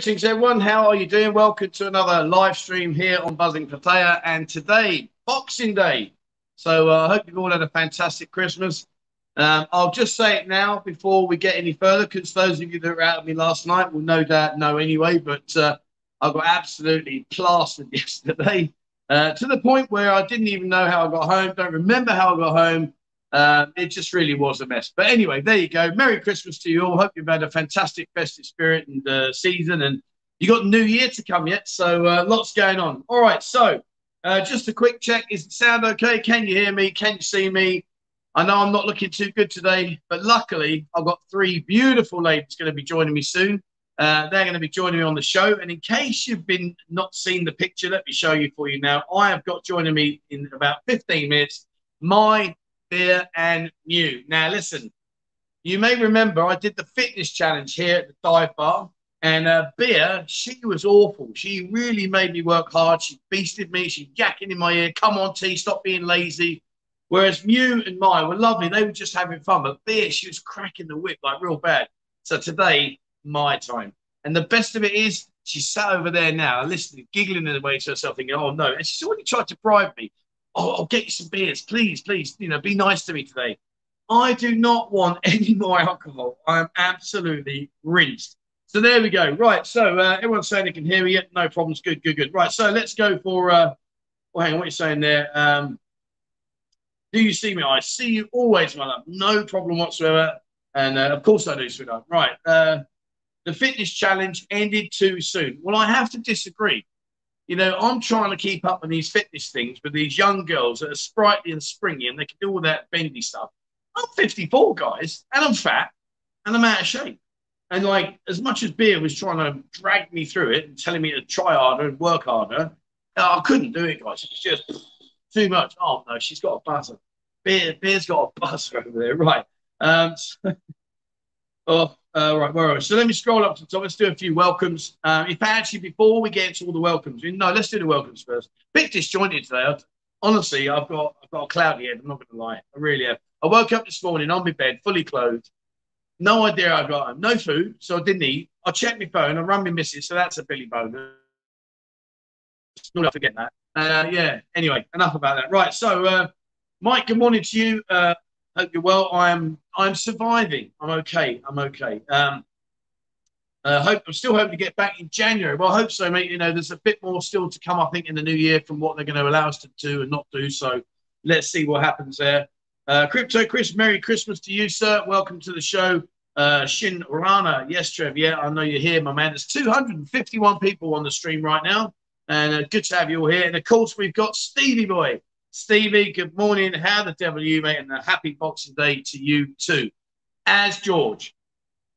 Greetings, everyone. How are you doing? Welcome to another live stream here on Buzzin Pattaya. And today, Boxing Day. So uh, I uh, hope you've all had a fantastic Christmas. Um, I'll just say it now before we get any further, because those of you that were out with me last night will no doubt know anyway. But uh, I got absolutely plastered yesterday uh, to the point where I didn't even know how I got home. Don't remember how I got home. Um, it just really was a mess. But anyway, there you go. Merry Christmas to you all. Hope you've had a fantastic festive spirit and uh, season, and you got New Year to come yet. So uh, lots going on. All right. So uh, just a quick check. Is it sound okay? Can you hear me? Can you see me? I know I'm not looking too good today, but luckily I've got three beautiful ladies going to be joining me soon. Uh, they're going to be joining me on the show. And in case you've been not seen the picture, let me show you for you now. I have got joining me in about 15 minutes my beer, and Mew. Now, listen, you may remember I did the fitness challenge here at the dive bar, and uh, beer, she was awful. She really made me work hard. She beasted me. She yakking in my ear. Come on, T, stop being lazy. Whereas Mew and Mai were lovely. They were just having fun. But Beer, she was cracking the whip like real bad. So today, my time. And the best of it is, she sat over there now, listening, giggling in the way to herself, thinking, oh no. And she's already tried to bribe me oh, I'll get you some beers, please, please, you know, be nice to me today. I do not want any more alcohol. I am absolutely rinsed. So there we go. Right. So uh, everyone's saying they can hear me. No problems. Good, good, good. Right. So let's go for. Uh, well, hang on. What are you saying there? Um, do you see me? I see you always, my love. No problem whatsoever. And uh, of course I do, sweetheart. Right. Uh, the fitness challenge ended too soon. Well, I have to disagree. You know, I'm trying to keep up with these fitness things with these young girls that are sprightly and springy and they can do all that bendy stuff. I'm 54, guys, and I'm fat and I'm out of shape. And like, as much as Beer was trying to drag me through it and telling me to try harder and work harder, I couldn't do it, guys. It's just too much. Oh no, she's got a buzzer. Beer, Beer's got a buzzer over there, right? Um, so, oh, uh, right, where are we? So let me scroll up to the top. Let's do a few welcomes. Um, if actually, before we get into all the welcomes, no, let's do the welcomes first. Bit disjointed today. honestly, I've got I've got a cloudy head. I'm not going to lie. I really have. I woke up this morning on my bed, fully clothed. No idea I got. No food, so I didn't eat. I checked my phone. I run my missus, so that's a Billy bonus. Not forget that. Uh, yeah. Anyway, enough about that. Right. So, uh, Mike, good morning to you. Uh, Hope you're well. I'm I'm surviving. I'm okay. I'm okay. Um, uh, hope I'm still hoping to get back in January. Well, I hope so, mate. You know, there's a bit more still to come, I think, in the new year from what they're going to allow us to do and not do. So let's see what happens there. Uh, Crypto Chris, Merry Christmas to you, sir. Welcome to the show. Uh, Shin Rana, yes, Trev, yeah, I know you're here, my man. There's 251 people on the stream right now, and uh, good to have you all here. And of course, we've got Stevie Boy. Stevie, good morning. How the devil are you, mate? And a happy Boxing Day to you too. As George.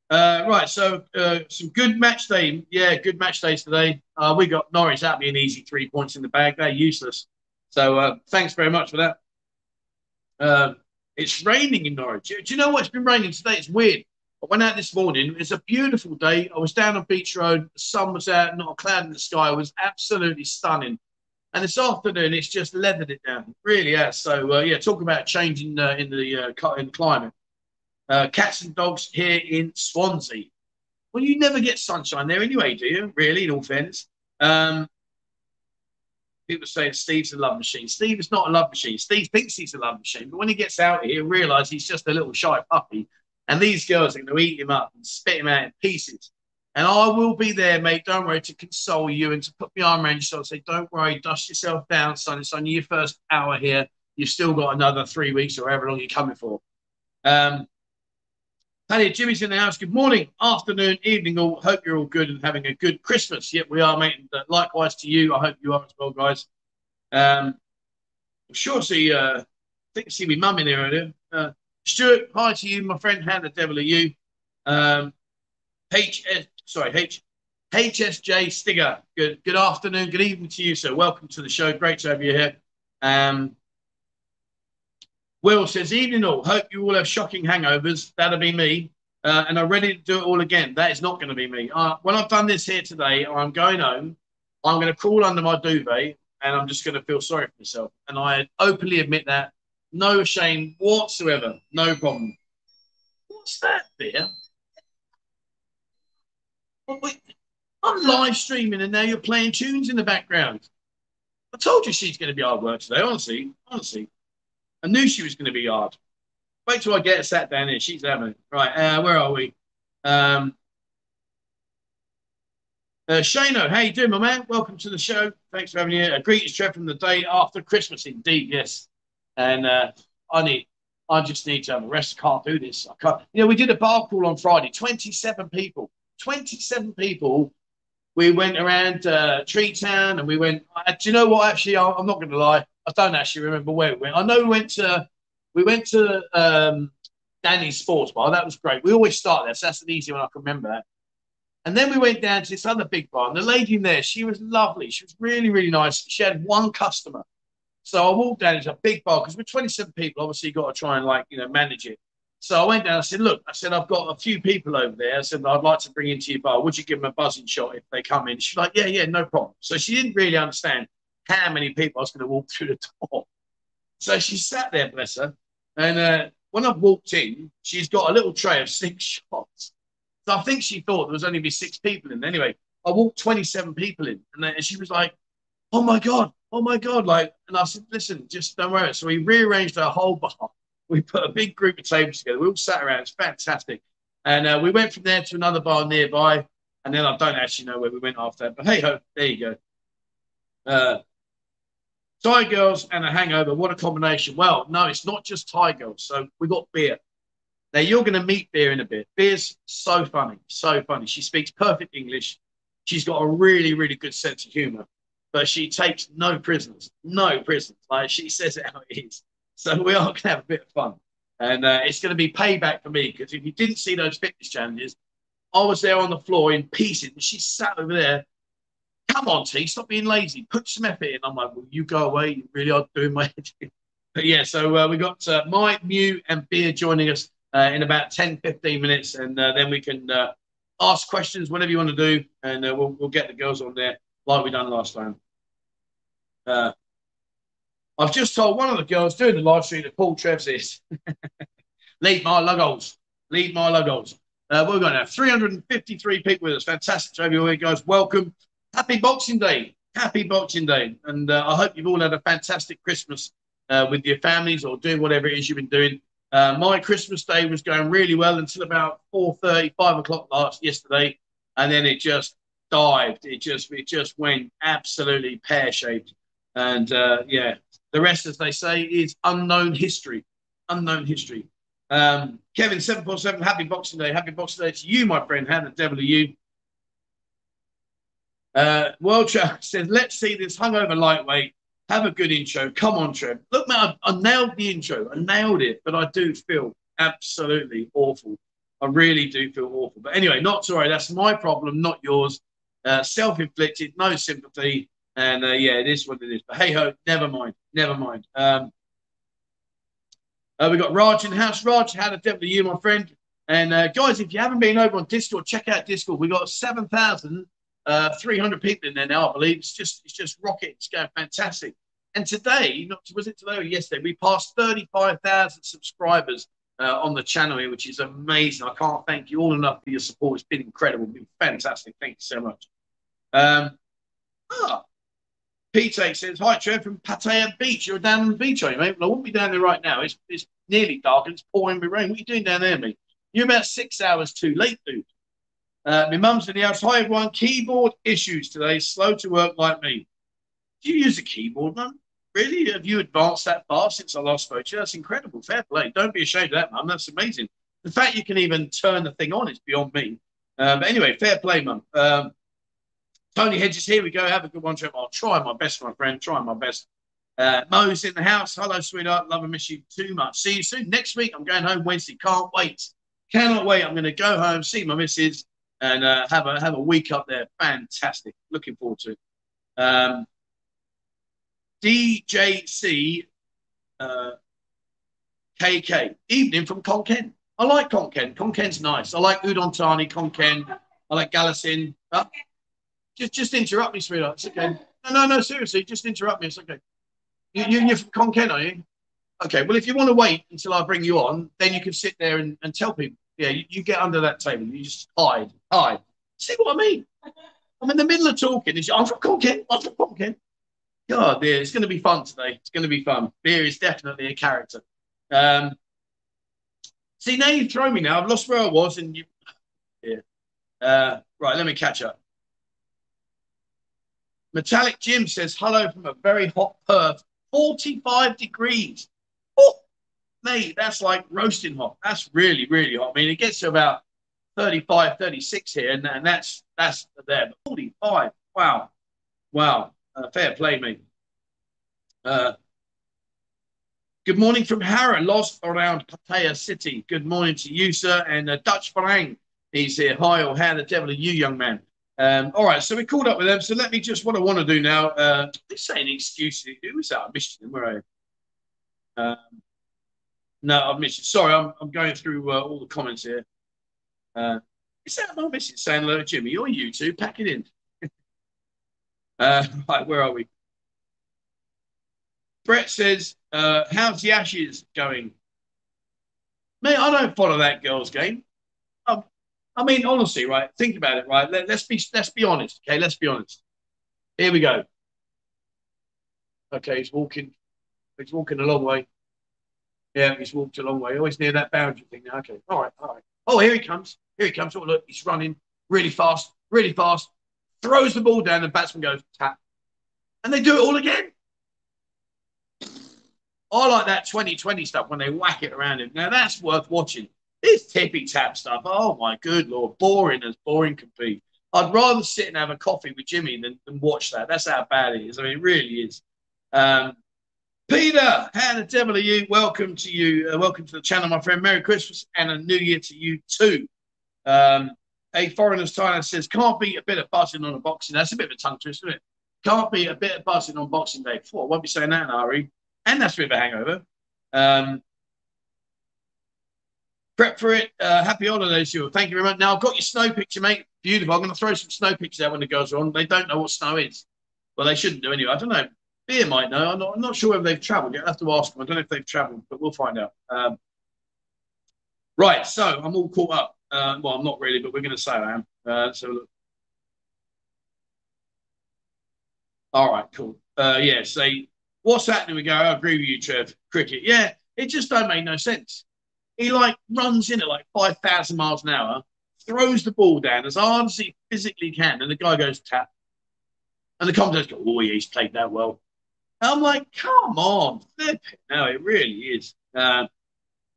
Uh, right, so uh, some good match day. Yeah, good match days today. Uh, we got Norwich. That'd be an easy three points in the bag. They're useless. So uh, thanks very much for that. Uh, it's raining in Norwich. Do you know what? It's been raining today. It's weird. I went out this morning. It's a beautiful day. I was down on Beach Road. The sun was out, not a cloud in the sky. It was absolutely stunning. And this afternoon, it's just leathered it down. really has. So, uh, yeah, talk about changing uh, in the uh, in climate. Uh, cats and dogs here in Swansea. Well, you never get sunshine there anyway, do you? Really, in all fairness. Um, people say Steve's a love machine. Steve is not a love machine. Steve thinks he's a love machine, but when he gets out here, he'll realise he's just a little shy puppy. And these girls are going to eat him up and spit him out in pieces. And I will be there, mate. Don't worry, to console you and to put my arm around you. So I say, don't worry, dust yourself down, son. It's only your first hour here. You've still got another three weeks or however long you're coming for. Um, Paddy, Jimmy's in the house. Good morning, afternoon, evening, all. Hope you're all good and having a good Christmas. Yep, we are, mate. And, uh, likewise to you. I hope you are as well, guys. Um, I'm sure see, uh, I think see my mum in there earlier. Uh, Stuart, hi to you, my friend. How the devil are you? Um, HS, sorry, H, HSJ Stigger. Good, good afternoon, good evening to you, sir. Welcome to the show. Great to have you here. Um, Will says, evening all. Hope you all have shocking hangovers. That'll be me. Uh, and I'm ready to do it all again. That is not going to be me. Uh, when I've done this here today, I'm going home. I'm going to crawl under my duvet and I'm just going to feel sorry for myself. And I openly admit that. No shame whatsoever. No problem. What's that there? I'm live streaming and now you're playing tunes in the background. I told you she's going to be hard work today, honestly. Honestly. I knew she was going to be hard. Wait till I get her sat down here. She's having it. Right, uh, where are we? Um, uh, Shano, how you doing, my man? Welcome to the show. Thanks for having you. A greetings, Trev, from the day after Christmas, indeed, yes. And uh, I need, I just need to have a rest. I can't do this. I can't. You know, we did a bar crawl on Friday. Twenty-seven people. Twenty-seven people. We went around uh, Tree Town, and we went. Uh, do you know what? Actually, I, I'm not going to lie. I don't actually remember where we went. I know we went to we went to um, Danny's Sports Bar. That was great. We always start there, so that's an easy one I can remember. That. And then we went down to this other big bar, and the lady in there, she was lovely. She was really, really nice. She had one customer. So I walked down. It's a big bar because we're 27 people. Obviously, you've got to try and like you know manage it. So I went down. I said, "Look, I said I've got a few people over there. I said I'd like to bring into your bar. Would you give them a buzzing shot if they come in?" She's like, "Yeah, yeah, no problem." So she didn't really understand how many people I was going to walk through the door. So she sat there, bless her. And uh, when I walked in, she's got a little tray of six shots. So I think she thought there was only be six people in. Anyway, I walked 27 people in, and, then, and she was like, "Oh my god, oh my god!" Like, and I said, "Listen, just don't worry." So we rearranged our whole bar. We put a big group of tables together. We all sat around. It's fantastic. And uh, we went from there to another bar nearby, and then I don't actually know where we went after that. But hey ho, there you go. Uh, Thai girls and a hangover. What a combination. Well, no, it's not just Thai girls. So we got beer. Now you're going to meet Beer in a bit. Beer's so funny, so funny. She speaks perfect English. She's got a really, really good sense of humor, but she takes no prisoners, no prisoners. Like she says it how it is. So we are going to have a bit of fun, and uh, it's going to be payback for me because if you didn't see those fitness challenges, I was there on the floor in pieces, and she sat over there come on, T, stop being lazy. Put some effort in. I'm like, well, you go away. You really are doing my head But yeah, so uh, we got uh, Mai, Mew, and Beer joining us uh, in about 10, 15 minutes. And uh, then we can uh, ask questions, whatever you want to do. And uh, we'll, we'll get the girls on there like we done last time. I've just told one of the girls doing the live stream that Paul Trev's is. Leave my logos. Leave my logos. Uh, we're going to have 353 people with us. Fantastic to have you all, guys. Welcome happy Boxing Day. Happy Boxing Day. And uh, I hope you've all had a fantastic Christmas uh, with your families or doing whatever it is you've been doing. Uh, my Christmas day was going really well until about 4.30, 5 o'clock last yesterday. And then it just dived. It just it just went absolutely pear-shaped. And uh, yeah, the rest, as they say, is unknown history. Unknown history. Um, Kevin, 747, happy Boxing Day. Happy Boxing Day to you, my friend. How the devil are you? Uh, World Track says, let's see this hungover lightweight. Have a good intro. Come on, Trev. Look, man, I, I nailed the intro. I nailed it, but I do feel absolutely awful. I really do feel awful. But anyway, not to worry. That's my problem, not yours. Uh, Self inflicted, no sympathy. And uh, yeah, it is what it is. But hey ho, never mind. Never mind. Um, uh, we got Raj in the house. Raj, how the devil are you, my friend? And uh, guys, if you haven't been over on Discord, check out Discord. We got seven thousand three hundred uh, people in there now, I believe. It's just it's just rocket. It's going fantastic. And today, not was it today or yesterday, we passed 35,000 subscribers uh, on the channel here, which is amazing. I can't thank you all enough for your support. It's been incredible. It's been fantastic. Thank you so much. Um, ah, Pete says, Hi, Trev from Pattaya Beach. You're down on the beach, are you, mate? Well, I won't be down there right now. It's, it's nearly dark and it's pouring with rain. What are you doing down there, mate? You're about six hours too late, dude. Uh, my mum's in the house. Hi, everyone. Keyboard issues today. Slow to work like me. Do you use a keyboard, mum? Really? Have you advanced that far since I last spoke to you? That's incredible. Fair play. Don't be ashamed of that, mum. That's amazing. The fact you can even turn the thing on is beyond me. Um, but anyway, fair play, mum. Um, Tony Hedges, here we go. Have a good one, Trevor. I'll try my best, my friend. Try my best. Uh, Mo's in the house. Hello, sweetheart. Love and miss you too much. See you soon. Next week, I'm going home Wednesday. Can't wait. Cannot wait. I'm going to go home, see my missus, and uh, have a have a week up there. Fantastic. Looking forward to it. Um, DJC uh, KK. Evening from Khon Kaen. I like Khon Kaen. Konken's nice. I like Udon Thani, Konken. I like Kalasin. Uh, just just interrupt me, sweetheart. It's okay. No, no, no, seriously. Just interrupt me. It's okay. You, you, you're from Khon Kaen, are you? Okay. Well, if you want to wait until I bring you on, then you can sit there and, and tell people. Yeah, you, you get under that table. You just hide. Hide. See what I mean? I'm in the middle of talking. I'm from Khon Kaen. I'm from Khon Kaen. God, dear, it's going to be fun today. It's going to be fun. Beer is definitely a character. Um, see, now you've thrown me now. I've lost where I was, and you. Yeah. Uh, right, let me catch up. Metallic Jim says hello from a very hot Perth, 45 degrees. Oh, mate, that's like roasting hot. That's really, really hot. I mean, it gets to about 35, 36 here, and, and that's that's there. But 45, wow, wow. Uh, fair play, mate. Uh, good morning from Harrow, lost around Pattaya City. Good morning to you, sir. And uh, Dutch Farang, he's here. Hi, or how the devil are you, young man? Um, all right, so we called up with them. So let me just, what I want to do now, uh, they're saying excuses. Who was that? I missed them. Where are you? Um, no, I've missed it. Sorry, I'm, I'm going through uh, all the comments here. Uh, is that my message saying hello, Jimmy? Or you two? Pack it in. Uh, right, where are we? Brett says, uh, "How's the Ashes going?" Mate, I don't follow that girls' game. I mean, honestly, right? Think about it, right? Let, us be let's be honest, okay? Let's be honest. Here we go. Okay, he's walking. He's walking a long way. Yeah, he's walked a long way. Oh, Always near that boundary thing now. Okay, all right, all right. Oh, here he comes. Here he comes. Oh, look, he's running really fast, really fast throws the ball down, the batsman goes tap. And they do it all again. I like that 2020 stuff when they whack it around him. Now that's worth watching. This tippy tap stuff, oh my good lord, boring as boring can be. I'd rather sit and have a coffee with Jimmy than, than watch that. That's how bad it is. I mean, it really is. Um, Peter, how the devil are you? Welcome to you. Uh, welcome to the channel, my friend. Merry Christmas and a New Year to you too. Um, a foreigner's Thailand says, can't be a bit of buzzing on a boxing. That's a bit of a tongue twister, isn't it? Can't be a bit of buzzing on Boxing Day. I won't be saying that in. And that's a bit of a hangover. Um, prep for it. Uh, happy holidays, you. Thank you very much. Now I've got your snow picture, mate. Beautiful. I'm going to throw some snow pictures out when the girls are on. They don't know what snow is. Well, they shouldn't do anyway. I don't know. Beer might know. I'm not, I'm not sure whether they've travelled yet. I have to ask them. I don't know if they've travelled, but we'll find out. Um, right. So I'm all caught up. Uh, well, I'm not really, but we're going to say I am. Uh, so look. All right, cool. Uh, yeah, so what's happening? We go, I agree with you, Trev. Cricket. Yeah, it just don't make no sense. He like runs in at like 5,000 miles an hour, throws the ball down as hard as he physically can, and the guy goes tap. And the commentators go, oh, yeah, he's played that well. And I'm like, come on, flip it. No, it really is. Uh,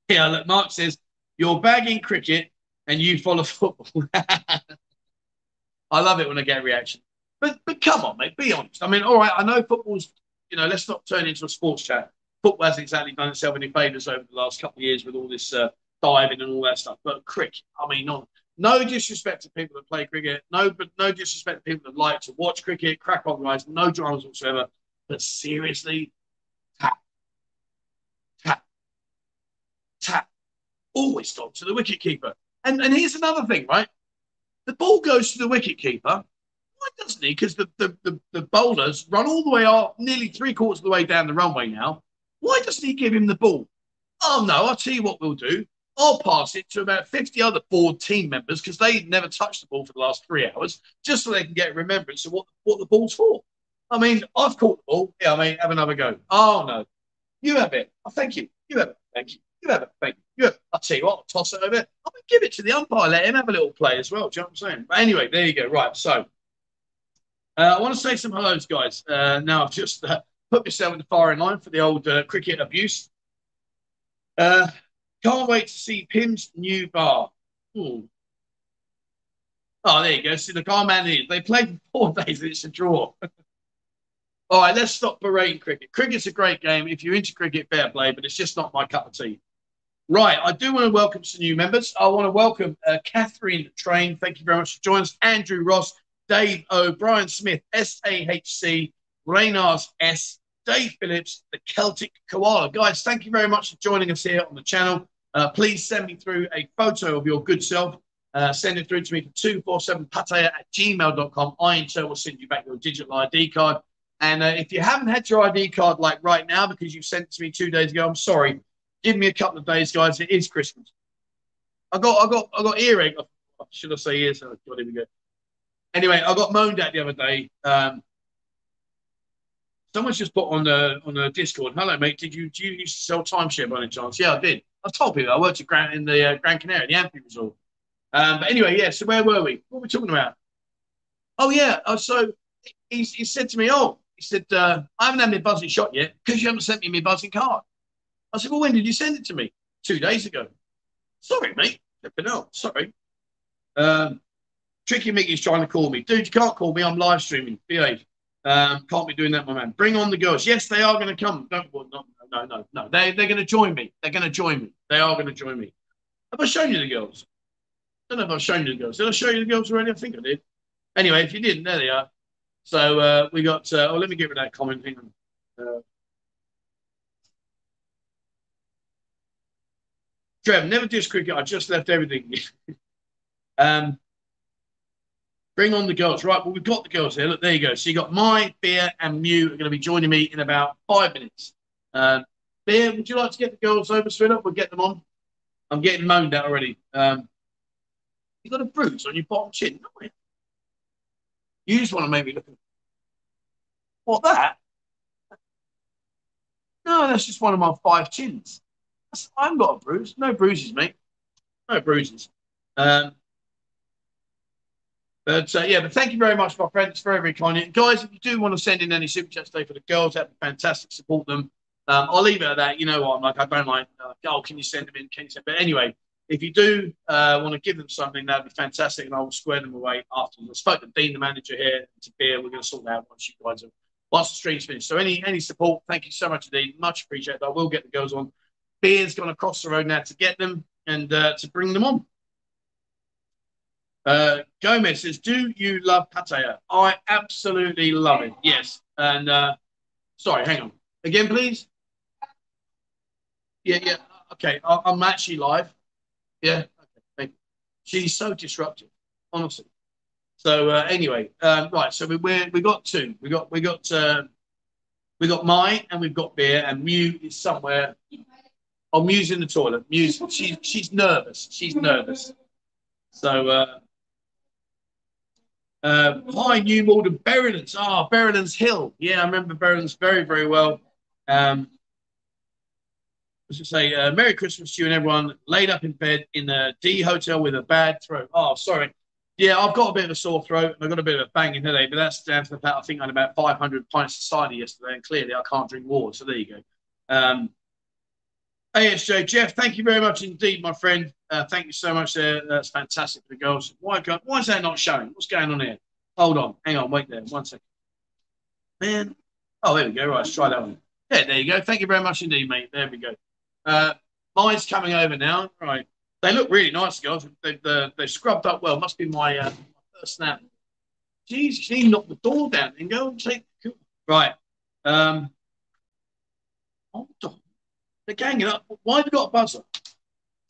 yeah, look, Mark says, you're bagging cricket and you follow football. I love it when I get a reaction. But but come on, mate, be honest. I mean, all right, I know football's, you know, let's not turn into a sports chat. Football hasn't exactly done itself any favours over the last couple of years with all this uh, diving and all that stuff. But cricket, I mean, no, no disrespect to people that play cricket, no, but no disrespect to people that like to watch cricket, crack on, guys, no dramas whatsoever. But seriously, tap, tap, tap, always stop to the wicketkeeper. And, and here's another thing, right? The ball goes to the wicketkeeper. Why doesn't he? Because the, the, the, the, bowlers run all the way up, nearly three quarters of the way down the runway now. Why doesn't he give him the ball? Oh, no, I'll tell you what we'll do. I'll pass it to about 50 other board team members because they never touched the ball for the last three hours, just so they can get remembrance of what, what the ball's for. I mean, I've caught the ball. Yeah, I mean, have another go. Oh, no. You have it. Oh, thank you. You have it. Thank you. You have it. Thank you. Yeah, I'll tell you what, I'll toss it over. I mean, give it to the umpire, let him have a little play as well. Do you know what I'm saying? But anyway, there you go. Right. So uh, I want to say some hellos, guys. Uh, now I've just uh, put myself in the firing line for the old uh, cricket abuse. Uh, Can't wait to see Pim's new bar. Hmm. Oh, there you go. See, the car man is. They played for four days and it's a draw. All right, let's stop berating cricket. Cricket's a great game. If you're into cricket, fair play, but it's just not my cup of tea. Right, I do want to welcome some new members. I want to welcome uh, Catherine Train. Thank you very much for joining us. Andrew Ross, Dave O'Brien Smith, SAHC, Raynars S, Dave Phillips, the Celtic Koala. Guys, thank you very much for joining us here on the channel. Uh, please send me through a photo of your good self. Uh, send it through to me for 247pattaya at gmail.com. I, in turn, will send you back your digital ID card. And uh, if you haven't had your ID card like right now because you sent it to me two days ago, I'm sorry. Give me a couple of days, guys. It is Christmas. I got, I got, I got earache. Should I say ears? Oh, God, here we go. Anyway, I got moaned at the other day. Um, someone's just put on the on the Discord. Hello, mate. Did you do you used to sell timeshare by any chance? Yeah, I did. I've told people I worked at Grand in the uh, Grand Canary, the Anfi Resort. Um, but anyway, yeah. So where were we? What were we talking about? Oh yeah. Uh, so he, he said to me, "Oh, he said uh, I haven't had my buzzing shot yet because you haven't sent me my buzzing card." I said, "Well, when did you send it to me?" Two days ago. Sorry, mate. No, sorry. Um, Tricky Mickey's trying to call me. Dude, you can't call me. I'm live streaming. Behave. Um, can't be doing that, my man. Bring on the girls. Yes, they are going to come. Don't, well, no, no, no, no. They, they're going to join me. They're going to join me. They are going to join me. Have I shown you the girls? I don't know if I've shown you the girls. Did I show you the girls already? I think I did. Anyway, if you didn't, there they are. So uh, we got. Uh, oh, let me get rid of that comment. Hang on. Uh, Trev, never dish cricket. I just left everything. um, bring on the girls. Right, well, we've got the girls here. Look, there you go. So you got my Beer and Mew are going to be joining me in about five minutes. Uh, Beer, would you like to get the girls over, straight up? We'll get them on. I'm getting moaned at already. Um, you got a bruise on your bottom chin, don't you? You just want to make me look. At What that? No, that's just one of my five chins. I haven't got a bruise. No bruises, mate. No bruises. Um, but uh, yeah, but thank you very much, my friend. It's very, very kind. Guys, if you do want to send in any super chats today for the girls, that'd be fantastic. Support them. Um, I'll leave it at that. You know what? I'm like, I don't like, uh, oh, can you send them in? Can you send? But anyway, if you do uh, want to give them something, that'd be fantastic, and I will square them away afterwards. I spoke to Dean, the manager here, to Beer. We're going to sort that out once you guys have once the stream's finished. So any any support, thank you so much indeed. Much appreciated. I will get the girls on Beer's gone across the road now to get them and uh, to bring them on. Uh, Gomez says, "Do you love Pattaya?" I absolutely love it. Yes, and uh, sorry, hang on again, please. Yeah, yeah. Okay, I, am actually live. Yeah. Okay. Thank you. She's so disruptive, honestly. So uh, anyway, um, right. So we we we got two. We got we got uh, we got mine and we've got beer and Mew is somewhere Oh, Mew's in the toilet. Mew's, she's she's nervous. She's nervous. So, uh, uh, hi, New Malden, Berrylands. Ah, oh, Hill. Yeah, I remember Berrylands very, very well. Um, let's just say, uh, Merry Christmas to you and everyone. Laid up in bed in the D hotel with a bad throat. Oh, sorry. Yeah, I've got a bit of a sore throat and I've got a bit of a banging headache, but that's down to the fact I think I had about 500 pints of cider yesterday, and clearly I can't drink water. So there you go. Um, ASJ Jeff, thank you very much indeed, my friend. Uh, thank you so much there. That's fantastic for the girls. Why, why is that not showing? What's going on here? Hold on. Hang on. Wait there. One second. Man. Oh, there we go. Right. Let's try that one. Yeah, there you go. Thank you very much indeed, mate. There we go. Uh, mine's coming over now. Right. They look really nice, girls. They, they, they scrubbed up well. Must be my, uh, my first snap. Jeez, she knocked the door down and go and take. Right. Um, hold on. They're ganging up. Why have you got a buzzer?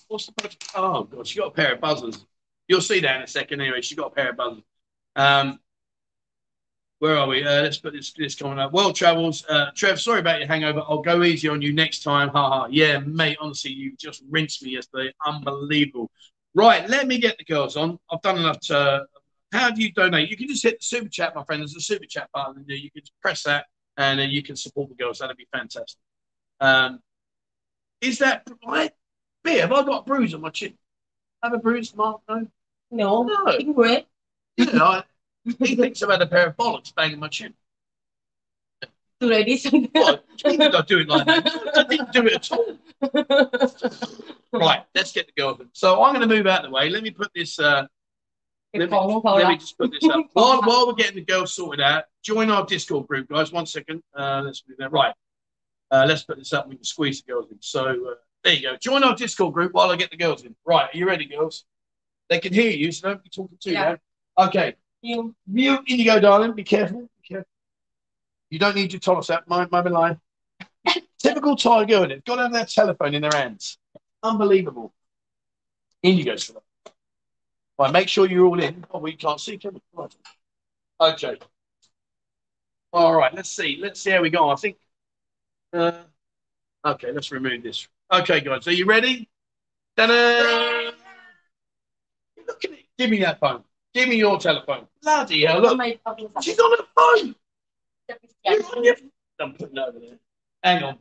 What's the buzzer? Oh, God, she got a pair of buzzers. You'll see that in a second anyway. She got a pair of buzzers. Um, where are we? Uh, let's put this, this coming up. World travels. Uh, Trev, sorry about your hangover. I'll go easy on you next time. Ha ha. Yeah, mate, honestly, you just rinsed me yesterday. Unbelievable. Right, let me get the girls on. I've done enough to. How do you donate? You can just hit the super chat, my friend. There's a super chat button. You can just press that and then you can support the girls. That'd be fantastic. Um, is that right? Beer, have I got a bruise on my chin? Have a bruise, Mark? No. No. No. Ignorant. I, he thinks I've had a pair of bollocks banging my chin. Do? What? I do it like that? I didn't do it at all. right, let's get the girls. So I'm going to move out of the way. Let me put this. Uh, let me, let me, just put this up. While, while we're getting the girls sorted out, join our Discord group, guys. One second. Uh, let's do that. Right. Uh, let's put this up. We can squeeze the girls in. So uh, there you go. Join our Discord group while I get the girls in. Right. Are you ready, girls? They can hear you, so don't be talking too Yeah. loud. Okay. นิว Mute. In you go, darling. Be careful. Be careful. You don't need your Thomas app. My, my line. Typical Thai girl. They've got to have their telephone in their hands. Unbelievable. In you go. Right, make sure you're all in. Oh, we can't see, can we? Right. Okay. All right, let's see. Let's see how we go. I think. Uh, okay, let's remove this. Okay, guys, are you ready? Ta-da! Look at it. Give me that phone. Give me your telephone. Bloody hell, look. She's on the phone. Hang on.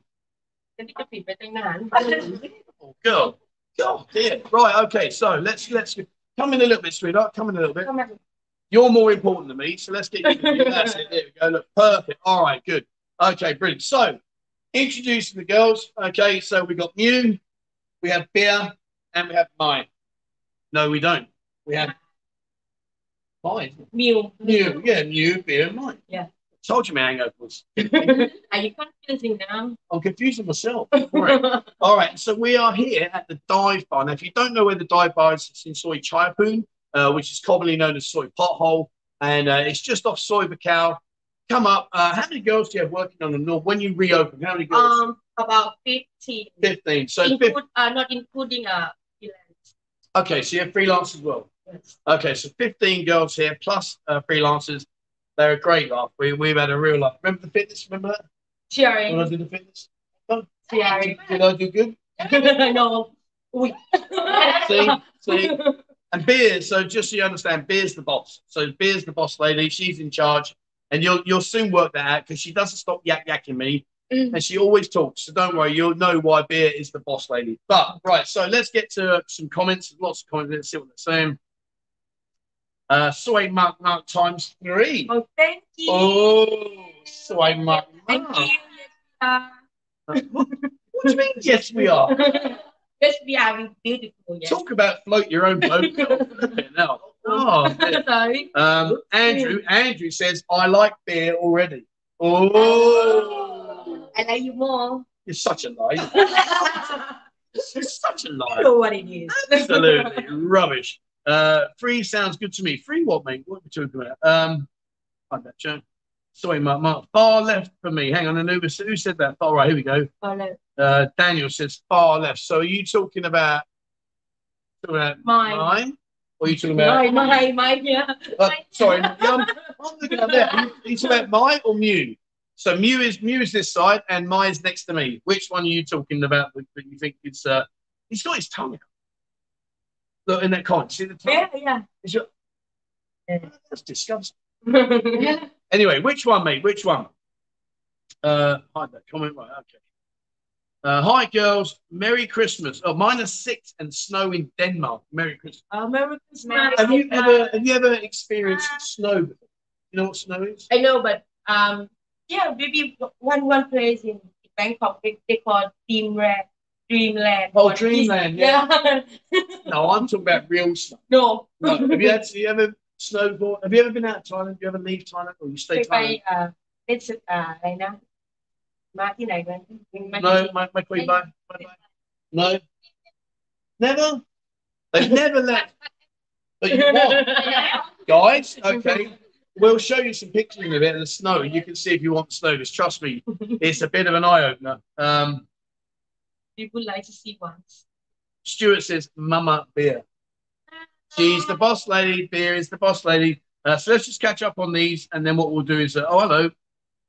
oh, girl. God, dear. Right, okay, so let's let's come in a little bit, sweetheart. Come in a little bit. You're more important than me, so let's get you. That's it. There we go. Look, perfect. All right, good. Okay, brilliant. So introducing the girls. Okay, so we got Mew, we have Beer, and we have Mine. No, we don't. We have Mine. Mew. Mew, yeah, Mew, Beer, and Mine. Yeah. Told you my hangovers. Are you confusing now I'm confusing myself. All right. All right, so we are here at the dive bar. Now, if you don't know where the dive bar is, it's in Soi Chaiyapoon, uh, which is commonly known as Soi Pothole, and uh, it's just off Soi Buakhao. Come up. Uh, how many girls do you have working on the north? When you reopen, how many girls? um about 15 15. So, 15. include uh not including uh freelance okay, so you have freelance as well. yes. Okay, so 15 girls here plus uh, freelancers. They're a great laugh. We, we've had a real laugh. Remember the fitness? Remember that? cheering When I did the fitness? cheering Did I do good? no อุ้ย See? See? And Beers, so just so you understand, Beers the boss. So Beers the boss lady, she's in charge, and you'll you'll soon work that out because she doesn't stop yak yakking me, Mm. and she always talks. So don't worry, you'll know why Beer is the boss lady. But right, so let's get to some comments. Lots of comments. Let's see what they're saying. Uh, soy mark mark times three. oh thank you Oh, soy mark thank mark. you uh, What do you mean? Yes, we are. Just be having beautiful. Yes. Talk about float your own boat. now. Oh, Sorry. Um, Andrew, Andrew says, I like beer already. Oh. I like you more. You're such a lie. You're such a lie. You know what it is. Absolutely rubbish. Uh, free sounds good to me. Free what, mate? What are we talking about? Um, I bet you. Sorry, Mark. Mark, far left for me. Hang on, Anubis. who, who said that? All right, here we go. Far left. Uh, Daniel says far left. So are you talking about, talking about mine. mine? Or are you talking about? Mine, mine, mine yeah. Uh, sorry, I'm, looking at that. Are you talking about mine or Mew? So Mew is Mew is this side and mine's next to me. Which one are you talking about that, that you think uh, it's, uh, he's got his tongue out. Look in that con, see the tongue? Yeah, yeah. Is your, yeah. That's disgusting. yeah. Anyway, which one, mate? Which one? Uh, hide that comment. Right, okay. Uh, hi, girls. Merry Christmas. Oh, minus six and snow in Denmark. Merry Christmas. Uh, Merry Christmas Have you ever have you ever experienced snow before? You know what snow is? I know, but um, yeah, maybe one one place in Bangkok they, they call Dreamland. Dreamland. Oh, or Dreamland, Yeah. No, I'm talking about real snow. no. No, have you had have you ever snowboard? Have you ever been out of Thailand? Have you ever leave Thailand or you เคย stay ไป Thailand? เอ่อเป็นศึกอ่าอะไรนะ no, my, my queen, bye. bye, bye. No. Never? They've never left. But you what, Guys, okay. We'll show you some pictures of it in the snow. You can see if you want snow. Just trust me, it's a bit of an eye opener. Um, People like to see once. Stuart says, Mama beer. She's the boss lady. Beer is the boss lady. Uh, so let's just catch up on these, and then what we'll do is, uh, oh hello.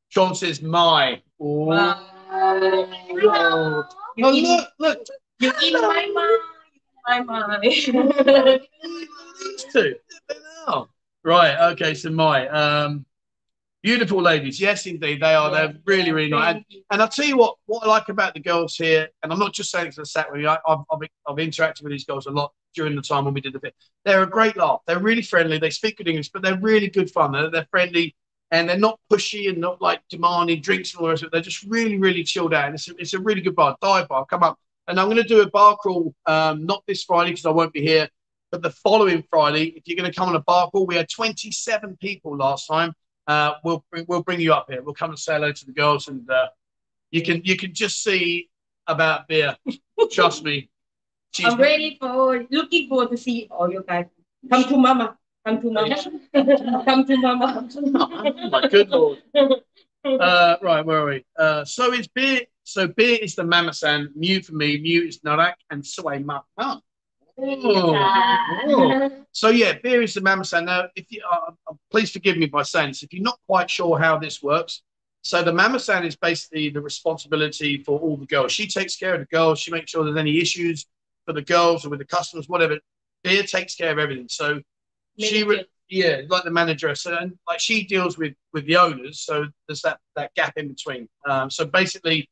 Sean says my. Oh, Wow. oh look, look. You in my mind. My mind. Two. Right. Okay. So my um, beautiful ladies. Yes, indeed, they are. They're really, really nice. And, and I'll tell you what. What I like about the girls here, and I'm not just saying because I sat with you. I, I've, I've I've interacted with these girls a lot during the time when we did the bit. They're a great laugh. They're really friendly. They speak good English, but they're really good fun. They're, they're friendly. And they're not pushy and not like demanding drinks and all the rest of it. They're just really, really chilled out. And it's a, it's a really good bar, dive bar. Come up. And I'm going to do a bar crawl, um, not this Friday because I won't be here, but the following Friday. If you're going to come on a bar crawl, we had 27 people last time. Uh, we'll bring, we'll bring you up here. We'll come and say hello to the girls, and uh, you can you can just see about beer. Trust me. She's- I'm ready for looking forward to see all you guys. Come to mama. Come to mama. Come to mama. Oh my good lord. Uh, right, where are we? Uh, so is beer. So beer is the Mamasan, Mew for me, Mew is Narak, and Soy Ma. Oh. Oh. So yeah, beer is the Mamasan. Now, if you uh, uh, please forgive me by saying this, if you're not quite sure how this works, so the Mamasan is basically the responsibility for all the girls. She takes care of the girls. She makes sure there's any issues for the girls or with the customers, whatever. Beer takes care of everything. So she re- yeah, like the manager. So and like she deals with with the owners. So there's that that gap in between. Um, so basically,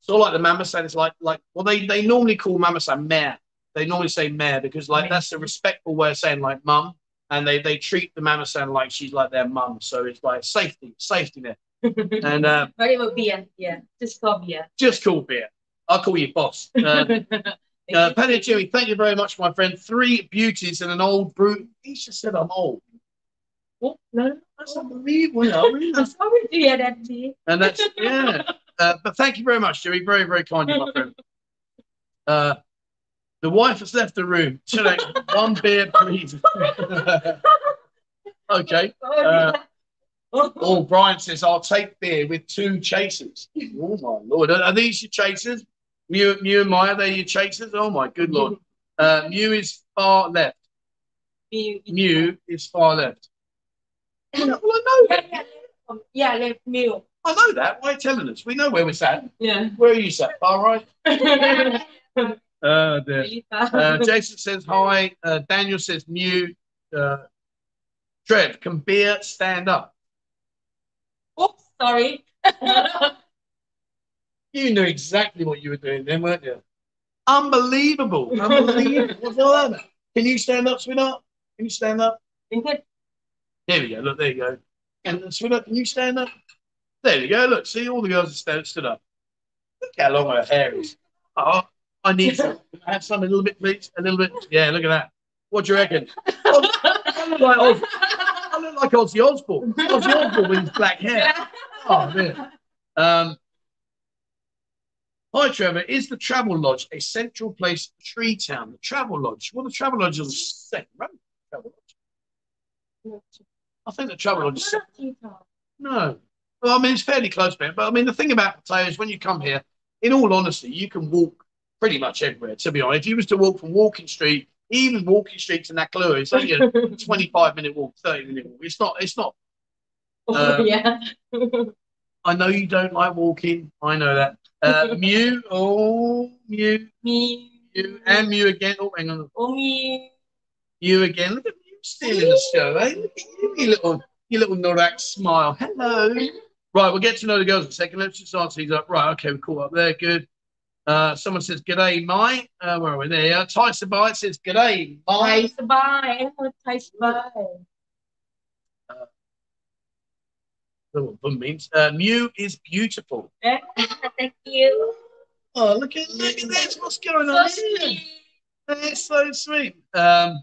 sort of like the Mama San is like like well they they normally call Mama San mayor. They normally say mayor because like that's a respectful way of saying like mum, and they they treat the Mama San like she's like their mum. So it's like safety safety net. And uh, But it will be, yeah, just call beer. just call beer. I'll call you boss. Uh, uh, Paddy and Jimmy, thank you very much, my friend. Three beauties and an old brute. He just said I'm old. What? No, that's unbelievable. you know, really. I'm sorry to hear that. And that's yeah. Uh, but thank you very much, Jimmy. Very, very kind of you, my friend. Uh, the wife has left the room. Today, one beer, please. okay. Uh, Oh, Brian says, I'll take beer with two chasers. Oh, my Lord. Are these your chasers? Mew, Mew and Maya, they're your chasers? Oh, my good Lord. Uh, Mew is far left. Mew is far left. Well, I know that. Yeah, left meal. I know that. Why are you telling us? We know where we're sat. Yeah. Where are you sat? Far right? really Uh, dear. Uh, Jason says hi. Uh, Daniel says Mew. Uh, Trev, can beer stand up? Oops, sorry. You knew exactly what you were doing then, weren't you? Unbelievable. Unbelievable. What's all that? Can you stand up, sweetheart? Can you stand up? Good. There we go. Look, there you go. And uh, sweetheart, can you stand up? There you go. Look, see, all the girls have stand, stood up. Look how long her hair is. Oh, I need some. I have some a little bit, please. A little bit. Yeah, look at that. What do you reckon? I look like, Oz, I look like Ozzy Osbourne. Ozzy Osbourne with his black hair. Oh, man. Um, hi, Trevor. Is the Travelodge a central place for Tree Town? The Travelodge. Well, the Travelodge is a second row. Travel Lodge. I think the Travelodge is no. Well, I mean, it's fairly close, man. But I mean, the thing about Pattaya is when you come here, in all honesty, you can walk pretty much everywhere, to be honest. If you was to walk from Walking Street, even Walking Street to Naklua, it's only a 25 minute walk, 30 minute walk. It's not, it's not Oh, um, yeah. I know you don't like walking. I know that. Uh, Mew, mu, oh, Mew, me, Mew, and Mew again. Oh, hang on. Oh, me, You again. Look at you stealing the show, eh? Look at you, you little, you little Norak smile. Hello. Right, we'll get to know the girls in a second. Let's just answer these up. Right, okay, we caught up there. Good. Uh, someone says, G'day, my. Uh, where are we? There you are. Tyson Bite says, G'day, Mike. Tyson Bite. Tyson Bite. What Bum means. Uh, Mew is beautiful. thank you Oh, look at, look at this. What's going so on here? sweet That's so sweet. Um,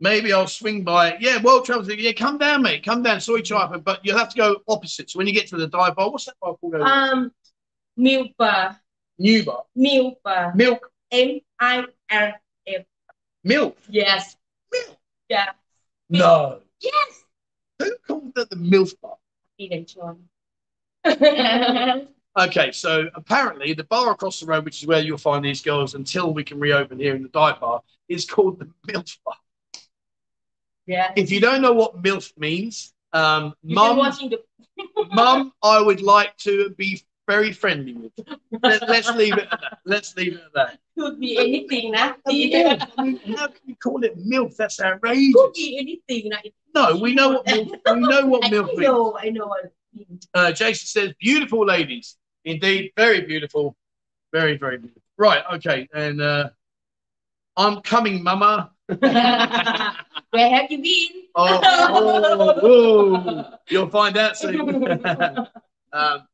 maybe I'll swing by. Yeah, World Travels. Yeah, come down, mate. Come down. Sorry, Chipper, but you'll have to go opposite. So when you get to the dive bar, what's that bar called? over um milk bar New bar. milk bar Milk. M I L Milk. yes Milk. yeah No. yes Who called that the milk bar? Even John Okay, so apparently the bar across the road, which is where you'll find these girls until we can reopen here in the dive bar, is called the MILF bar. yeah If you don't know what MILF means, um, mum, mum, I would like to be very friendly with. Let, us leave it at that. Let's leave it at that. Could be anything, now. How can you call it milk? That's outrageous. Could be anything. No, we know what milk, we know what milk I know, is. I know. Uh, Jason says, beautiful ladies. Indeed, very beautiful. Very, very beautiful. Right, okay. And uh, I'm coming, mama. Where have you been? Oh, oh, oh, you'll find out soon. um,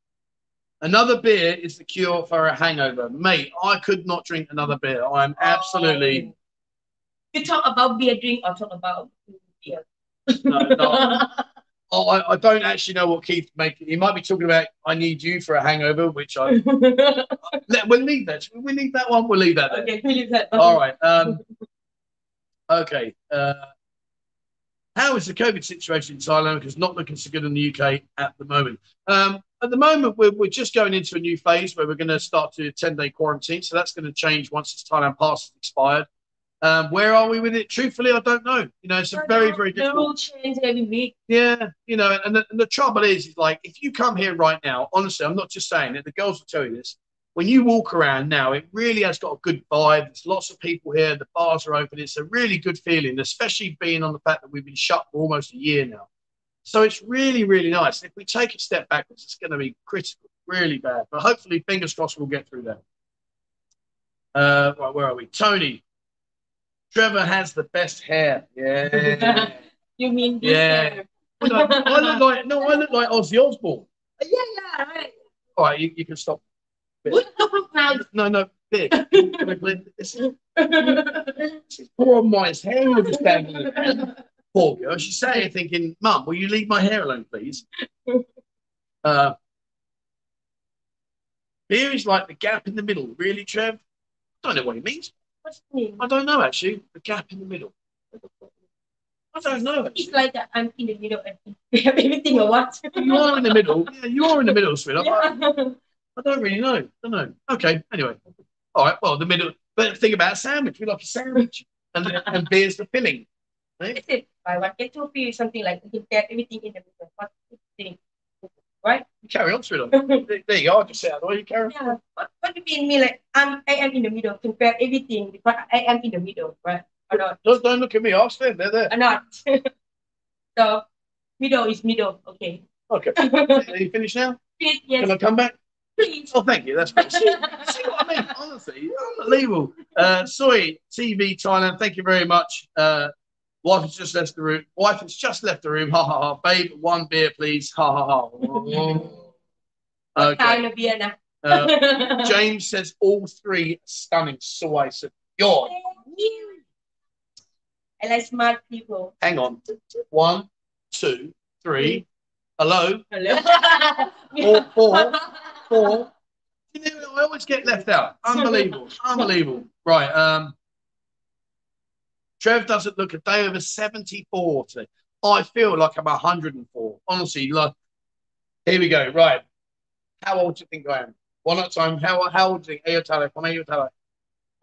Another beer is the cure for a hangover. Mate, I could not drink another beer. I'm absolutely. Oh. You talk about beer drink or talk about beer? No, no. Oh, I, I don't actually know what Keith make. He might be talking about I need you for a hangover, which I let, we'll leave that. We'll leave that one. We'll leave that there. okay, we leave that. All right. Um, okay. Uh, how is the COVID situation in Thailand? Because not looking so good in the UK at the moment. Um, at the moment, we're, we're just going into a new phase where we're going to start to 10 day quarantine. So that's going to change once this Thailand pass is expired. Um, where are we with it? Truthfully, I don't know. You know, it's a very, very difficult. rule change every week. Yeah, you know, and the, and the trouble is, is like if you come here right now, honestly, I'm not just saying it. The girls will tell you this. When you walk around now, it really has got a good vibe. There's lots of people here. The bars are open. It's a really good feeling, especially being on the fact that we've been shut for almost a year now. So it's really, really nice. If we take a step backwards, it's going to be critical, really bad. But hopefully, fingers crossed, we'll get through that. Uh, right, where are we? Tony. Trevor has the best hair. Yeah. You mean this Yeah. Well, no, I look like no, I look like Ozzy Osbourne. Yeah, yeah, right. All right, you, you can stop. Look now. No, no, big. Can I blend this? This is poor Maya's hair was just down there. Poor girl. She's sat here thinking, Mum, will you leave my hair alone, please? Uh, here is like the gap in the middle. Really, Trev? I don't know what he means. What's the name? I don't know actually. The gap in the middle. I don't know It's like that I'm in the middle and we have everything or what? You are in the middle. Yeah, you are in the middle, sweetheart. Yeah. I don't really know. I don't know. Okay. Anyway. All right. Well, the middle. But think about a sandwich. We like a sandwich, and and beer's the filling. Eh? That's it. Buy one get two free something like you can get everything in the middle. What do you think? Right? You carry on, sweetheart. There there you go. I'll just the way. You carry on. Yeah. What, what do you mean me like I'm I am in the middle to grab everything because I am in the middle, right? Or not? Don't, don't look at me. Them. They're there. Or not? so middle is middle. Okay. Okay. Are you finished now? Please, Can I come back? Please. Oh, thank you. That's great. See, see what I mean? Honestly, unbelievable. Uh, Soy TV Thailand. Thank you very much. Uh, wife has just left the room. Wife has just left the room. Ha ha ha. Babe, one beer, please. Ha ha ha. Okay. kind of beer now? Uh, James says all three stunning. So I said, God, I like smart people. hang on. One, two, three. Hello. Hello. Four, four, four. You know, I always get left out. Unbelievable. Unbelievable. Right. Um, Trev doesn't look a day over 74 today. I feel like I'm 104. Honestly, like, here we go. Right. How old do you think I am? One at a time. How, how old do you think? Ayo tala. Come ayo tala.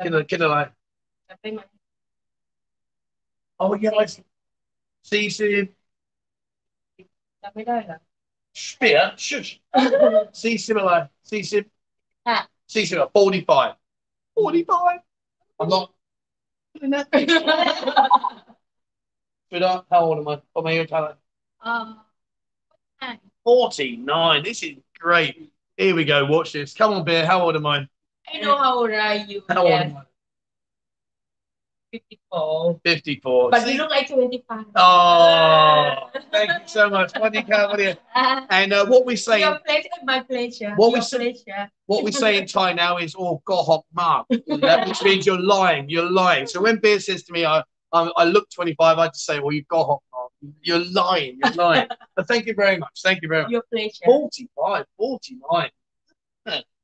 Kida, kida like. Oh, yeah. I see. See, see spear, shush. see similar, see sim, see similar, 45. 45. I'm not. but uh, how old am I? What am I talent? Um, 49. This is great. Here we go. Watch this. Come on, Bear. How old am I? I know how old are you. How yes. am I? 54 54. but See? you look like 25 Oh, thank you so much. What do you count? What do you- Ah, And uh, what we say, your pleasure my pleasure What we say- pleasure what we say in Thai now is "oh gohok mark," which means you're lying. You're lying. So when Beer says to me, "I I, I look 25," I just say, "Well, you gohok mark." You're lying. You're lying. but thank you very much. Thank you very much. your pleasure 45, 49.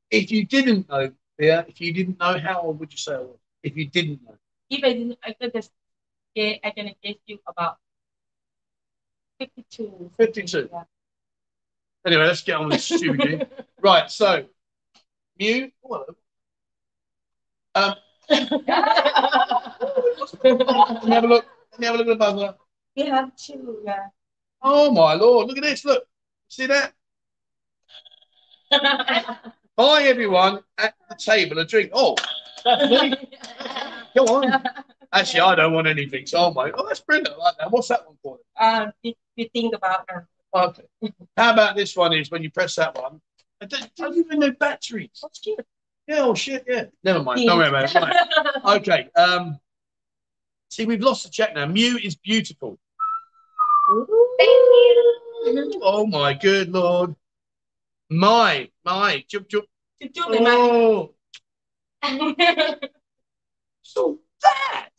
If you didn't know, Beer, if you didn't know, how old would you say I was? If you didn't know, if I didn't I could just get I can guess you about 52 52. yeah. Anyway, let's get on with this stupid game. Right, so Mew. Oh. Um, let me have a look. Let me have a look at the buzzer. we have two yeah Oh my lord! Look at this. Look, see that? Buy everyone at the table a drink. Oh, that's me. Go on. Actually, I don't want anything, so I'm like, oh, that's brilliant. I like that. What's that one for? Um, you, think about her. Okay. How about this one is when you press that one, I don't, don't even know batteries. Oh, shit. Yeah, oh, shit, yeah. Never mind. Don't worry about it. Okay. Um, see, we've lost the chat now. Mew is beautiful. Oh, my good Lord. My, my. Jump jump. Jump jump. oh. So that.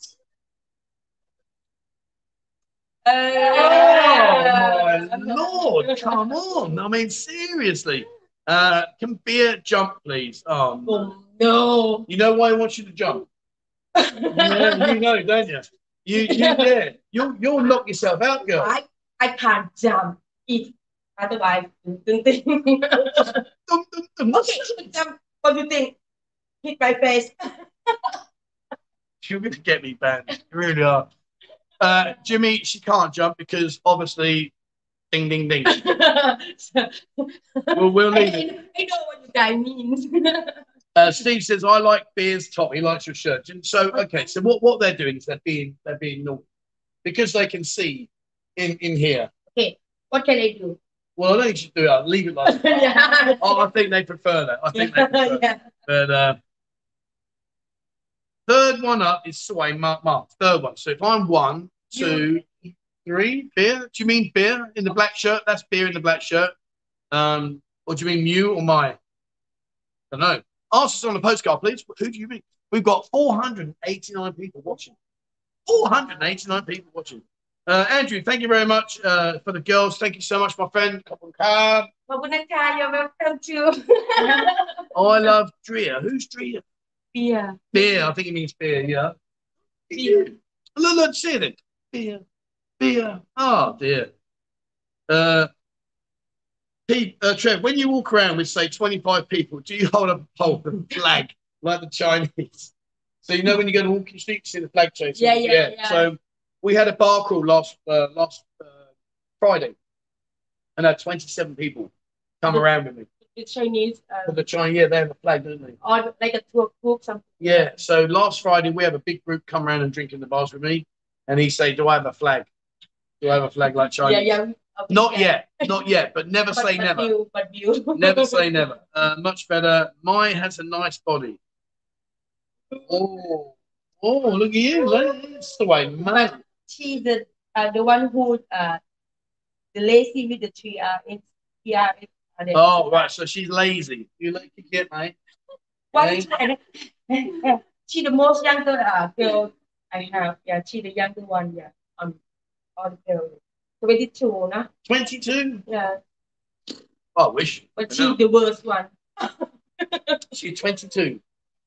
Oh, my Lord, come on. I mean, seriously. Uh, can Beer jump, please? Oh, oh, no. You know why I want you to jump? you, know, you know, don't you? You, you yeah. You'll, you'll knock yourself out, girl. I, I can't jump. It otherwise. dum, dum, dum, dum. Okay, jump. What do you think? Hit my face. You're going to get me banned. You really are. Uh, Jimmy, she can't jump because obviously, ding, ding, ding. We'll, we'll I, leave it. I, I know what you guys mean Uh, Steve says, "I like beer's top. He likes your shirt." And so, okay, so what, what they're doing is they're being they're being naughty because they can see in in here. Okay, what can I do Well, I don't think you should do it. I'll leave it like. that. yeah Oh, I think they prefer that. I think they prefer. that. yeah But uh, Third one up is Sway Mark Mark. Third one. So if I'm one, two, three, beer. Do you mean beer in the black shirt? That's beer in the black shirt. Um, or do you mean you or Mai? I don't know. Ask us on the postcard, please. Who do you mean? We've got 489 people watching. 489 people watching. Uh, Andrew, thank you very much uh, for the girls. Thank you so much, my friend. Kabunka. Kabunka, you're welcome too. Oh, I love Drea. Who's Drea? Beer Beer. I think it means beer. Yeah. Beer. Look, look, see it. Beer. Beer. Oh dear. Uh, Pete, uh, Trev, when you walk around with say 25 people, do you hold a pole and flag like the Chinese? So you know when you go to walking street, you see the flag chasing. Yeah, yeah, yeah. So we had a bar crawl last uh, last uh, Friday, and I had 27 people come around with me. The Chinese For uh, the Chinese, yeah, they have a flag, don't they? or like a tour group something Yeah. So last Friday we have a big group come around and drink in the bars with me, and he say, "Do I have a flag? Do I have a flag like China?" yeah yeah uh, Not yet, not yet, but never but, say but never. you but you Never say never. Uh, much better. Mine has a nice body. Oh, oh, look at you. That's the way, man. she's the uh, the one who uh the lazy with the three R it's yeah it's uh, Oh, right. So she's lazy. You like to get, mate. one she the most younger uh, girl I have yeah she the younger one yeah um all the girls 22นะ 22? yeah I wish. but she the worst one She's 22.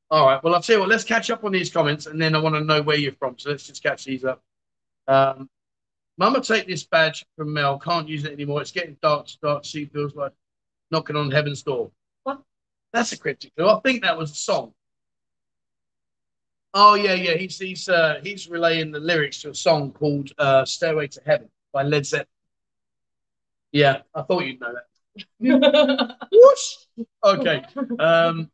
All right. Well, I'll tell you what, let's catch up on these comments and then I want to know where you're from. So let's just catch these up. Um, Mama, take this badge from Mel. Can't use it anymore. It's getting dark dark. She feels like knocking on heaven's door. What? That's a cryptic clue. I think that was a song. Oh, yeah, yeah. He's he's uh, he's relaying the lyrics to a song called uh, Stairway to Heaven by Led Zeppelin. Yeah, I thought you'd know that. Whoosh! Okay. Um,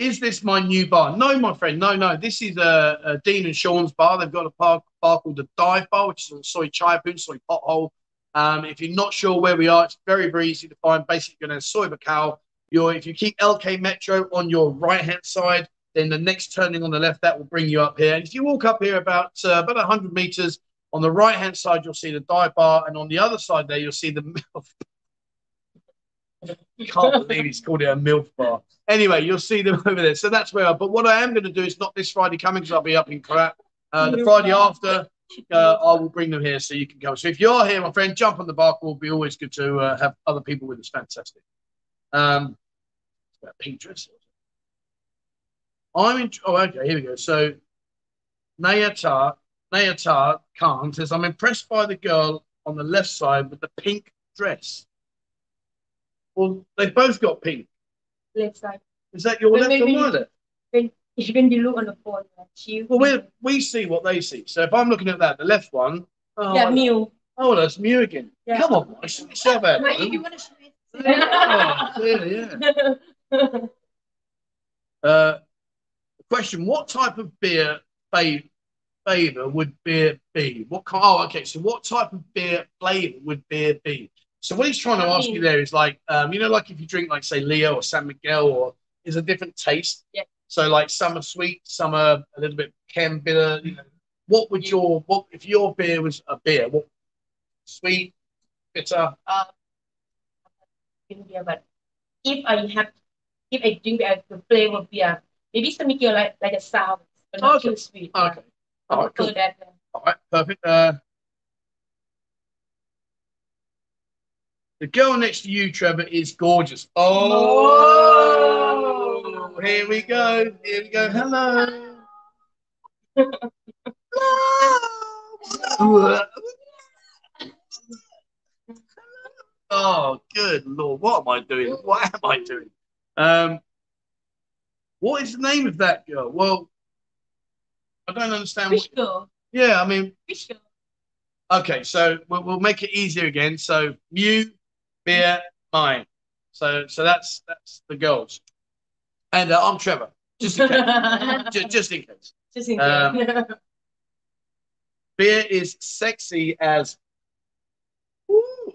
is this my new bar? No, my friend. No, no. This is uh, uh, Dean and Sean's bar. They've got a bar, bar called the Dive Bar, which is on Soi Chaiyapoon, Soi Pothole. Um, if you're not sure where we are, it's very, very easy to find. Basically, you're going to Soi Buakhao. You're, if you keep LK Metro on your right hand side, then the next turning on the left, that will bring you up here. And if you walk up here about uh, about 100 meters, on the right hand side, you'll see the dive bar. And on the other side there, you'll see the MILF. Can't believe he's called it a MILF bar. Anyway, you'll see them over there. So that's where. I, but what I am going to do is not this Friday coming because I'll be up in Korat. Uh, the Friday after, uh, I will bring them here so you can come. So if you're here, my friend, jump on the bar. Will be always good to uh, have other people with us. Fantastic. Um, pink dress. I'm in. Oh, okay. Here we go. So, Nayatar, Nayatar Khan says, "I'm impressed by the girl on the left side with the pink dress." Well, they've both got pink. left side Is that your left or my left? When you look on the phone yeah, she Well, we we see what they see. So if I'm looking at that, the left one. Oh, yeah Mew oh that's Mew again. Yeah. Come on, boy, show yourself out. Mate, man. you want to show it Oh, yeah, yeah. Uh, question: What type of beer fa- flavor would beer be? What kind? Oh, okay. So, what type of beer flavor would beer be? So, what he's trying to ask you there is like, um, you know, like if you drink like say Leo or San Miguel, or is a different taste. Yeah. So, like some are sweet, some are a little bit chem bitter. You know, what would your what if your beer was a beer? What sweet, bitter? uh, beer, but if I have, if I drink beer, the flavor beer, maybe some make you like like a sour, but not Okay. too sweet. Okay. All right, cool. that. uh, All right, perfect. Uh, the girl next to you, Trevor, is gorgeous. Oh, here we go. Here we go. Hello. Hello. oh, good lord! What am I doing? What am I doing? Um, what is the name of that girl? Well, I don't understand. What, Which girl? yeah, I mean, Which girl? Okay, so we'll, we'll make it easier again. So Mew, beer, mine. So so that's that's the girls. And uh, I'm Trevor, just in case. just, just in case. Just in Um. Beer is sexy as. Ooh.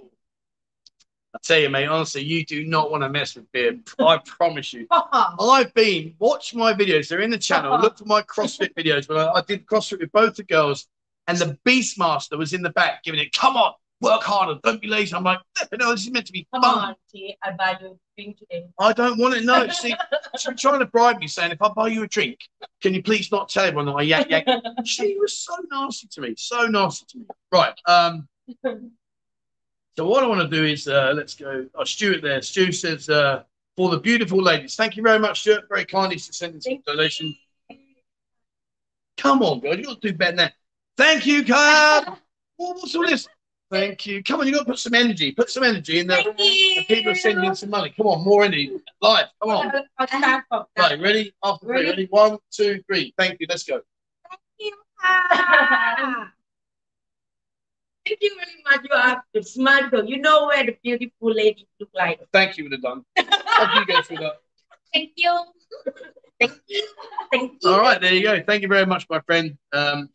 I tell you, mate. Honestly, you do not want to mess with beer. I promise you. I've been watch my videos. They're in the channel. Look for my CrossFit videos. But I, I did CrossFit with both the girls, and the Beastmaster was in the back giving it. Come on, work harder. Don't be lazy. I'm like, no, this is meant to be Come fun. on, T. I buy you a drink today. I don't want it. No, see, she's trying to bribe me, saying if I buy you a drink, can you please not tell everyone that I yak yak. She was so nasty to me, so nasty to me. Right. Um. So what I want to do is uh, let's go. Oh, Stuart there. Stu says uh, for the beautiful ladies. Thank you very much, Stuart. Very kindly to send some donation. Come on, girl. You got to do better than that. Thank you. What, what's all this? Thank you. Come on, you've got to put some energy. Put some energy in there. The people are sending some money. Come on, more energy. Live. Come on. I'll start from Right, ready? After three. Ready? Ready? One, two, three. Thank you. Let's go. that. Thank you very much. You are the smart girl. You know where the beautiful lady look like. Thank you would have done. How do you go through that? Thank you. Thank you. Thank you. All right, there you go. Thank you very much, my friend. Um,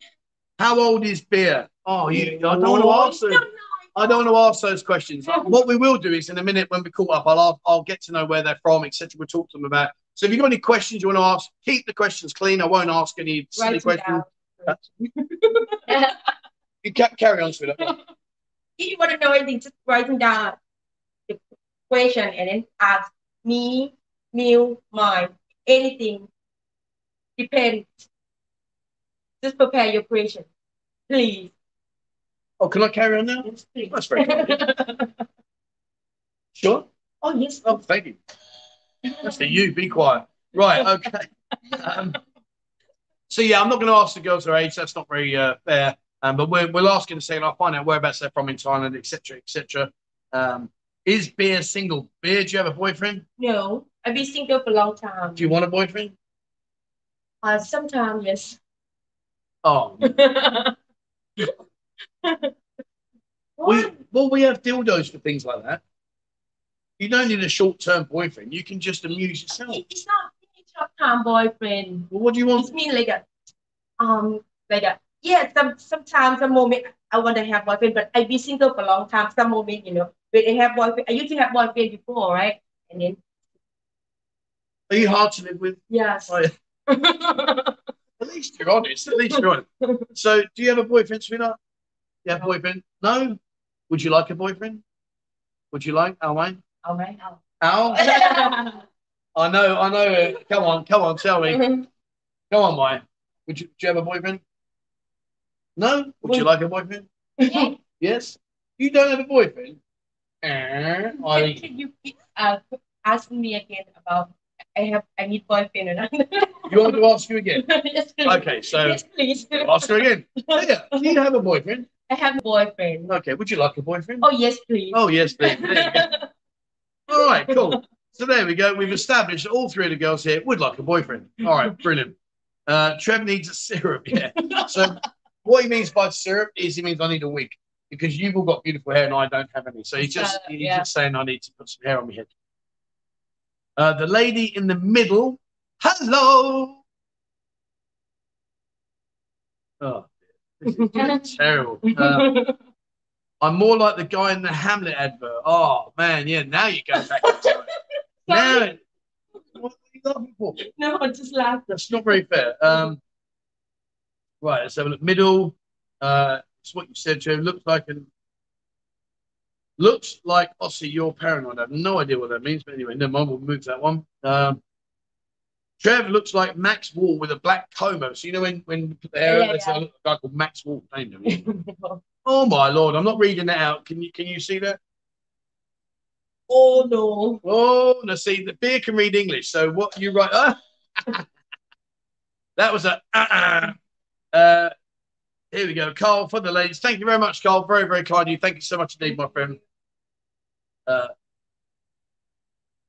how old is beer? Oh, you, I don't want to ask No, those. no. I don't want to ask those questions. What we will do is, in a minute when we call up, I'll I'll get to know where they're from, etc. We'll talk to them about. So if you've got any questions you want to ask, keep the questions clean. I won't ask any silly questions. You can carry on with it. if you want to know anything, just writing down the question and then ask me, Neil, mine, anything. Depends. Just prepare your question. Please. Oh, can I carry on now? Yes, please. That's very kind. Sure. oh, yes. Oh, thank you. That's for you. Be quiet. Right. Okay. Um, so yeah, I'm not going to ask the girls their age. That's not very uh, fair. Um, but we'll, we'll ask in a second. I'll find out whereabouts they're from in Thailand, etc., etc. Um, is Beer single? Beer, do you have a boyfriend? No, I've been single for a long time. Do you want a boyfriend? Uh, sometimes, yes. Oh, we well we have dildos for things like that. You don't need a short-term boyfriend. You can just amuse yourself. it's not not time boyfriend. Well, what do you want? It's mean like a um like a yeah, some sometimes some moment I want to have boyfriend, but I've been single for a long time. Some moment, you know, when I have boyfriend, I used to have boyfriend before, right? And then Are you hard to live with? yes. Oh, yeah. At least you're honest. At least you're honest. So, do you have a boyfriend, sweetheart? A boyfriend? No. Would you like a boyfriend? Would you like Al Wayne? All right. Al? I know, I know. it. Come on, come on, tell me. Come on, Wayne. Would you, do you have a boyfriend? No. Would you like a boyfriend? Yes. You don't have a boyfriend? Can, I, can you uh, ask me again about I have I need boyfriend or not? you want me to ask you again? yes. Okay, so yes, please. ask her again. Yeah. Do you have a boyfriend? I have a boyfriend. Okay. Would you like a boyfriend? Oh yes, please. Oh, yes, please. There you go. All right, cool. So there we go. We've established all three of the girls here would like a boyfriend. All right, brilliant. Uh, Trev needs a syrup, yeah. So what he means by syrup is he means I need a wig because you've all got beautiful hair and I don't have any. So he's just Uh, he's yeah. just saying I need to put some hair on my head. Uh, the lady in the middle, hello. Oh, this is terrible. Uh, I'm more like the guy in the Hamlet advert. Oh man, yeah. Now you go back. now, what are you laughing for? no, I just laugh. That's not very fair. Um, right, let's have a look. Middle. Uh, it's what you said, Joe. Looks like an Looks like Aussie, you're paranoid. I have no idea what that means, but anyway, never mind. We'll move that one. Um, Trev looks like Max Wall with a black comb. So you know when when you put the hair, Yeah, yeah, a guy called Max Wall. Name him. oh my lord, I'm not reading that out. Can you can you see that? oh no. Oh no, see the beer can read English. So what you write? Uh, that was a uh, uh, uh, here we go, Carl for the ladies. Thank you very much, Carl. Very very kind of you. Thank you so much indeed, my friend. Uh,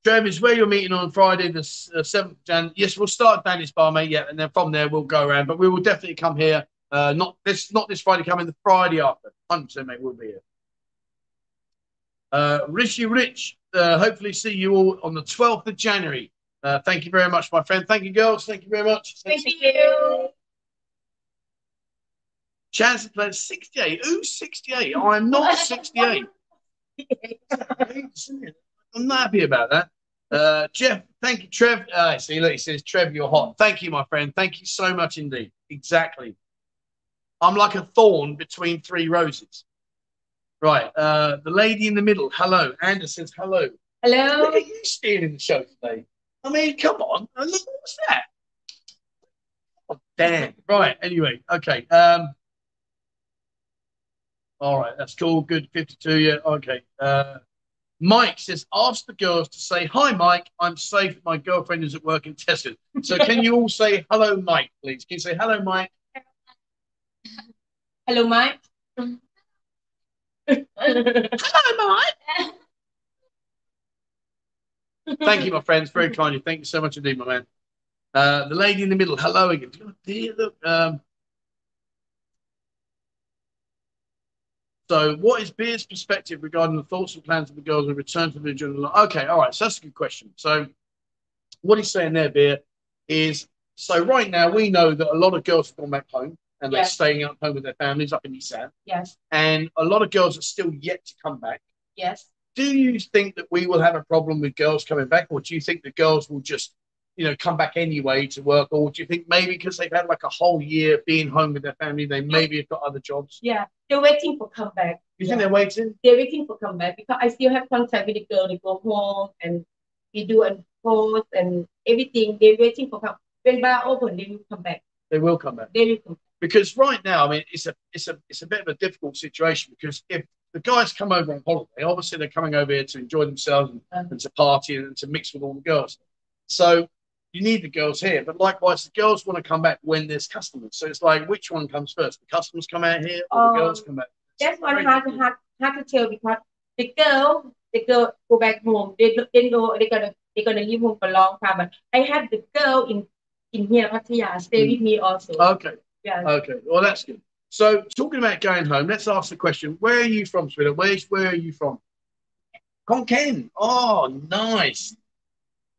Trev, is where you're meeting on Friday, the seventh of Jan. Yes, we'll start at Danny's Bar, mate. Yeah, and then from there we'll go around. But we will definitely come here. Uh, not this, not this Friday coming. The Friday after, hundred percent, mate. We'll be here. Uh, Rishi Rich, uh, hopefully see you all on the 12th of January. Uh, thank you very much, my friend. Thank you, girls. Thank you very much. Thank you. Chance played 68. Who's 68? I'm not 68. I'm not happy about that. Uh, Jeff, thank you, Trev. Uh, see, look, he says, Trev, you're hot. Thank you, my friend. Thank you so much indeed. Exactly. I'm like a thorn between three roses. Right. Uh, the lady in the middle. Hello. Anders says hello. Hello. Look at you stealing the show today. I mean, come on. Look, what's that? Oh, damn. Right. Anyway. Okay. Um. All right. That's cool. Good. 52. Yeah. Okay. Uh, Mike says, ask the girls to say, hi, Mike. I'm safe. My girlfriend is at work in Tesco. So can you all say hello, Mike, please? Can you say hello, Mike? Hello, Mike. Hello, Mike. Thank you, my friends. Very kind of you. Thank you so much indeed, my man. Uh, the lady in the middle. Hello again. Dear, look. Um, so, what is Beer's perspective regarding the thoughts and plans of the girls in return to the journal? Okay, all right. So that's a good question. So, what he's saying there, Beer, is so right now we know that a lot of girls have gone back home and they're staying at home with their families up in Isan, Yes. and a lot of girls are still yet to come back Yes. do you think that we will have a problem with girls coming back, or do you think the girls will just, you know, come back anyway to work, or do you think maybe because they've had like a whole year being home with their family, they maybe have got other jobs? Yeah. They're waiting for comeback. You think they're waiting? They're waiting for comeback because I still have contact with the girl. They go home and we do a post and everything. They're waiting for come. When bar open, they will come back. They will come back They will come. back. because right now, I mean, it's a it's a it's a bit of a difficult situation because if the guys come over on holiday, obviously they're coming over here to enjoy themselves and, Um, and to party and to mix with all the girls. So you need the girls here, but likewise, the girls want to come back when there's customers. So it's like, which one comes first? The customers come out here, or the Um, girls come back? That's hard, difficult. hard, hard to tell because the girl, the girl go back home. They they know they're gonna they're gonna leave home for a long time. But I have the girl in in here, Pattaya, stay with me also. Okay, yeah. okay. Well, that's good. So, talking about going home, let's ask the question: Where are you from, sweetheart? Where's where are you from? Khon Kaen. Oh, nice.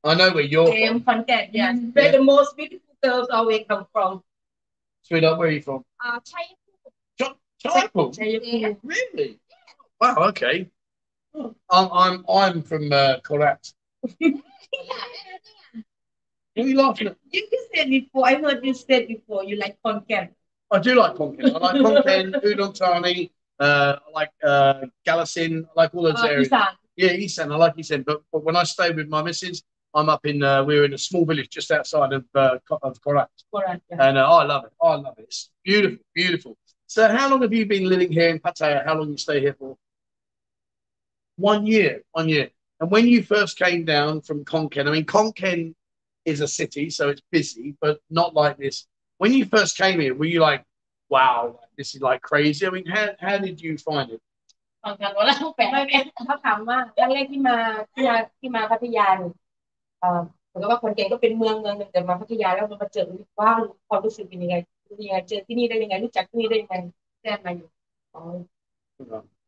I know where you're I am from, Khon Kaen, yes. Yeah. Where the most beautiful girls always come from. sweetheart. Where are you from? Uh, China. Chapel. Chayapur. Really? Wow. Okay. Oh, I'm I'm I'm from uh, Korat. What are you laughing at? You said before, I heard you said before, you like Khon Kaen. I do like Khon Kaen. I like Khon Kaen, Udon Thani. Uh, I like uh, Kalasin. I like all those Uh, areas. Isan. Yeah, Isan. I like Isan. But, but when I stay with my missus, I'm up in uh, We're in a small village just outside of uh, of Korat, yeah. and uh, I love it. I love it. It's beautiful, beautiful. So, how long have you been living here in Pattaya? How long you stay here for? One year, one year. And when you first came down from Khon Kaen, I mean, Khon Kaen is a city, so it's busy, but not like this. When you first came here, were you like, wow, this is like crazy? I mean, how, how did you find it? ฟังกันว่าเราแปลกเขาถามว่าครั้งแรกที่มาที่มาที่มาพัทยาเนี่ย เอ่อเหมือนกับว่าคนเก่งก็เป็นเมืองเมืองหนึ่งแต่มาพัทยาแล้วมันมาเจอว้าวความรู้สึกเป็นยังไงเป็นยังไงเจอที่นี่ได้ยังไงรู้จักที่นี่ได้ยังไงแจ้งมาอยู่อ๋อ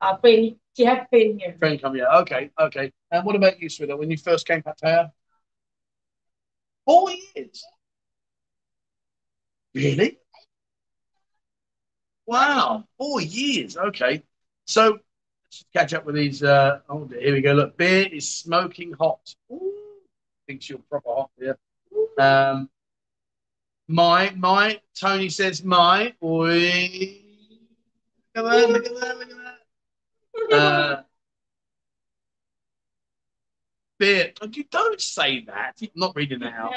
อ่าเป็นที่ให้เป็นเนี่ย Friend come here. Okay, okay. And what about you, sweetheart? When you first came to Pattaya? Four years. Really? Wow, four years. Okay. So let's catch up with these. Uh, oh, here we go. Look, beer is smoking hot. Ooh, Thinks she'll proper hot yeah. Um, my, my, Tony says my. Look at that, look at that, look at that. Uh. Oh, you don't say that. I'm not reading that out.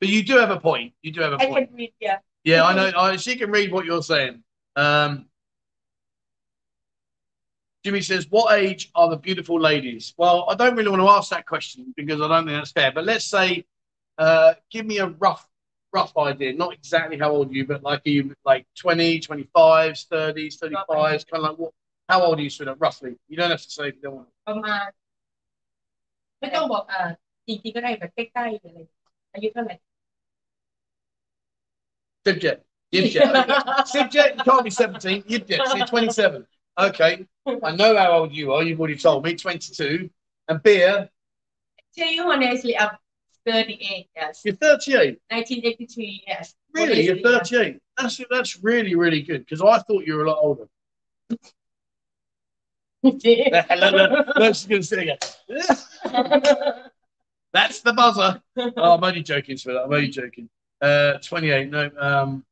But you do have a point. You do have a point. I can read, yeah. Yeah, I know. I, she can read what you're saying. Um, Jimmy says, "What age are the beautiful ladies?" Well, I don't really want to ask that question because I don't think that's fair. But let's say, uh, give me a rough, rough idea. Not exactly how old are you, but like are you like 20, 25s, 30s, 35s, kind of like what? How old are you, sweetheart? Roughly. You don't have to say if you don't want. ประมาณไม่ต้องบอกอ่าจริงๆก็ได้แบบใกล้ๆอะไรอายุเท่าไหร่ Sibjet. Yibjet. Sibjet, you can't be 17. Yibjet, so you're 27. Okay. I know how old you are. You've already told me. 22. And beer, To you honestly I'm 38 yes you're 38. 1983 yes Really? You're Honestly, 38. That's that's really, really good because I thought you were a lot older. it. That's the buzzer. Oh, I'm only joking, sweetheart. I'm only joking. Uh, 28. No. Um,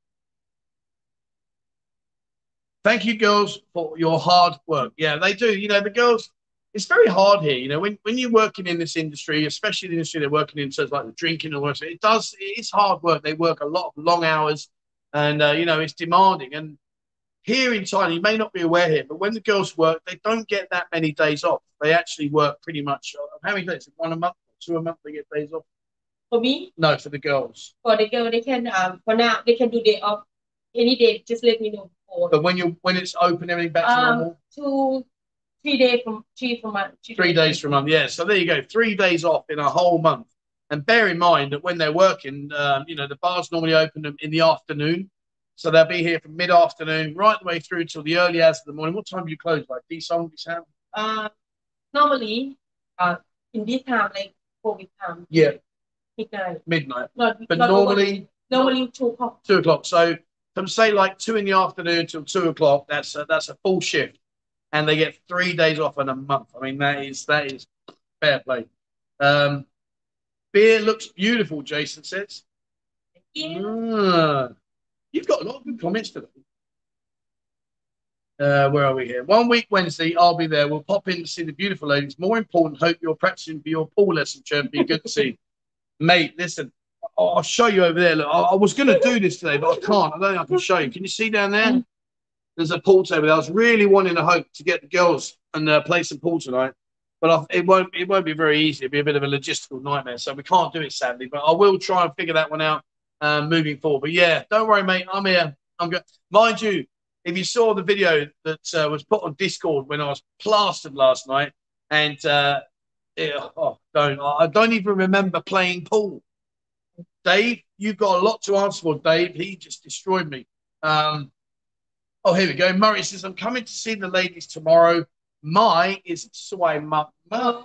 thank you, girls, for your hard work. Yeah, they do. You know, the girls. It's very hard here. You know, when, when you're working in this industry, especially the industry they're working in, so it's like the drinking and all that. It does. It's hard work. They work a lot of long hours, and uh, you know, it's demanding. And here in China, you may not be aware here, but when the girls work, they don't get that many days off. They actually work pretty much. uh, How many days? One a month, two a month. They get days off. for me No, for the girls. for the girl they can um for now they can do day off any day just let me know But when you when it's open, everything back to Um, normal. two three days from three from month Three days for a month. Yeah. So there you go. Three days off in a whole month. And bear in mind that when they're working, um, you know, the bars normally open them in the afternoon. So they'll be here from mid afternoon right the way through till the early hours of the morning. What time do you close? Like D song, D sound? uh normally uh in this time like COVID time Yeah, midnight midnight. not But not normally normally two o'clock two o'clock. So from say like two in the afternoon till two o'clock, that's a, that's a full shift, and they get three days off in a month. I mean that is that is fair play. Um, beer looks beautiful, Jason says. Ah, you've got a lot of good comments today. Uh, where are we here? One week Wednesday, I'll be there. We'll pop in to see the beautiful ladies. More important, hope you're practicing for your pool lesson, champion. Good to see, you. mate. Listen, I'll show you over there. Look, I, I was going to do this today, but I can't. I don't think I can show you. Can you see down there? There's a pool table. I was really wanting to hope to get the girls and uh, play some pool tonight, but I, it won't. It won't be very easy. It'll be a bit of a logistical nightmare. So we can't do it sadly. But I will try and figure that one out uh, moving forward. But yeah, don't worry, mate. I'm here. I'm good. Mind you, if you saw the video that uh, was put on Discord when I was plastered last night, and uh, yeah, oh, don't I don't even remember playing pool. Dave, you've got a lot to answer for, Dave. He just destroyed me. Um, oh, here we go. Murray says, I'm coming to see the ladies tomorrow. Mai is Sway Mum. Oh,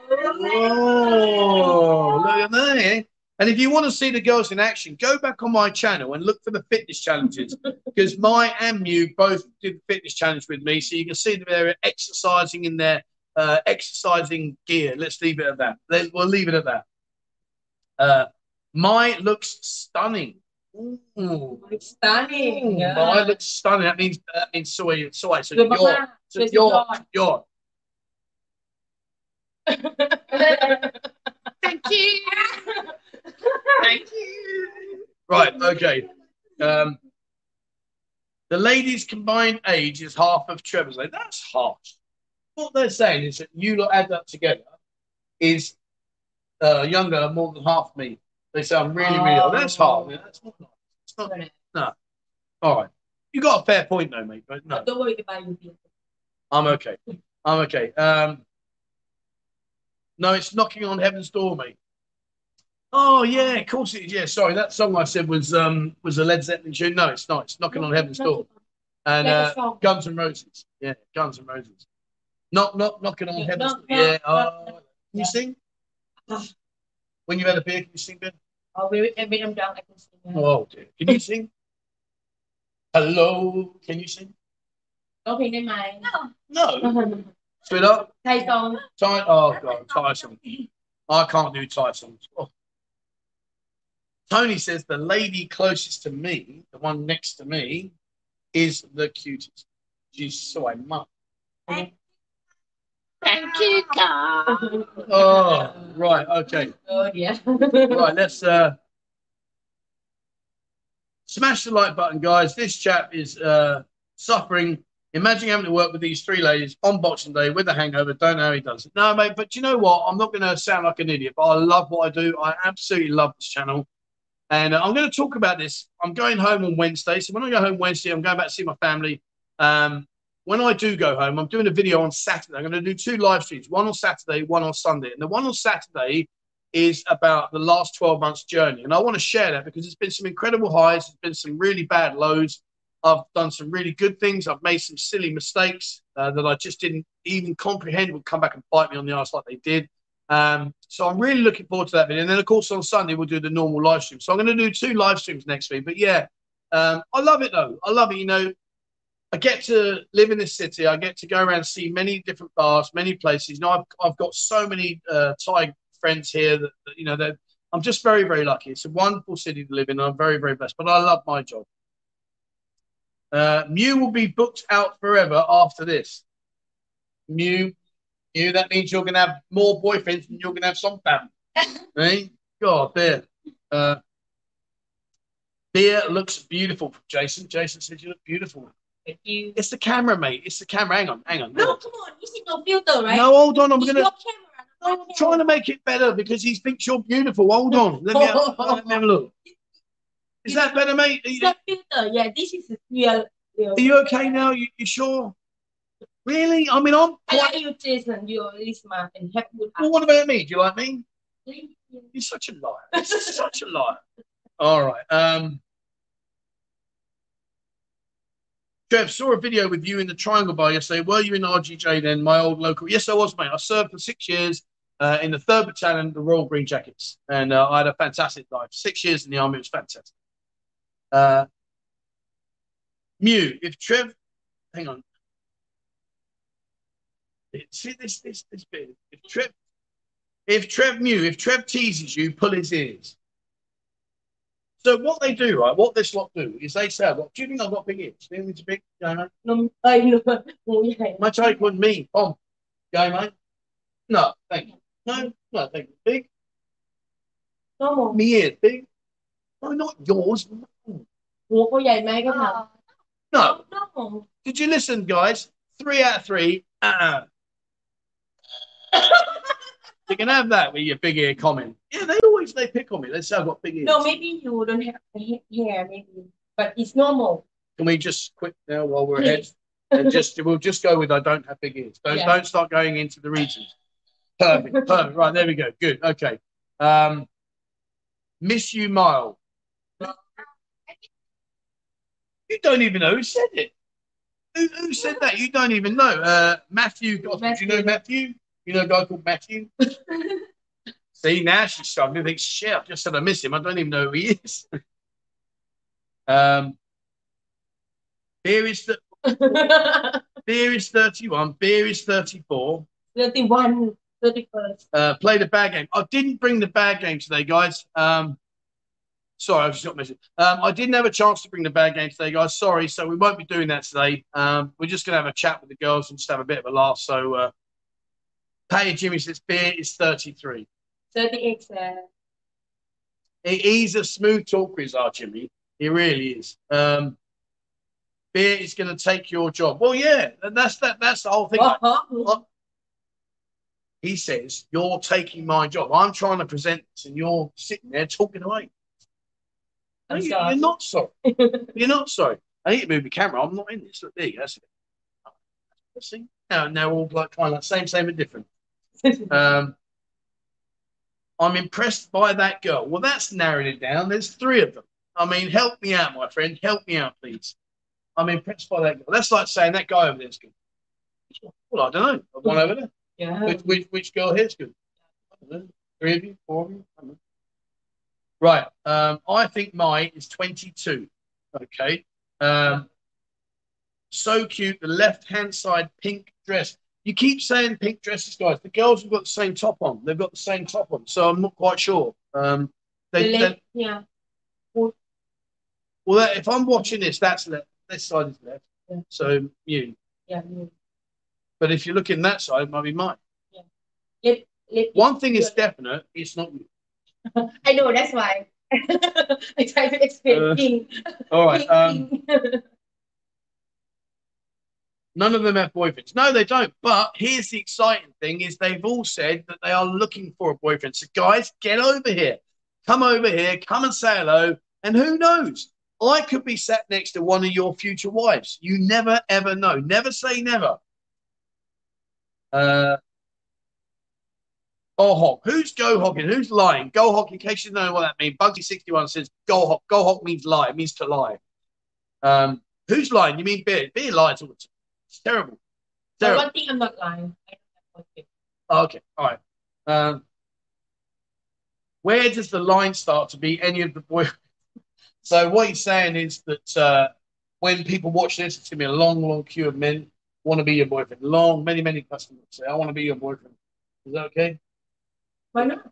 look at that. eh? And if you want to see the girls in action, go back on my channel and look for the fitness challenges because Mai and Mew both did the fitness challenge with me. So you can see that they're exercising in their uh, exercising gear. Let's leave it at that. Let- We'll leave it at that. Uh, my looks stunning. Ooh. Stunning. Yeah. Mai looks stunning. That means uh, that means soy soy. So your so your your. Thank you. Thank you. Right. Okay. Um, the ladies' combined age is half of Trevor's age. That's harsh. What they're saying is that you lot add that together is uh, younger more than half me. They I'm really, really old. That's hard. man. That's not nice. It's not, all right. You got a fair point though, mate, but no. don't worry about you I'm okay. I'm okay. Um, no, it's knocking on heaven's door, mate. Oh yeah, of course it is. Yeah, sorry, that song I said was um was a Led Zeppelin tune. No, it's not. It's knocking on heaven's door. And uh. Guns and Roses. Yeah, Guns and Roses. Knock, knock, knocking on heaven's door. Yeah. Oh, can you sing? When you've had a beer, can you sing, Ben? Down. I can sing. Oh. Can you sing? Hello, can you sing? Okay, never mind. No. No. Straight up. Thai song. Thai. Oh god, Thai song. I can't do Thai songs. Oh. Tony says the lady closest to me, the one next to me, is the cutest. She's so much. Hey. Oh, right. Okay. Oh dear. Right. Let's uh, smash the like button, guys. This chap is uh, suffering. Imagine having to work with these three ladies on Boxing Day with a hangover. Don't know how he does it. No, mate. But you know what? I'm not going to sound like an idiot, but I love what I do. I absolutely love this channel. And uh, I'm going to talk about this. I'm going home on Wednesday. So when I go home Wednesday, I'm going back to see my family. Um, when I do go home, I'm doing a video on Saturday. I'm going to do two live streams, one on Saturday, one on Sunday. And the one on Saturday is about the last 12 months journey. And I want to share that because it's been some incredible highs, it's been some really bad lows. I've done some really good things. I've made some silly mistakes uh, that I just didn't even comprehend would come back and bite me on the ass like they did. Um, so I'm really looking forward to that video. And then, of course, on Sunday, we'll do the normal live stream. So I'm going to do two live streams next week. But yeah, um, I love it though. I love it. You know, I get to live in this city. I get to go around and see many different bars, many places. You know, I've, I've got so many uh, Thai friends here that, that you know, that I'm just very, very lucky. It's a wonderful city to live in. I'm very, very blessed. But I love my job. Uh, Mew will be booked out forever after this. Mew, Mew, that means you're going to have more boyfriends than you're going to have some family. right? God, there. Uh, beer looks beautiful, Jason. Jason said you look beautiful. You. It's the camera, mate. It's the camera. Hang on, hang on. No, come on. This is no filter, right? No, hold on. I'm It's gonna. your I'm trying to make it better because he thinks you're beautiful. Hold on. Let me have, let me have a look. Is that better, mate? It's you, filter. Yeah, this is real. real. are you okay now? You, you sure? Really? I mean, I'm I like you, Jason. You're smart and good Well, what about me? Do you like me? You're such a liar. such a liar. All right. Um, Trev, saw a video with you in the Triangle Bar yesterday. Were you in RGJ then, my old local? Yes, I was, mate. I served for six years uh, in the 3rd Battalion, the Royal Green Jackets. And uh, I had a fantastic life. Six years in the Army, was fantastic. Uh, Mew, if Trev, hang on. See this, this, this bit. If Trev, if Trev Mew, if Trev teases you, pull his ears. So what they do, right? What this lot do is they say, "Look, do you think I've got big ears? Do you think it's big, gay mate? No, I know. Oh, yeah. My take on me, Tom, gay mate. No, thank you. No, no, thank you. Big. No. Me ears big. No, not yours. Oh, no. Ủa có? No. No. Did you listen, guys? Three out of three. Uh-uh. you can have that with your big ear comment. Yeah, they they pick on me. Let's say I've got big ears. No, maybe you don't have ha- hair, maybe, but it's normal. Can we just quit now while we're ahead? and just we'll just go with I don't have big ears. Don't Yeah. don't start going into the reasons. Perfect, perfect. Right, there we go. Good. Okay. Um Miss you mile. You don't even know who said it. Who, who said that? You don't even know. Uh Matthew Gospel. Do you know Matthew? You know a guy called Matthew? See, now she's struggling. Thinks, shit, I've just said I miss him. I don't even know who he is. um Beer is the Beer is 31. Beer is 34. 31, 31st. Uh, play the bag game. I didn't bring the bag game today, guys. Um, sorry, I just got message. Um, I didn't have a chance to bring the bag game today, guys. Sorry. So we won't be doing that today. Um, we're just going to have a chat with the girls and just have a bit of a laugh. So, uh, Patty Jimmy says beer is 33. 38, uh, He- He's a smooth talker, is our Jimmy. He really is. Um, beer is going to take your job. Well, yeah, that's that. That's the whole thing. uh-huh. He says, You're taking my job. I'm trying to present this, and you're sitting there talking away. I'm No, you-. You're not sorry. You're not sorry. I need to move the camera. I'm not in this. Look, there you go. That's it. See? Now, now all like kind of same, same, and different. Um, I'm impressed by that girl. Well, that's narrowed it down. There's three of them. I mean, help me out, my friend. Help me out, please. I'm impressed by that girl. That's like saying that guy over there's good. Well, I don't know. One over there. yeah. Which, which, which girl here's good? I don't know. Three of you? Four of you? I don't know. Right. Um, I think Mai is 22. Okay. Um, so cute. The left hand side pink dress. You keep saying pink dresses, guys. The girls have got the same top on. They've got the same top on. So I'm not quite sure. Um, they, yeah. well, that, if I'm watching this, that's left. This side is left. Yeah. So you. Yeah. yeah. But if you're looking that side, it might be mine. let let One thing is definite, it's not you. I know that's why I try to explain Uh. All right. Um. none of them have boyfriends. No, they don't. But here's the exciting thing: is they've all said that they are looking for a boyfriend. So guys, get over here. Come over here. Come and say hello. And who knows? I could be sat next to one of your future wives. You never ever know. Never say never. Uh, Go hog. Who's go hogging? Who's lying? Go hog, in case you don't know what that means. Bugsy61 says go hog. Go hog means lie. It means to lie. Um, who's lying? You mean beer? Beer lies all the time. It's terrible. but Terrible. one thing I'm not lying. I don't have boyfriend. Oh, okay. All right. Um, where does the line start to be any of the boy? So what he's saying is that uh, when people watch this, it's gonna be a long, long queue of men want to be your boyfriend. Long, many, many customers say, "I want to be your boyfriend." Is that okay? Why not?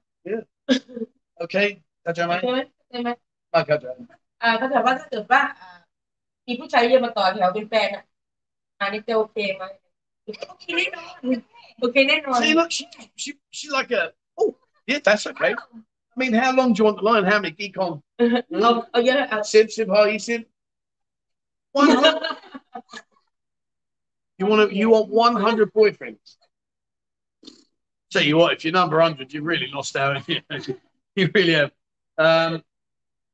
Okay, เข้าใจไหม ใช่ไหมใช่ไหม ไม่เข้าใจ อ่าถ้าเกิดว่าถ้าเกิดว่าอ่ามีผู้ชายเรียกมาต่อแถวเป็นแฟนอ่ะ Anita okay, man. Okay, no. Okay, no. See, look, she, she, she's like a, oh, yeah, that's okay. Wow. I mean, how long do you want the line? how many geek on? Love, oh, yeah. Uh, sib, sib. One hundred. you want to, you want one hundred boyfriends. Tell you what, if you're number hundred, you've really lost out. you really have. Um,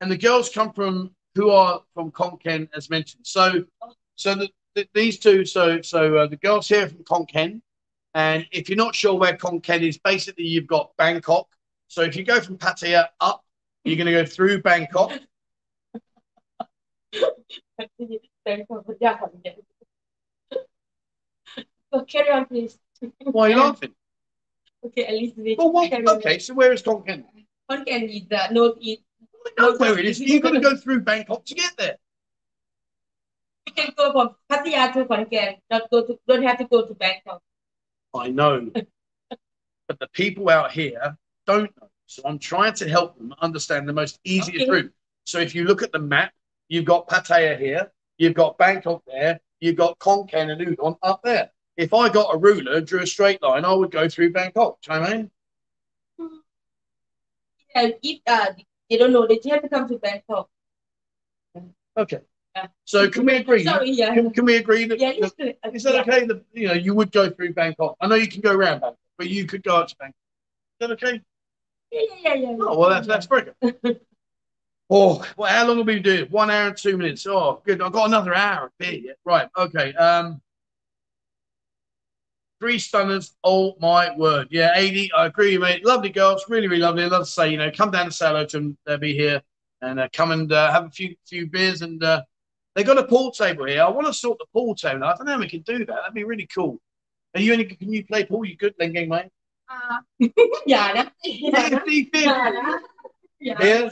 and the girls come from who are from Khon Kaen, as mentioned. So, so the, these two, so so uh, the girls here from Khon Kaen, and if you're not sure where Khon Kaen is, basically you've got Bangkok. So if you go from Pattaya up, you're going to go through Bangkok. well, oh, carry on, please. Why are you laughing? Okay, at least we. Well, what, okay, on. so where is Khon Kaen? Konken is the No, I know where it is. You've got to go through Bangkok to get there you can go from Pattaya to Khon Kaen not go to don't have to go to Bangkok I know. but the people out here don't know. So I'm trying to help them understand the most easiest Okay. route. So if you look at the map, you've got Pattaya here, you've got Bangkok there, you've got Khon Kaen and Udon up there. If I got a ruler and drew a straight line, I would go through Bangkok. Do you know what I mean? and if uh they don't know they have to come to Bangkok Okay. Yeah. So can we agree? sorry yeah Can, can we agree that, yeah that it's good. Is that yeah. okay? That you know you would go through Bangkok. I know you can go around Bangkok, but you could go up to Bangkok. Is that okay? yeah yeah yeah yeah Oh well, that's that's very good. oh, well, how long will we do? One hour and two minutes. Oh, good. I've got another hour of beer yet. Right. Okay. Um, three stunners. Oh my word. Yeah, eighty. I agree, mate. Lovely girls. Really, really lovely. I love to say, you know, come down to say hello to them. They'll be here and uh, come and uh, have a few few beers and. Uh, they got a pool table here. I want to sort the pool table. I don't know how we can do that. That'd be really cool. Are you any? Can you play pool? You good, Lengeng, mate? Uh, yeah, yeah, 50 50. Yeah. yeah.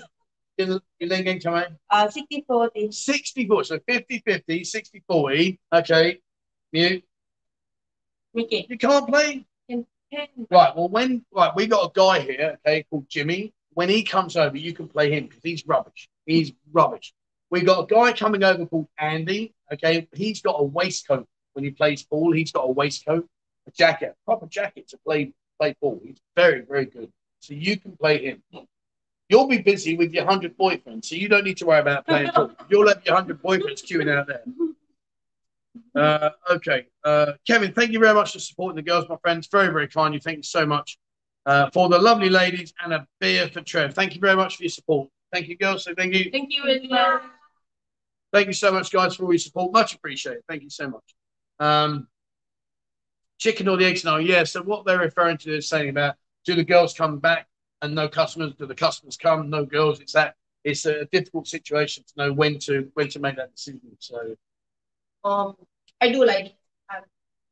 Your Lengeng, come on. Uh, 60 40. 60 40. So 50 50, 60 40. Okay. Mute. Mickey. You can't play? Can, can. Right. Well, when, right, we got a guy here, okay, called Jimmy. When he comes over, you can play him because he's rubbish. He's rubbish. We got a guy coming over called Andy. Okay. He's got a waistcoat when he plays ball. He's got a waistcoat, a jacket, proper jacket to play, play ball. He's very, very good. So you can play him. You'll be busy with your 100 boyfriends, so you don't need to worry about playing ball. You'll have your 100 boyfriends queuing out there. Uh, okay. Uh, Kevin, thank you very much for supporting the girls, my friends. Very, very kind. You thank you so much uh, for the lovely ladies and a beer for Trev. Thank you very much for your support. Thank you, girls. So thank you. thank you very much Thank you so much, guys, for all your support. Much appreciated. Thank you so much. Um, chicken or the eggs? No, yeah. So what they're referring to is saying about do the girls come back and no customers? Do the customers come? No girls. It's that. It's a difficult situation to know when to when to make that decision. So um I do like um,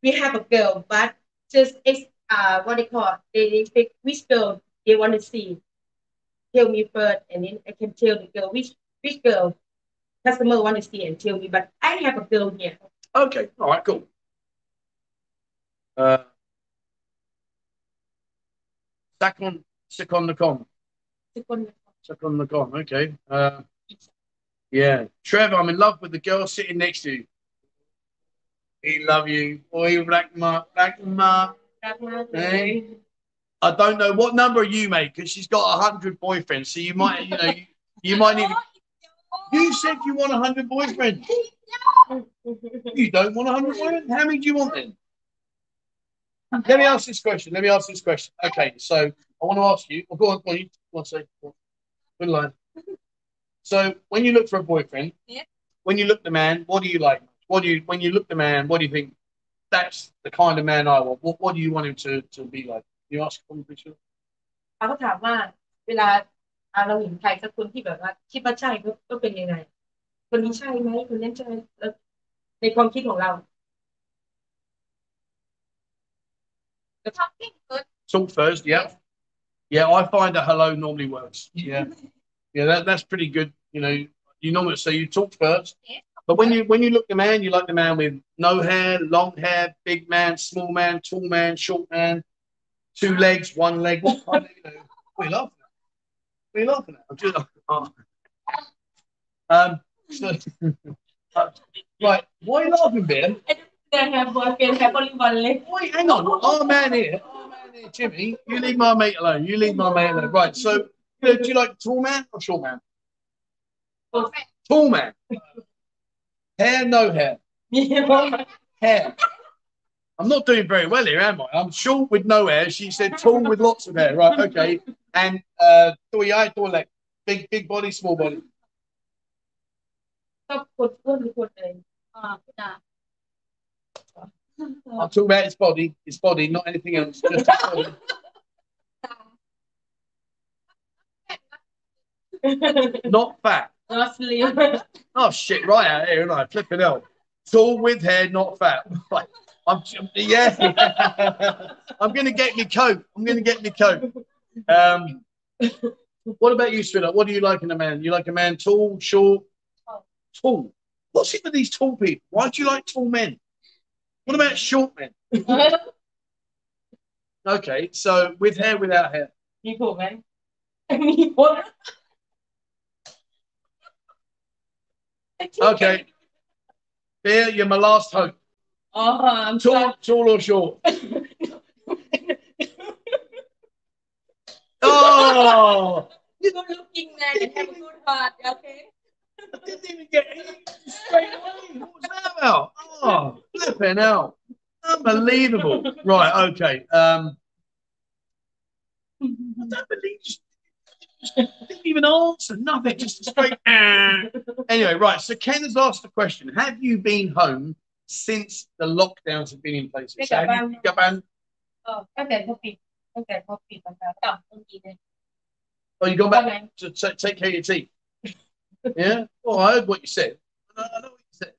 we have a girl but just it's uh what they call they they pick which girl they want to see tell me first and then I can tell the girl which which girl customer will understand, tell me, but I have a bill here. Okay, all right, cool. Uh, second, second the con. Second on the con. Okay. Uh, yeah, Trevor, I'm in love with the girl sitting next to you. He love you, boy, black mark, black mark. Hey. I don't know what number you make because she's got a hundred boyfriends, so you might, you know, you, you might need. To, You said you want a hundred boyfriends. You don't want a hundred boyfriends. How many do you want then? Let me ask this question. Let me ask this question. Okay, so I want to ask you. Well, go on. Go on. You, go on say. Go on. Good line. So when you look for a boyfriend, Yeah. when you look the man, what do you like? What do you when you look the man? What do you think? That's the kind of man I want. What What do you want him to, to be like? You ask him, Richard? เขาก็ถามว่า เวลา อ่ะเราเห็นใครสักคนที่แบบว่าคิดว่าใช่ก็ก็เป็นยังไง คนนี้ใช่ไหมคนนั้นใช่ไหมแล้วในความคิดของเรา The talking good Talk first, yeah. Yeah, I find a hello normally works. Yeah. Yeah, that, that's pretty good. You know, you normally so you talk first. Yeah. But when you when you look the man, you like the man with no hair, long hair, big man, small man, tall man, short man, two legs, one leg. What kind of, you know, what are are you laughing at? I'm just. Oh. Um. So, uh, right. Why are you laughing, Ben? Don't have only one. Wait, hang on. Our man here. Our man here, Jimmy. You leave my mate alone. You leave my mate alone. Right. So, do you like tall man or short man? Tall man. Tall man. hair, no hair. hair. I'm not doing very well here, am I? I'm short with no hair. She said tall with lots of hair. Right, okay. And uh, तो yeah, तो like big big body, small body. I'm talking about his body, his body, not anything else. Just his body. not fat. oh shit! Right out here, and I flipping out. Tall with hair, not fat. I'm yeah. I'm gonna get me coat. I'm gonna get me coat. Um, what about you, Spinner? What do you like in a man? You like a man tall, short, tall. What's it with these tall people? Why do you like tall men? What about short men? okay, so with hair, without hair. Newport men. Okay. Beer, you're my last hope. Oh, I'm tall, sorry. tall or short? Oh. You don't looking man and have a good heart, okay? I didn't even get straight away. What was that about? Oh, flipping out. Unbelievable. Right, okay. Um, I don't believe you. Didn't even answer, nothing, just a straight. "Ah." anyway, right. So Ken has asked the question: Have you been home since the lockdowns have been in place? So have you, Gaban, ก็ตั้ Okay, Oh, you going back okay. to t- take care of your teeth. yeah. Oh, I heard what you said. I, I know what you said.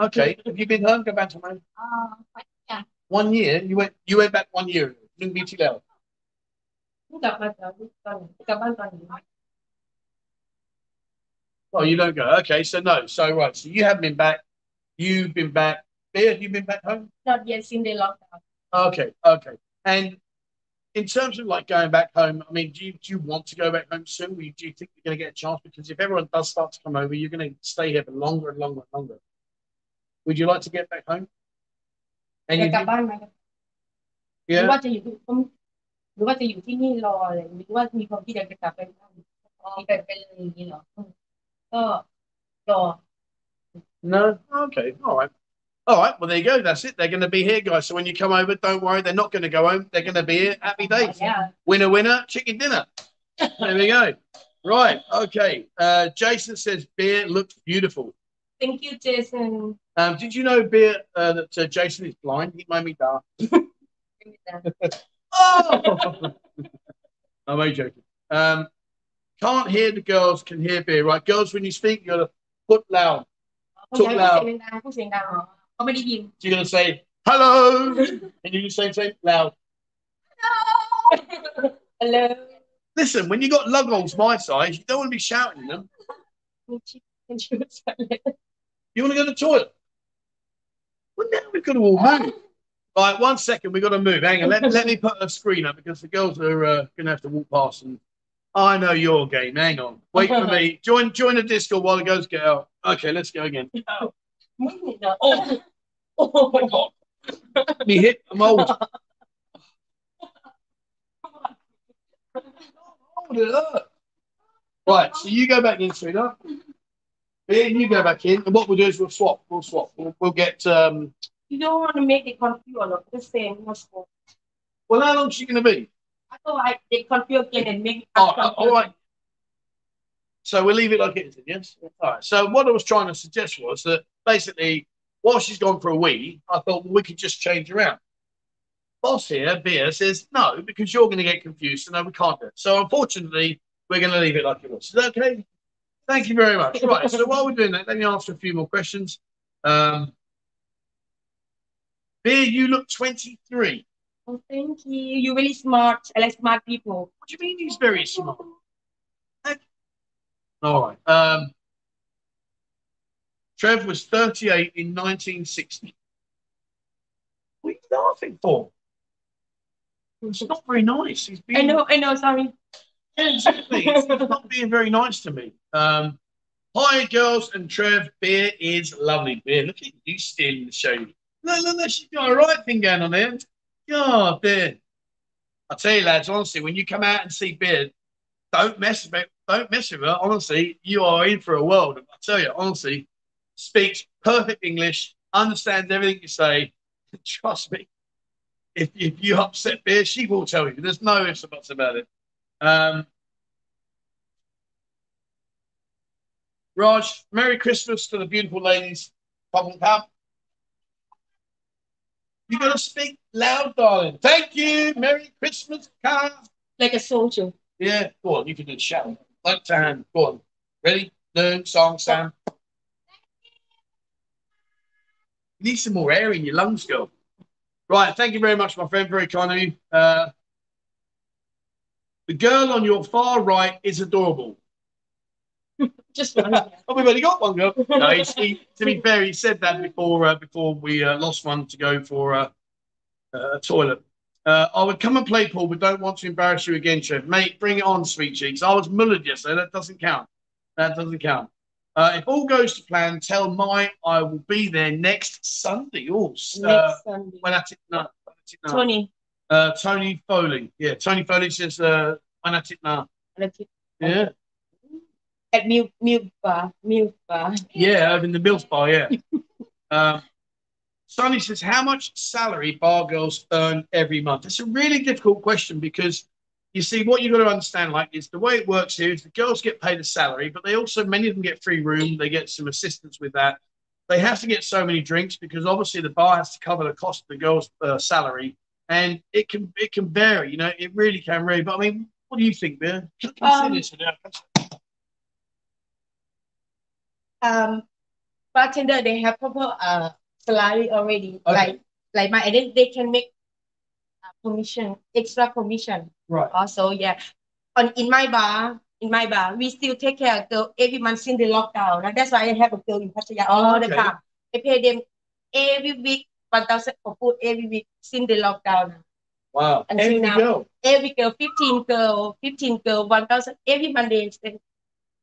Okay. Have you been home? Go back to home. Uh, yeah. One year. You went. You went back one year. Didn't meet you there. Well, you don't go. Okay, so no. So right. So you haven't been back. You've been back. Bear, have you been back home? Not yet. Since the lockdown. Okay. Okay. And in terms of like going back home, I mean, do you do you want to go back home soon? Do you, do you think you're going to get a chance? Because if everyone does start to come over, you're going to stay here for longer and longer and longer. Would you like to get back home? อยา And ก you, กลับบ้านไหมหรือ yeah. ว่าจะอยู่ที่หรือว่าจะอยู่ที่นี่รออะไรหรือว่ามีความคิดอยากจะกลับไปบ้าน อ๋อเป็นเป็นอย่างนี้เหรอ ก็รอ No. Okay. All right. All right. Well, there you go. That's it. They're going to be here, guys. So when you come over, don't worry. They're not going to go home. They're going to be here. Happy days. yeah Winner, winner, chicken dinner. there we go. Right. Okay. Uh, Jason says beer looks beautiful. thank you Jason Um, did you know beer uh, that uh, Jason is blind? He made me laugh. Oh! I'm only joking. Um, can't hear the girls, can hear beer. Right, girls, when you speak, you got to put loud. เข าอยากให้พูดเสียงดังพูดเสียงดังเขาไม่ได้ยิน So you're going to say hello, and you just say say loud. hello Listen, when you got lug holes my size, you don't want to be shouting at them. มันชื่อมันชื่ออะไร You want to go to the toilet? Well, now we've got to all move. Right, one second, we've got to move. Hang on, let, let me put a screen up because the girls are uh, going to have to walk past. And I know your game. Hang on, wait for me. Join join the disco while the girls get out. Okay, let's go again. Moving. Oh, oh. Me hit. I'm old. Hold it up. Right, so you go back in, sweetheart. Yeah, you go back in. And what we'll do is we'll swap. We'll swap. We'll, we'll get. Um... You don't want to make it confused. Just stay in your school. Well, how long is she going to be? I thought I, they confuse again and make. Oh, all right. So we'll leave it like it is, yes? All right. So what I was trying to suggest was that basically, while she's gone for a wee, I thought well, we could just change around. Boss here, Beer, says no because you're going to get confused, so no, we can't do it. So unfortunately, we're going to leave it like it was. Is that okay? Thank you very much. Right. So while we're doing that, let me answer a few more questions. Um, Beer, you look 23. Oh, thank you. You're really smart. I like smart people. What do you mean he's very smart? All right. Um, Trev was 38 in 1960. What are you laughing for? It's not very nice. He's being, I know, I know, sorry. Yeah, exactly. He's not being very nice to me. Um, hi, girls, and Trev. Beer is lovely. Beer, look at you stealing the show. No, no, no, she's got a right thing going on there. God, Beer. I tell you, lads, honestly, when you come out and see Beer, don't mess with. Don't mess with her. Honestly, you are in for a world. I tell you, honestly, speaks perfect English, understands everything you say. Trust me, if, if you upset Beer, she will tell you. There's no ifs or buts about it. Um, Raj, Merry Christmas to the beautiful ladies. Pop and pop. You gotta speak loud, darling. Thank you. Merry Christmas, car. Like a soldier. Yeah, go on. You can do the shout. Like to hand. Go on. Ready? Learn song, Sam. You need some more air in your lungs, girl. Right. Thank you very much, my friend. Very kind of you. Uh, the girl on your far right is adorable. Just one. Oh, we've only got one girl. No, he, to be fair, he said that before uh, before we uh, lost one to go for uh, uh, a toilet. Uh, I would come and play Paul, but don't want to embarrass you again, Trev. Mate, bring it on, sweet cheeks. I was mullered yesterday. That doesn't count. That doesn't count. Uh, if all goes to plan, tell my I will be there next Sunday. Oh, uh, Next Sunday. when at it, no, when at it, no. Tony. Uh, Tony Foley. Yeah, Tony Foley says uh, when at it now. Yeah, At Milk Milk Bar. Milk Bar. yeah, in the Mills Bar. Yeah. um, Sonny says, how much salary bar girls earn every month? It's a really difficult question because you see what you've got to understand. Like, is the way it works here is the girls get paid a salary, but they also many of them get free room. They get some assistance with that. They have to get so many drinks because obviously the bar has to cover the cost of the girls' uh, salary, and it can it can vary. You know, it really can vary. But I mean, what do you think, Bear? Um. Um, bartender, they have proper uh salary already. Okay. Like like my and then they can make uh, commission, extra commission. Right. Also, yeah. On in my bar, in my bar, we still take care of girl every month since the lockdown. And that's why I have a girl in Pattaya all Okay. the time. I pay them every week, one thousand for food every week since the lockdown. Wow. Until Every now. girl. Every girl, fifteen girl, fifteen girl, one thousand every Monday.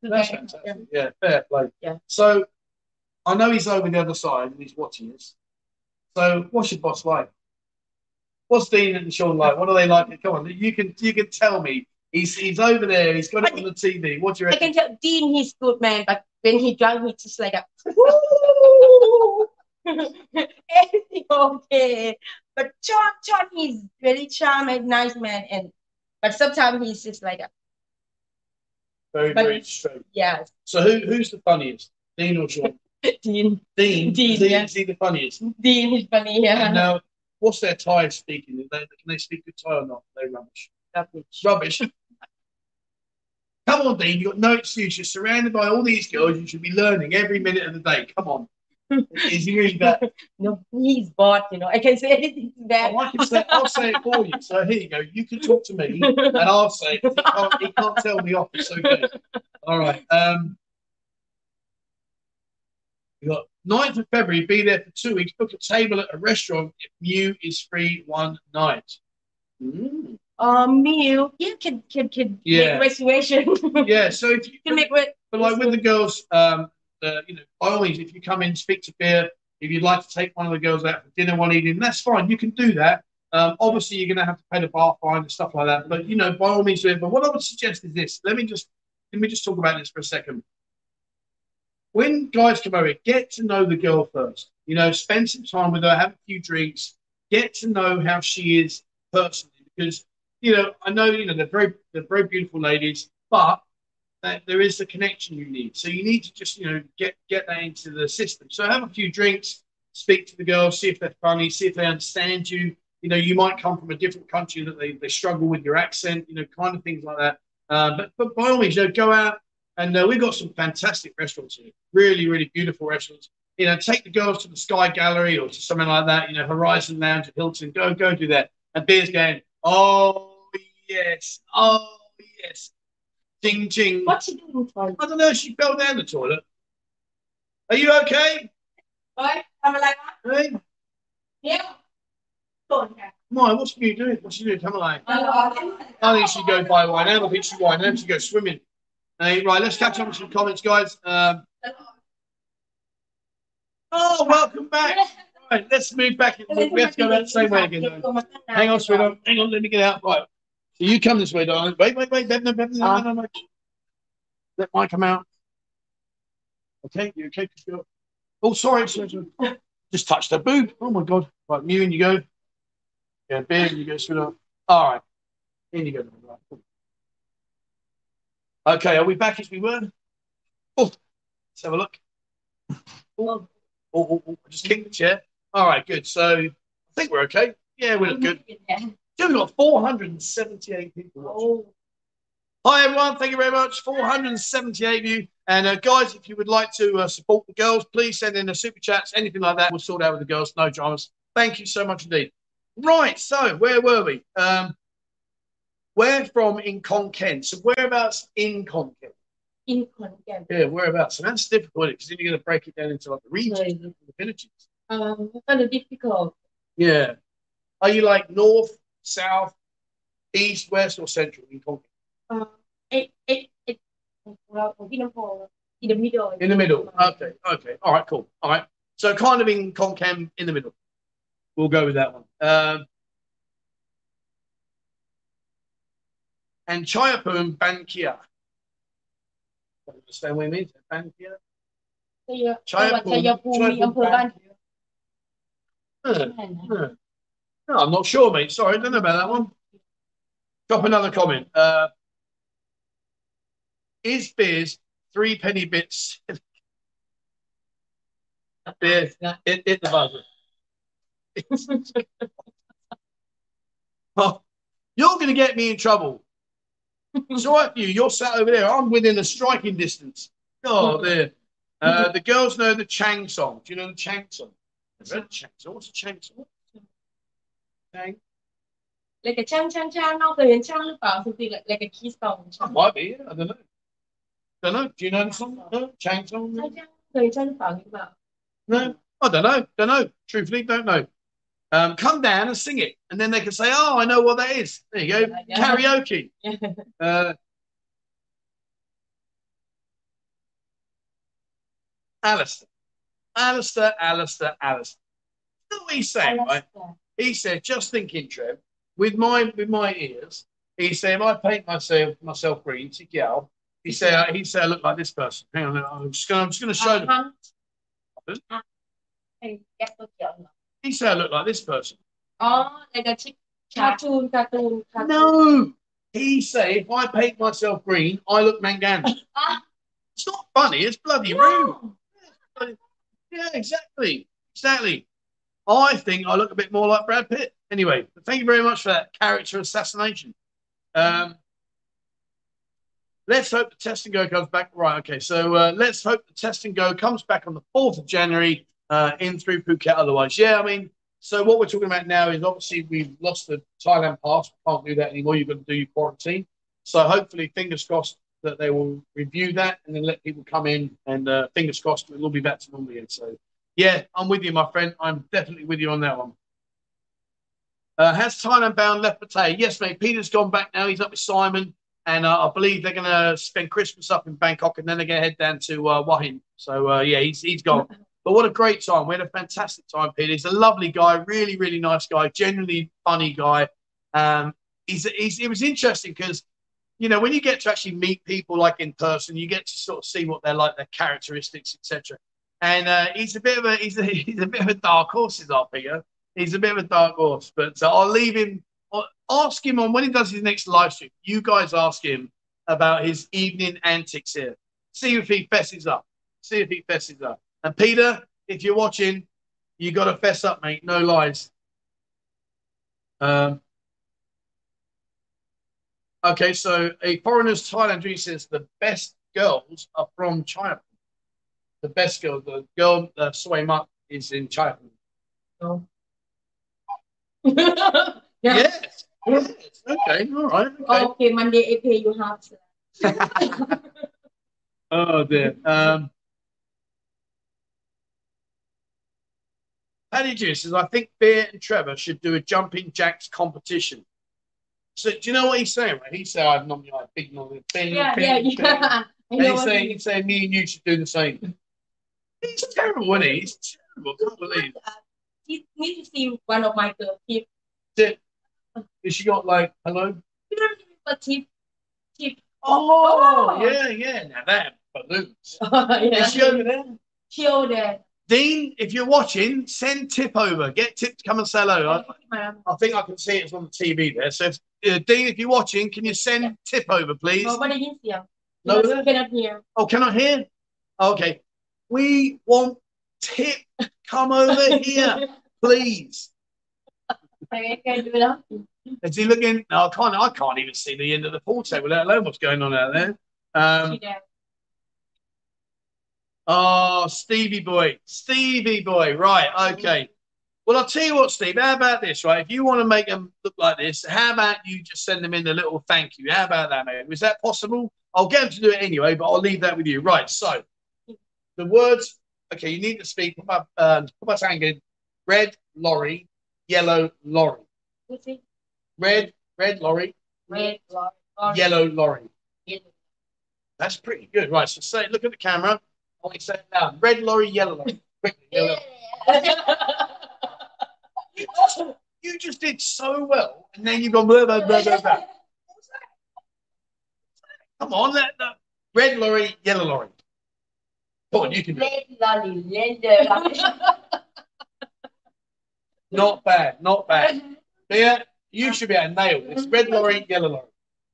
That's Yeah. fantastic. Yeah, fair play. Yeah. So I know he's over the other side and he's watching us. So what's your boss like? What's Dean and Sean like? What are they like? Come on, you can you can tell me. He's he's over there. He's got it on the TV. What do you I can tell Dean he's good man, but when he drunk, he's just like a everything okay. But John, John, he's very charming, nice man, and but sometimes he's just like a Very but- very straight. yeah, So who who's the funniest? Dean or Sean? Dean. Dean. Dean, Dean yeah. is he the funniest? Dean is funny, And yeah. now, what's their Thai speaking? They, can they speak good Thai or not? They rubbish. Rubbish. Rubbish. Come on, Dean. You've got no excuse. You're surrounded by all these girls. You should be learning every minute of the day. Come on. Is he really that? No, he's bought, you know. I can say anything to that. Oh, I can say, I'll say it for you. So here you go. You can talk to me, and I'll say it. He can't, he can't tell me off. It's okay. All right. Um, you got 9th of February. Be there for two weeks. Book a table at a restaurant if new is free one night. Mm. Um, meal, yeah, can can can Yeah. make reservation. Yeah. So if you can make re- But like with the girls, um, uh, you know, by all means, if you come in, speak to Beer, if you'd like to take one of the girls out for dinner one evening, that's fine. You can do that. Um, obviously, you're going to have to pay the bar fine and stuff like that. But you know, by all means, do it. But what I would suggest is this. Let me just let me just talk about this for a second. When guys come over, get to know the girl first. You know, spend some time with her, have a few drinks, get to know how she is personally. Because you know, I know you know they're very they're very beautiful ladies, but that there is a connection you need. So you need to just you know get get that into the system. So have a few drinks, speak to the girls, see if they're funny, see if they understand you. You know, you might come from a different country that they, they struggle with your accent, you know, kind of things like that. Uh, but, but by all means, you know, go out and uh, we've got some fantastic restaurants here, really, really beautiful restaurants. You know, take the girls to the Sky Gallery or to something like that, you know, Horizon Lounge at Hilton, go, go do that. And beer's going, oh, yes, oh, yes. Ding, ding. What's she doing? I don't know, she fell down the toilet. Are you okay? Right, have a leg Hey? Yeah. Go on, yeah. My, What's she doing? What's she doing? Come on. I think she go buy wine. I think she wine out. she go swimming. Hey, right, let's catch up with some comments, guys. Um, oh, welcome back. Right, let's move back. We have to go that same way again. though. Hang on, sweetheart. Hang on, let me get out. Right. So you come this way, darling. Wait, wait, wait. No, no, no, no, no, no. Let mine come out. Okay, you okay? Oh, sorry. sorry, sorry. Just touched her boob. Oh my god. Right, you in you go. Yeah, beer, you go, sweetheart. All right. In you go. Right, cool. Okay, are we back as we were? Oh, let's have a look. Oh, oh, oh, oh, I just kicked the chair. All right, good. So I think we're okay. Yeah, we look good. Yeah, we've got 478 people watching. Oh, Hi, everyone. Thank you very much. 478 of you. And uh, guys, if you would like to uh, support the girls, please send in the super chats, anything like that. We'll sort out with the girls. No dramas. Thank you so much indeed. Right. So, where were we? Um, where from in Khon Kaen? So whereabouts in Khon Kaen? In Khon Kaen. Yeah, whereabouts? And that's difficult because then you're going to break it down into like the regions, and the villages. Um, kind of difficult. Yeah. Are you like north, south, east, west, or central in Khon Kaen? Uh, um, eh, it, eh, it, eh, it, well, in the middle. In the middle. Okay. Okay. All right. Cool. All right. So kind of in Khon Kaen in the middle. We'll go with that one. Um, and Chayapum Bankia. Understand what it means? Bankia? Yeah. Chayapum, Chayapum Bankia. Hmm, hmm. No, I'm not sure, mate. Sorry, don't know about that one. Drop another comment. Uh, is beers three penny bits beer in, in the buzzer? you're going to get me in trouble it's all right for you. You're sat over there. I'm within a striking distance. Oh, oh. there. Uh, the girls know the Chang song. Do you know the Chang song? Chang song. What's a Chang song? Chang. Like a Chang Chang Chang. No, the Chang look something like, like a key song. Might be. Yeah. I don't know. I don't know. Do you know the song? No? Chang song? No, I don't know. Don't know. Truthfully, don't know. Um, come down and sing it, and then they can say, "Oh, I know what that is." There you go, Yeah. karaoke. Uh, Alistair, Alistair, Alistair, Alistair. What he's saying, right? He said, "Just thinking, Trev, with my with my ears." He said, "If I paint myself myself green, Tikiao." He said, "He said I look like this person." Hang on, I'm just gonna I'm just gonna show them. ทั้ he said I look like this person. Oh, like a chick cartoon, cartoon, cartoon. No. He said if I paint myself green, I look mangan. Ah. it's not funny, it's bloody no. rude. Yeah, exactly. Exactly. I think I look a bit more like Brad Pitt. Anyway, thank you very much for that character assassination. Um, let's hope the test and go comes back. Right, okay. So uh, let's hope the test and go comes back on the 4th of January uh, in through Phuket otherwise. Yeah, I mean, so what we're talking about now is obviously we've lost the Thailand pass. We can't do that anymore. You've got to do your quarantine. So hopefully, fingers crossed that they will review that and then let people come in. And uh, fingers crossed, we'll be back to normal again. So yeah, I'm with you, my friend. I'm definitely with you on that one. Uh, has Thailand bound left Pattaya? Yes, mate. Peter's gone back now. He's up with Simon. And uh, I believe they're going to spend Christmas up in Bangkok and then they're going to head down to uh, Hua Hin. So, uh, yeah, he's, he's gone. But what a great time. We had a fantastic time, Peter. He's a lovely guy, really, really nice guy, genuinely funny guy. Um, he's, he's, it was interesting because, you know, when you get to actually meet people like in person, you get to sort of see what they're like, their characteristics, etc. And uh, he's a bit of a he's a, he's a bit of a dark horse, is our Peter. He's a bit of a dark horse, but uh, I'll leave him. I'll ask him on when he does his next live stream. You guys ask him about his evening antics here. See if he fesses up. See if he fesses up. And Peter, if you're watching, you got to fess up, mate. No lies. Um, okay, so a foreigner's Thailand dream says the best girls are from China. The best girl, the girl, uh, Soy Mak is in China. No. yeah. Yes. yes. Okay. All right. Okay. Okay, Monday pay you half. oh dear. Um, Paddy Juice says, I think Beer and Trevor should do a jumping jacks competition. So do you know what he's saying? Right? He's saying I've nominated like big nominated. Yeah, yeah, yeah. I And he's saying, he's saying me and you should do the same. He's terrible, isn't he? He's terrible. I can't believe He need to see one of my girls. It. Has she got like hello? You don't remember tip. Tip. Oh, Oh. yeah, yeah. Now that balloons. yeah. Is she over there? Chill there. Dean, if you're watching, send Tip over. Get Tip to come and say hello. I, I think I can see it's on the TV there. So, if, uh, Dean, if you're watching, can you send Tip over, please? Nobody oh, can see. No, cannot hear. Oh, cannot hear? Okay. We want Tip. Come over here, please. Is he looking? No, I can't. I can't even see the end of the pool table, let alone what's going on out there. Um, oh, Stevie boy, Stevie boy. Right. Okay. Well, I'll tell you what, Steve. How about this? Right. If you want to make them look like this, how about you just send them in a little thank you? How about that, mate? Is that possible? I'll get them to do it anyway, but I'll leave that with you. Right. So, the words. Okay, you need to speak. Put my, um, put my hand in. Red lorry, yellow lorry. Red, red lorry, red lorry yellow lorry. Yellow. That's pretty good. Right. So say, look at the camera. I you say it loud. Um, red lorry, yellow lorry. Quickly, yellow. You just, you just did so well, and then you've gone blah, blah, blah, blah, blah. Come on, that, that. Red lorry, yellow lorry. Come on, you can do it. Red red lolly. Not bad, not bad. Yeah, you should be able to nail this. Red lorry, yellow lorry.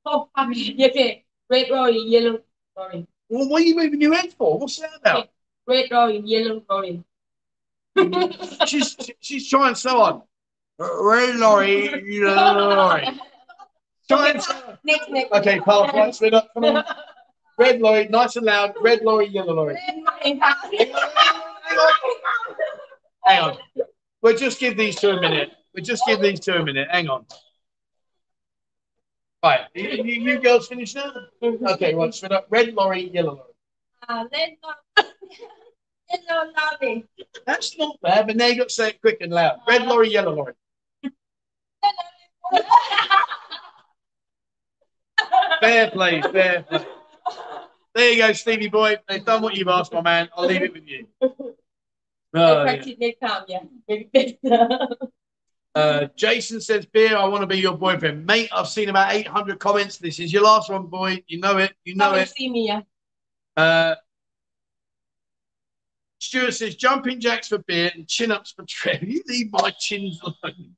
oh okay red lorry yellow lorry Well, what are you moving your head for? What's that about? red lorry yellow lorry she's she's trying so hard. Red lorry, yellow lorry. Trying so hard. next next Okay, pass right, spin up. Come on. Red lorry, nice and loud. Red lorry, yellow lorry. red lorry Hang on. We'll just give these two a minute. We'll just give these two a minute. Hang on. Right. You, you, you girls finished now? Okay. Spin up. Red lorry, yellow lorry. uh, red lorry yellow lorry That's not bad, but now you got to say it quick and loud. Red lorry, yellow lorry. Fair play, fair play. There you go, Stevie boy. They've done what you've asked, my man. I'll leave it with you. Oh, yeah. Uh, Jason says, Beer, I want to be your boyfriend. Mate, I've seen about 800 comments. This is your last one, boy. You know it. You know and it. see me yeah Uh, Stuart says, jumping jacks for beer and chin ups for Trev. You leave my chins alone.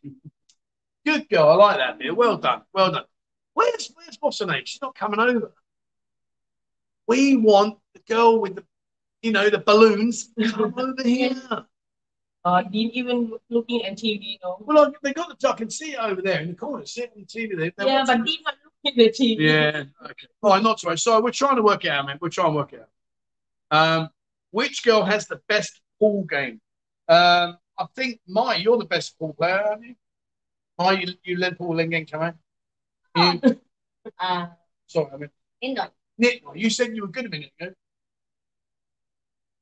Good girl. I like that, Beer. Well done. Well done. Where's, where's what's her name? She's not coming over. We want the girl with the, you know, the balloons. Come over here. Uh, even looking at TV, you know. Well, I, they got the duck and see over there in the corner, sitting in the TV. They, yeah, but TV. even looking at TV. Yeah, okay. Fine, not so much. So we're trying to work it out, man. We're trying to work it out. Um, which girl has the best pool game? Um, I think my, you're the best pool player, aren't you? Mai, you, you led pool in game, come on. Sorry, I mean. Nick, you said you were good a minute ago.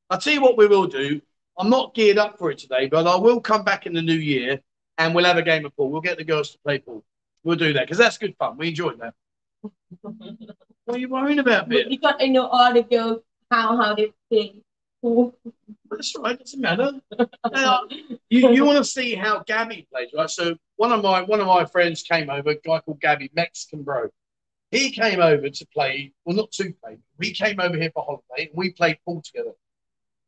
I'll tell you what we will do I'm not geared up for it today, but I will come back in the new year and we'll have a game of pool. We'll get the girls to play pool. We'll do that because that's good fun. We enjoyed that. What are you worrying about, Bit? because I know all the girls how how they play Who- That's right. Doesn't matter. Now, you you want to see how Gabby plays, right? So one of my one of my friends came over, a guy called Gabby, Mexican bro. He came over to play, well, not to play. We came over here for holiday and we played pool together.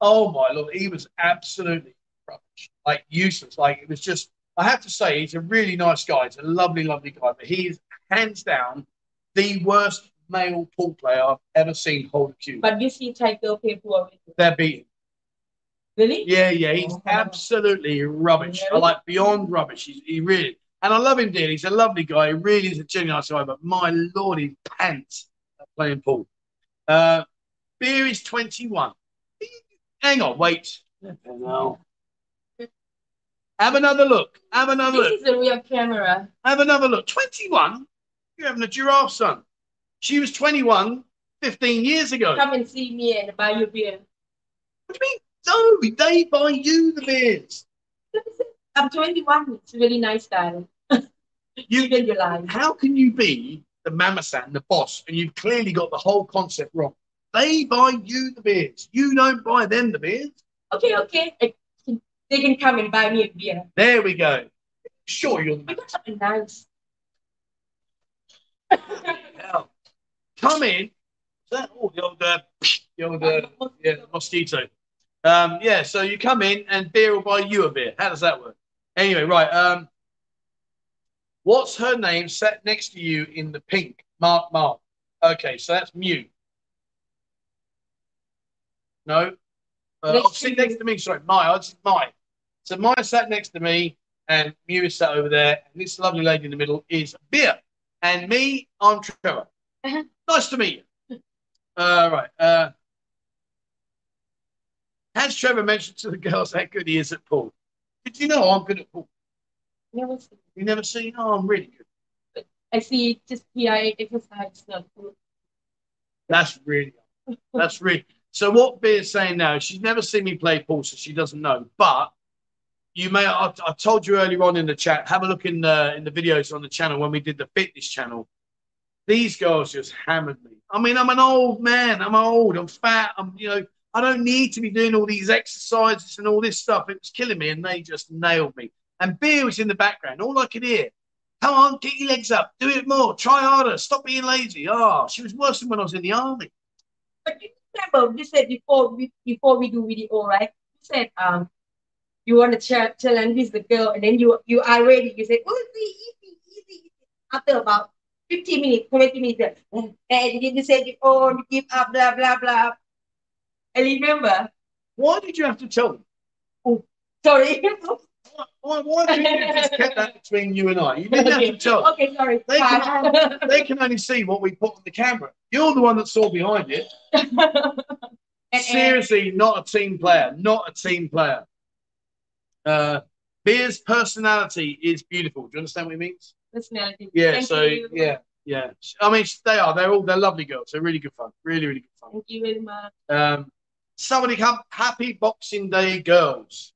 Oh my lord, he was absolutely rubbish, like useless. Like it was just. I have to say, he's a really nice guy. He's a lovely, lovely guy, but he is hands down the worst male pool player I've ever seen hold a cue. But you see Tiger play pool with you. They're beating. Really? Yeah, yeah, he's Oh. absolutely rubbish. I Really? like beyond rubbish. He's, he really, and I love him dearly. He's a lovely guy. He really is a genuine nice guy. But my lord, he pants at playing pool. Uh, Beer is twenty-one. Hang on, wait. No. Have another look. Have another look. This look. is a real camera. Have another look. Twenty-one. You're having a giraffe, son. She was 21 15 years ago. Come and see me and buy you beer. What do you mean? No, they buy you the beers. I'm 21. It's a really nice style. You Even you lie. how can you be the mamasan, the boss, and you've clearly got the whole concept wrong? They buy you the beers. You don't buy them the beers. Okay, okay. I- They can come and buy me a beer. There we go. Sure, you'll. the Because I'm nice. hell. Come in. That, oh, the old, uh, the old uh, yeah, mosquito. Um, yeah, so you come in and beer will buy you a beer. How does that work? Anyway, right. Um, what's her name sat next to you in the pink? Mark, Mark. Okay, so that's Mew. No. Uh, Next to sit next to me. Sorry, Maya. It's Maya. So Maya sat next to me, and Mew is sat over there. And this lovely lady in the middle is beer. And me, I'm Trevor. Uh-huh. Nice to meet you. Uh, right. Uh, has Trevor mentioned to the girls how good he is at pool? Did you know I'm good at pool? Never see. You never seen? Oh, I'm really good. I see just PI exercise. Good. That's really, that's really. So what Beer's saying now, she's never seen me play pool, so she doesn't know. But you may, I, I told you earlier on in the chat, have a look in the in the videos on the channel when we did the fitness channel. These girls just hammered me. I mean, I'm an old man. I'm old. I'm fat. I'm, you know, I don't need to be doing all these exercises and all this stuff. It was killing me, and they just nailed me. And Beer was in the background. All I could hear, come on, get your legs up, do it more, try harder, stop being lazy. Oh, she was worse than when I was in the army. Remember you said before we before we do video, right? You said um you want to ch- challenge with the girl, and then you you are ready. You said, "Oh, easy, easy, easy." easy." After about fifteen minutes, twenty minutes, and then you said, "Oh, you give up, blah blah blah." And remember. Why did you have to tell them? Sorry. Why, why, couldn't you just kept that between you and I? You didn't have to tell. okay, sorry. They can, they can only see what we put on the camera. You're the one that saw behind it. Seriously, not a team player. Not a team player. Uh, Beer's personality is beautiful. Do you understand what he means? personality. Yeah. Thank so you. yeah, yeah. I mean, they are. They're all. They're lovely girls. They're really good fun. Really, really good fun. Thank you very much. Um, somebody come. Happy Boxing Day, girls.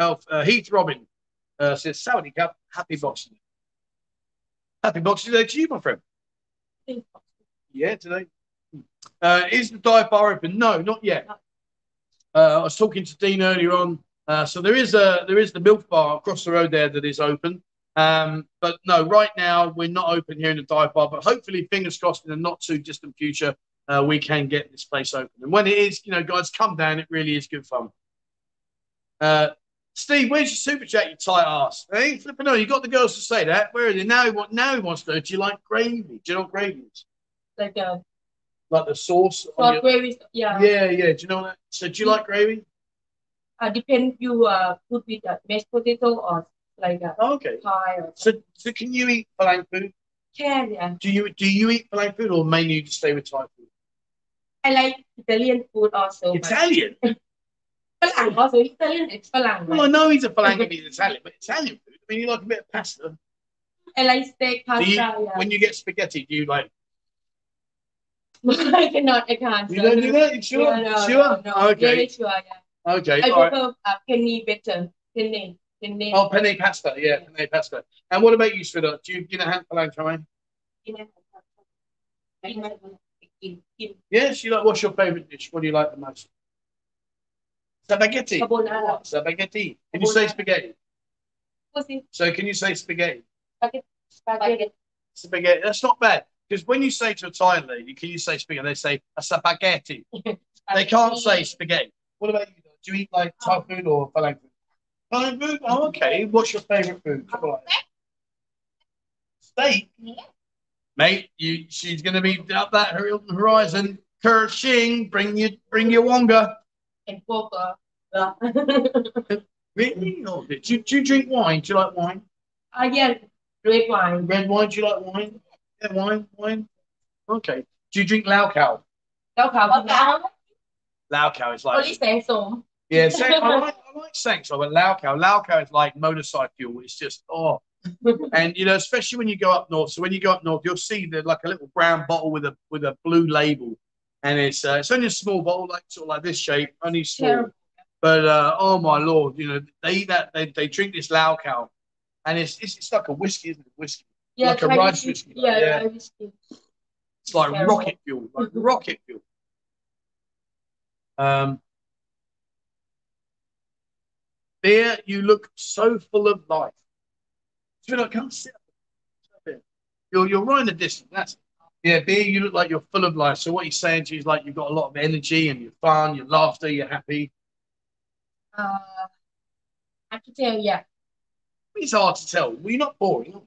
Health, uh, Heath Robin uh, says, Saudi Cup, happy Boxing Day. Happy Boxing Day to you, my friend. Yeah, today. Uh, is the dive bar open? No, not yet. Uh, I was talking to Dean earlier on. Uh, so there is a there is the milk bar across the road there that is open. Um, but no, right now we're not open here in the dive bar. But hopefully, fingers crossed, in the not too distant future, uh, we can get this place open. And when it is, you know, guys, come down. It really is good fun. Uh, Steve, where's your super chat, you tight ass? Hey, flipping no, you got the girls to say that. Where are they? Now he, want, now he wants to know, do you like gravy? Do you know what gravy is? Like uh, Like the sauce? on for your- gravy, yeah. yeah, yeah. Do you know that? So do you like gravy? Uh, depend you uh put with uh, mashed potato or like a Oh, okay. pie or So, so can you eat Falang food? can yeah. Do you do you eat Falang food or mainly you just stay with Thai food? I like Italian food also. but Italian? Falang also Italian it's. Well, I know he's a Falang and he's Italian, but Italian food. I mean, you like a bit of pasta. I like steak pasta. You, yeah. when you get spaghetti, do you like? I cannot. I can't. You don't do that? You sure? No, no, sure? no, no. Okay. Very sure. Yeah. Okay. I All right. prefer uh, penny better. Penny. Penny. Oh, penne pasta. Yeah, penne pasta. And what about you, Sridhar? Do you, you know how Falang Chamain? Yes, you like. What's your favourite dish? What do you like the most? Spaghetti. carbonara. Spaghetti. Can you say spaghetti? So can you say spaghetti? spaghetti. Spaghetti. That's not bad. Because when you say to a Thai lady, can you say spaghetti? They say a spaghetti. They can't say spaghetti. What about you? Do you eat like Thai food or Thai food? Thai food? Oh, okay. What's your favorite food? Steak? Yeah. Mate, you she's gonna be up that horizon. Kershing, bring you bring your wonga. really? No. Do you, do you drink wine? Do you like wine? Uh, yeah, red wine. Red wine? Do you like wine? Yeah, wine, wine. Okay. Do you drink Lao Cow? Lao Cow. Lao Cow. Lao Cow is like. Only SangSom. Yeah, sang, I like, I like SangSom, but Lao Cow. Lao Cow is like motorcycle. It's just, oh. and you know, especially when you go up north. So when you go up north, you'll see the like a little brown bottle with a with a blue label and it's uh, it's only a small bottle, like sort of like this shape, only small. Terrible. But uh, oh my lord, you know, they eat that they, they drink this Lauco, and it's, it's it's like a whiskey, isn't it? Whiskey. Yeah, Like a rice whiskey. Yeah, yeah. Thai whiskey. It's like Terrible. rocket fuel, like rocket fuel. Um, there you look so full of life. So you're like, come sit up. sit up here. You're you're right in the distance. That's yeah, Beer, you look like you're full of life. So what he's saying to you is like you've got a lot of energy and you're fun, you're laughter, you're happy. Uh, I can tell, yeah. It's hard to tell. You're not boring.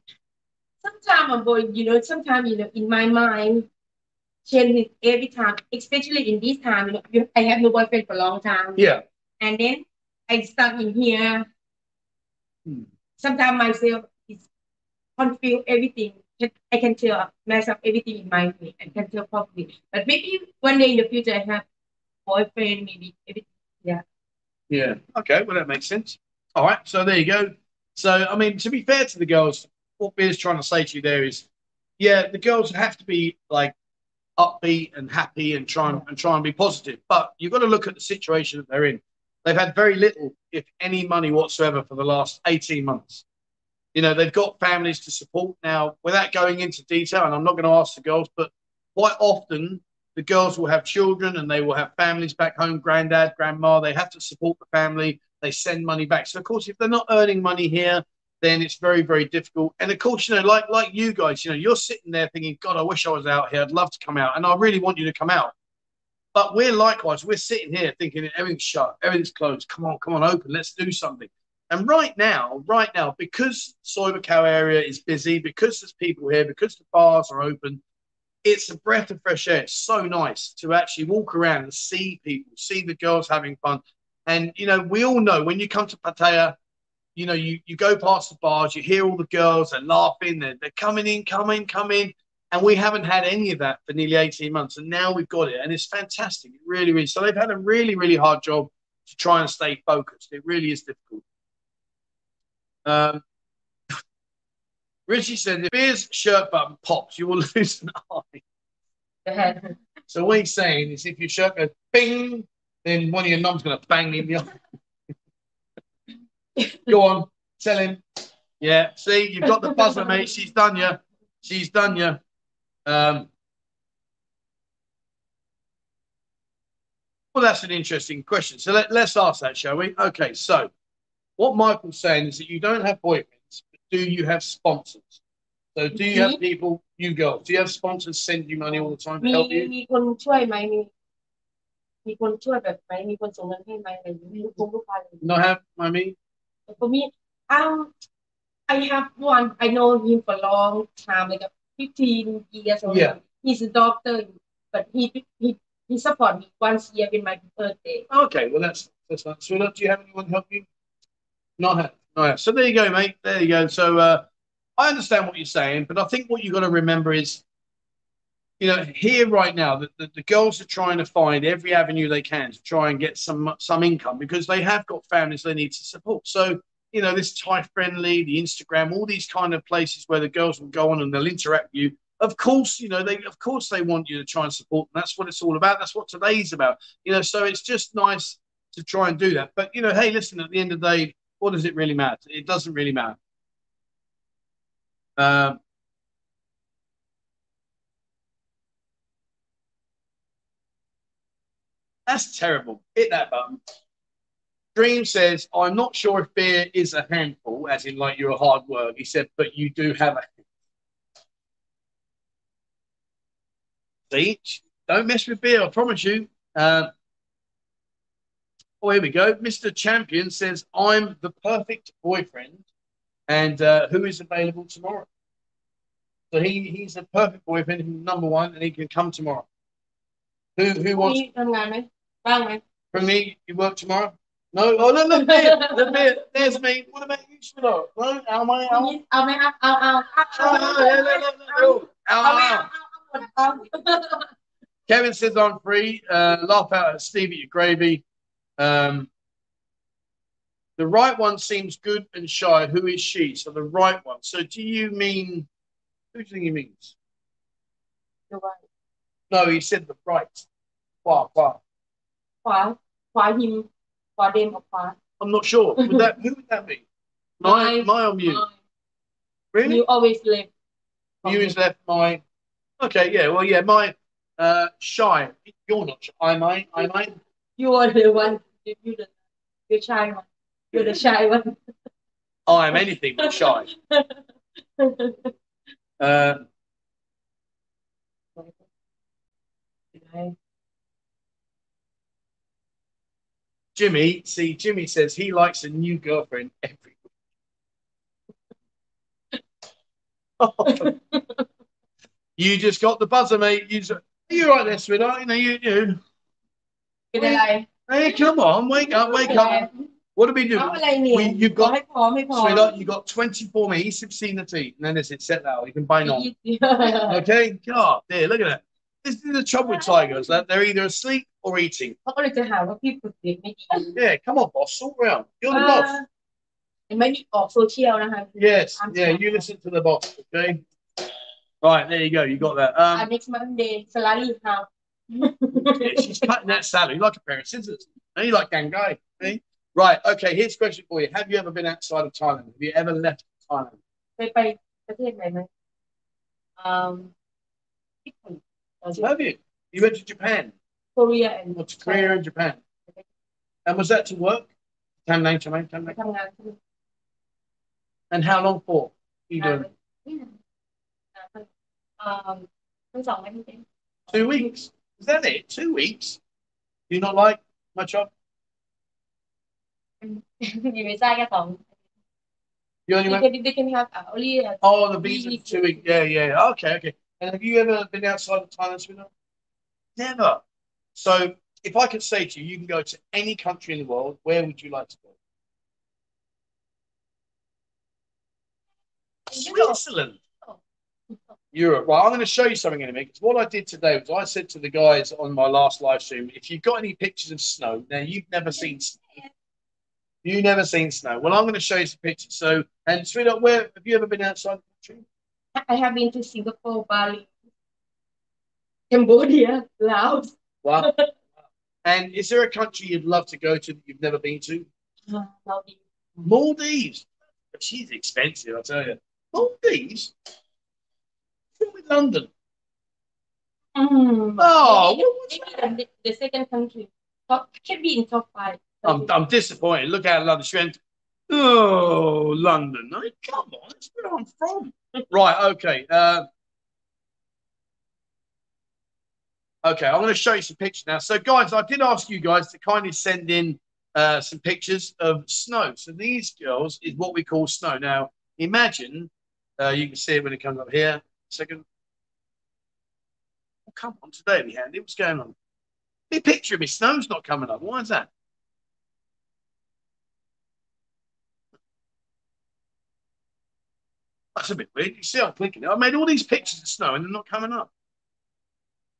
Sometimes I'm bored, you know, sometimes, you know, in my mind, change every time, especially in this time, you know, you- I have no boyfriend for a long time. Yeah. And then I stuck in here. Hmm. Sometimes myself is confused everything. I can tell myself everything in my head. I can tell properly. But maybe one day in the future I have boyfriend, maybe everything. Yeah. Yeah. Okay. Well, that makes sense. All right. So there you go. So, I mean, to be fair to the girls, what Beer's trying to say to you there is, yeah, the girls have to be like upbeat and happy and try and, and try and be positive. But you've got to look at the situation that they're in. They've had very little, if any, money whatsoever for the last 18 months. You know, they've got families to support now. Without going into detail, and I'm not going to ask the girls, but quite often the girls will have children and they will have families back home, granddad, grandma. They have to support the family. They send money back. So of course, if they're not earning money here, then it's very, very difficult. And of course, you know, like like you guys, you know, you're sitting there thinking, God, I wish I was out here. I'd love to come out, and I really want you to come out. But we're likewise, we're sitting here thinking everything's shut, everything's closed. Come on, come on, open. Let's do something. And right now, right now, because Soi Buakhao area is busy, because there's people here, because the bars are open, it's a breath of fresh air. It's so nice to actually walk around and see people, see the girls having fun. And you know, we all know when you come to Pattaya, you know, you, you go past the bars, you hear all the girls, they're laughing, they're, they're coming in, coming, coming. And we haven't had any of that for nearly 18 months. And now we've got it. And it's fantastic. It really, really. So they've had a really, really hard job to try and stay focused. It really is difficult. Um, Richie said, if his shirt button pops, you will lose an eye. So what he's saying is if your shirt goes bing, then one of your numb's going to bang you in the eye. Go on, tell him. Yeah, see, you've got the buzzer, mate. She's done you. She's done you. Um, well, that's an interesting question. So let, let's ask that, shall we? Okay, so what Michael's saying is that you don't have boyfriends, but do you have sponsors? So do you have people, you girls, do you have sponsors send you money all the time to มี help you? มีคนช่วยไหมมี มีคนช่วยแบบไหมมีคนส่งเงินให้ไหมอะไรอย่างเงี้ยลูกคงลูกค้าอะไรอย่างเงี้ย Not have, I mean? For me, um, I have one. I know him for a long time, like a 15 years old. Yeah. He's a doctor, but he he he support me once a year in my birthday. Okay, well that's that's not. So, do you have anyone help you? Not have. Not have. So there you go, mate. There you go. So uh, I understand what you're saying, but I think what you've got to remember is, you know, here right now, the, the, the girls are trying to find every avenue they can to try and get some some income because they have got families they need to support. So you know, this Thai friendly, the Instagram, all these kind of places where the girls will go on and they'll interact with you. Of course, you know, they of course they want you to try and support them. That's what it's all about. That's what today's about. You know, so it's just nice to try and do that. But you know, hey, listen, at the end of the day, what does it really matter? It doesn't really matter. Um, that's terrible. Hit that button. Dream says, I'm not sure if beer is a handful, as in like you're a hard work. He said, but you do have a See, don't mess with beer, I promise you. Uh, Oh, here we go. Mr. Champion says, I'm the perfect boyfriend and uh, who is available tomorrow. So he, he's the perfect boyfriend, number one, and he can come tomorrow. Who, who wants? Me, from From me, you work tomorrow? No, oh, no, no, there, look there, there's me. What about you, Shiloh? No, am I out? Am I out? Am I out? Kevin says I'm free. Uh, laugh out at Steve at your gravy. Um, the right one seems good and shy. Who is she? So the right one. So do you mean? Who do you think he means? The right. No, he said the right. Wow, wow. Wow, wow, him, wow, them, wow. I'm not sure. Would that who would that be? My, my, my or you? My. Really? You always left. You is left. My. Okay. Yeah. Well. Yeah. My. Uh, shy. You're not shy. I'm. I. I'm. I you are the one you you the shy one you're the shy one I am anything but shy. Uh, Jimmy, see, Jimmy says he likes a new girlfriend every week. you just got the buzzer, mate. You, just- you right there, sweetheart? You know, you, you. เป็นอะไร Hey, come on, wake up, wake up. What do we do? เอาอะไรเนี่ย We- you've ขอ got, ให้พร้อมให้พร้อม sweetheart, you got 24 minutes, 16 นาที and then it's it set now. You can buy on. ยี่สิบ Okay? God, there, look at that. This is the trouble with tigers. That they're either asleep or eating. เขาก็เลยจะหาว่าพี่ฝึกเด็กไม่ดี Yeah, come on, boss. Sort around. You're the เอ่อ boss. เห็นไหมนี่ออกโซเชียลนะคะ Yes. I'm Yeah, sorry. you listen to the boss, okay? Right, there you go. You got that. uh, Um, next Monday salary how yeah, she's cutting that salary like a pair of scissors. And you like Gangai. eh? Right, okay, here's a question for you. Have you ever been outside of Thailand? Have you ever left Thailand? ไปไปประเทศไหนไหมอืมญี่ปุ่น Have you? You went to Japan? โคเรีย and Or to Korea and Japan? And was that to work? Tamnang, Tamnang, ไป Tamnang. ทำงานที่ And how long for? You อ่า doing? นี่นะอ่าทั้งสองไม่ได้ Two weeks. Is that it? Two weeks? Do you not like my job? you resign from. You only you can, they can have uh, only. Uh, oh, the visa two weeks. Yeah, yeah. Okay, okay. And have you ever been outside of Thailand, Sweden? Never. So if I could say to you, you can go to any country in the world, where would you like to go? Switzerland. Europe. Right, I'm going to show you something in a minute. Because what I did today was I said to the guys on my last live stream, if you've got any pictures of snow, now you've never seen snow. You've never seen snow. Well, I'm going to show you some pictures. So, and sweetheart, where have you ever been outside the country? I have been to Singapore Bali Cambodia Laos Wow. and is there a country you'd love to go to that you've never been to? uh, Maldives Maldives. She's expensive, I tell you. Maldives? With London? mm. Oh, maybe, what- the, the second country top should be in top five I'm, I'm disappointed. Look how London. She went, oh, London. I mean, come on, that's where I'm from. right, okay. Uh, okay, I'm going to show you some pictures now. So, guys, I did ask you guys to kindly send in uh, some pictures of snow. So, these girls is what we call snow. Now, imagine uh, you can see it when it comes up here. Second. Oh, come on, today we had it. What's going on? Be picture of me. Snow's not coming up. Why is that? That's a bit weird. You see, I'm clicking it. I made all these pictures of snow and they're not coming up.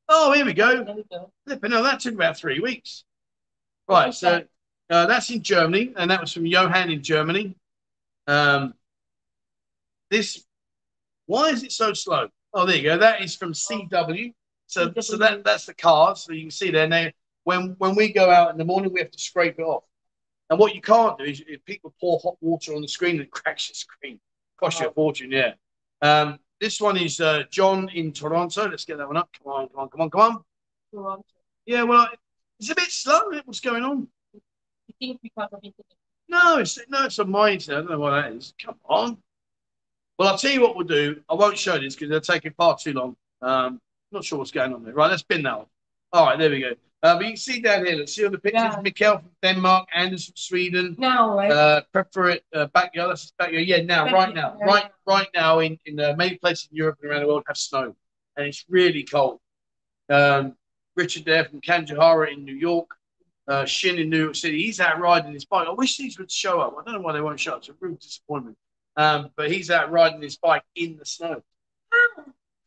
Oh, here we go. there we go Flipping, no, that took about three weeks. Right, so uh, that's in Germany, and that was from Johan in Germany. Um, this, why is it so slow? Oh, there you go. That is from CW. So, so that that's the cars. So you can see there now. When when we go out in the morning, we have to scrape it off. And what you can't do is if people pour hot water on the screen, it cracks your screen. Cost you a fortune, yeah. Um, this one is uh, John in Toronto. Let's get that one up. Come on, come on, come on, come on. Toronto Yeah, well, it's a bit slow. What's going on? think because of internet. No, it's no, it's on my internet. I don't know what that is. Come on. Well, I'll tell you what we'll do. I won't show this because they'll take it far too long. Um, not sure what's going on there. Right, let's spin that off. All right, there we go. Uh, but you can see down here. Let's see on the pictures. Yeah. Mikkel from Denmark, Anders from Sweden. Now, right? Uh, prefer it uh, back. Yeah, that's back. Yeah, now, Back right now, yeah. right, right now, in in uh, many places in Europe and around the world have snow, and it's really cold. Um, Richard there from Kanjahara in New York, uh, Shin in New York City. He's out riding his bike. I wish these would show up. I don't know why they won't show up. It's a real disappointment. Um, but he's out riding his bike in the snow.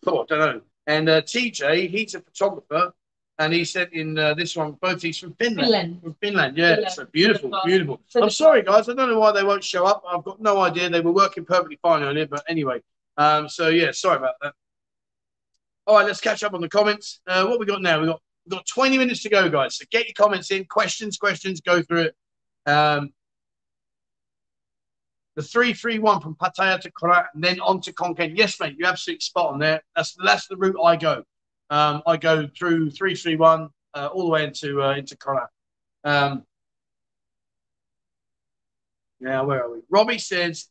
Oh, I don't know. And uh, TJ, he's a photographer, and he sent in uh, this one. Both he's from Finland. Finland. From Finland, yeah. Finland. So beautiful, beautiful. so I'm sorry, guys. I don't know why they won't show up. I've got no idea. They were working perfectly fine on it, but anyway. Um, so yeah, sorry about that. All right, let's catch up on the comments. Uh, what we got now? We got we got 20 minutes to go, guys. So get your comments in, questions, questions, go through it. Um, the three three one from Pattaya to Korat and then on to Khon Kaen. Yes, mate, you're absolutely spot on there. That's that's the route I go. Um, I go through three three one uh, all the way into uh, into Korat. Um, now where are we? Robbie says.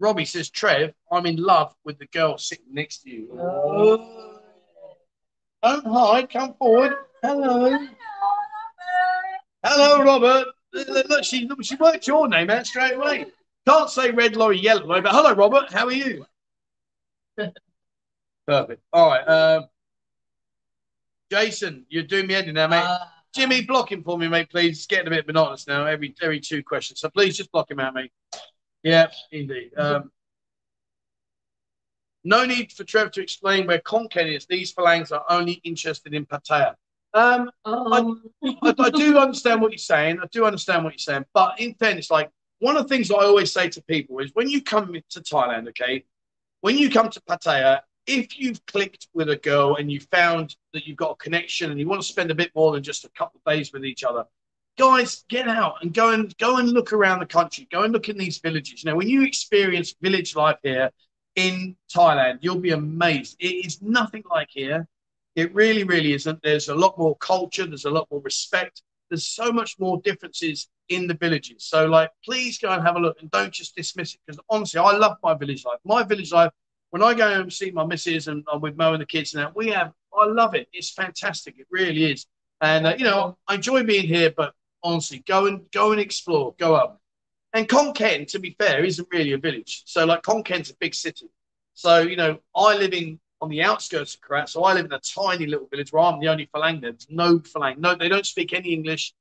Robbie says, Trev, I'm in love with the girl sitting next to you. Oh. Don't hide, come forward. Hello. Hello, Robert. Look, look, she, she worked your name out straight away. Can't say red lorry, yellow lorry, but hello, Robert. How are you? Perfect. All right. Um, Jason, you're doing me heading now, mate. Uh, Jimmy, block him for me, mate, please. It's getting a bit monotonous now. Every every two questions, so please just block him out, mate. Yeah, indeed. Um, no need for Trev to explain where Khon Kaen is. These phalangs are only interested in Pattaya. Um, Um, I, I do understand what you're saying. I do understand what you're saying. But in fairness, like one of the things I always say to people is when you come to Thailand, okay, when you come to Pattaya, if you've clicked with a girl and you found that you've got a connection and you want to spend a bit more than just a couple of days with each other, guys, get out and go and go and look around the country. Go and look in these villages. Now, when you experience village life here in Thailand, you'll be amazed. It is nothing like here. It really, really isn't. There's a lot more culture. There's a lot more respect. There's so much more differences in the villages. So, like, please go and have a look and don't just dismiss it because honestly, I love my village life. My village life, when I go and see my missus and I'm with Mo and the kids and that, we have, I love it. It's fantastic. It really is. And, uh, you know, I enjoy being here, but honestly, go and go and explore, go up. And Khon Kaen, to be fair, isn't really a village. So, like, Khon Kaen's a big city. So, you know, I live in on the outskirts of Korat. So I live in a tiny little village where I'm the only Falang there. There's no Falang. No, they don't speak any English.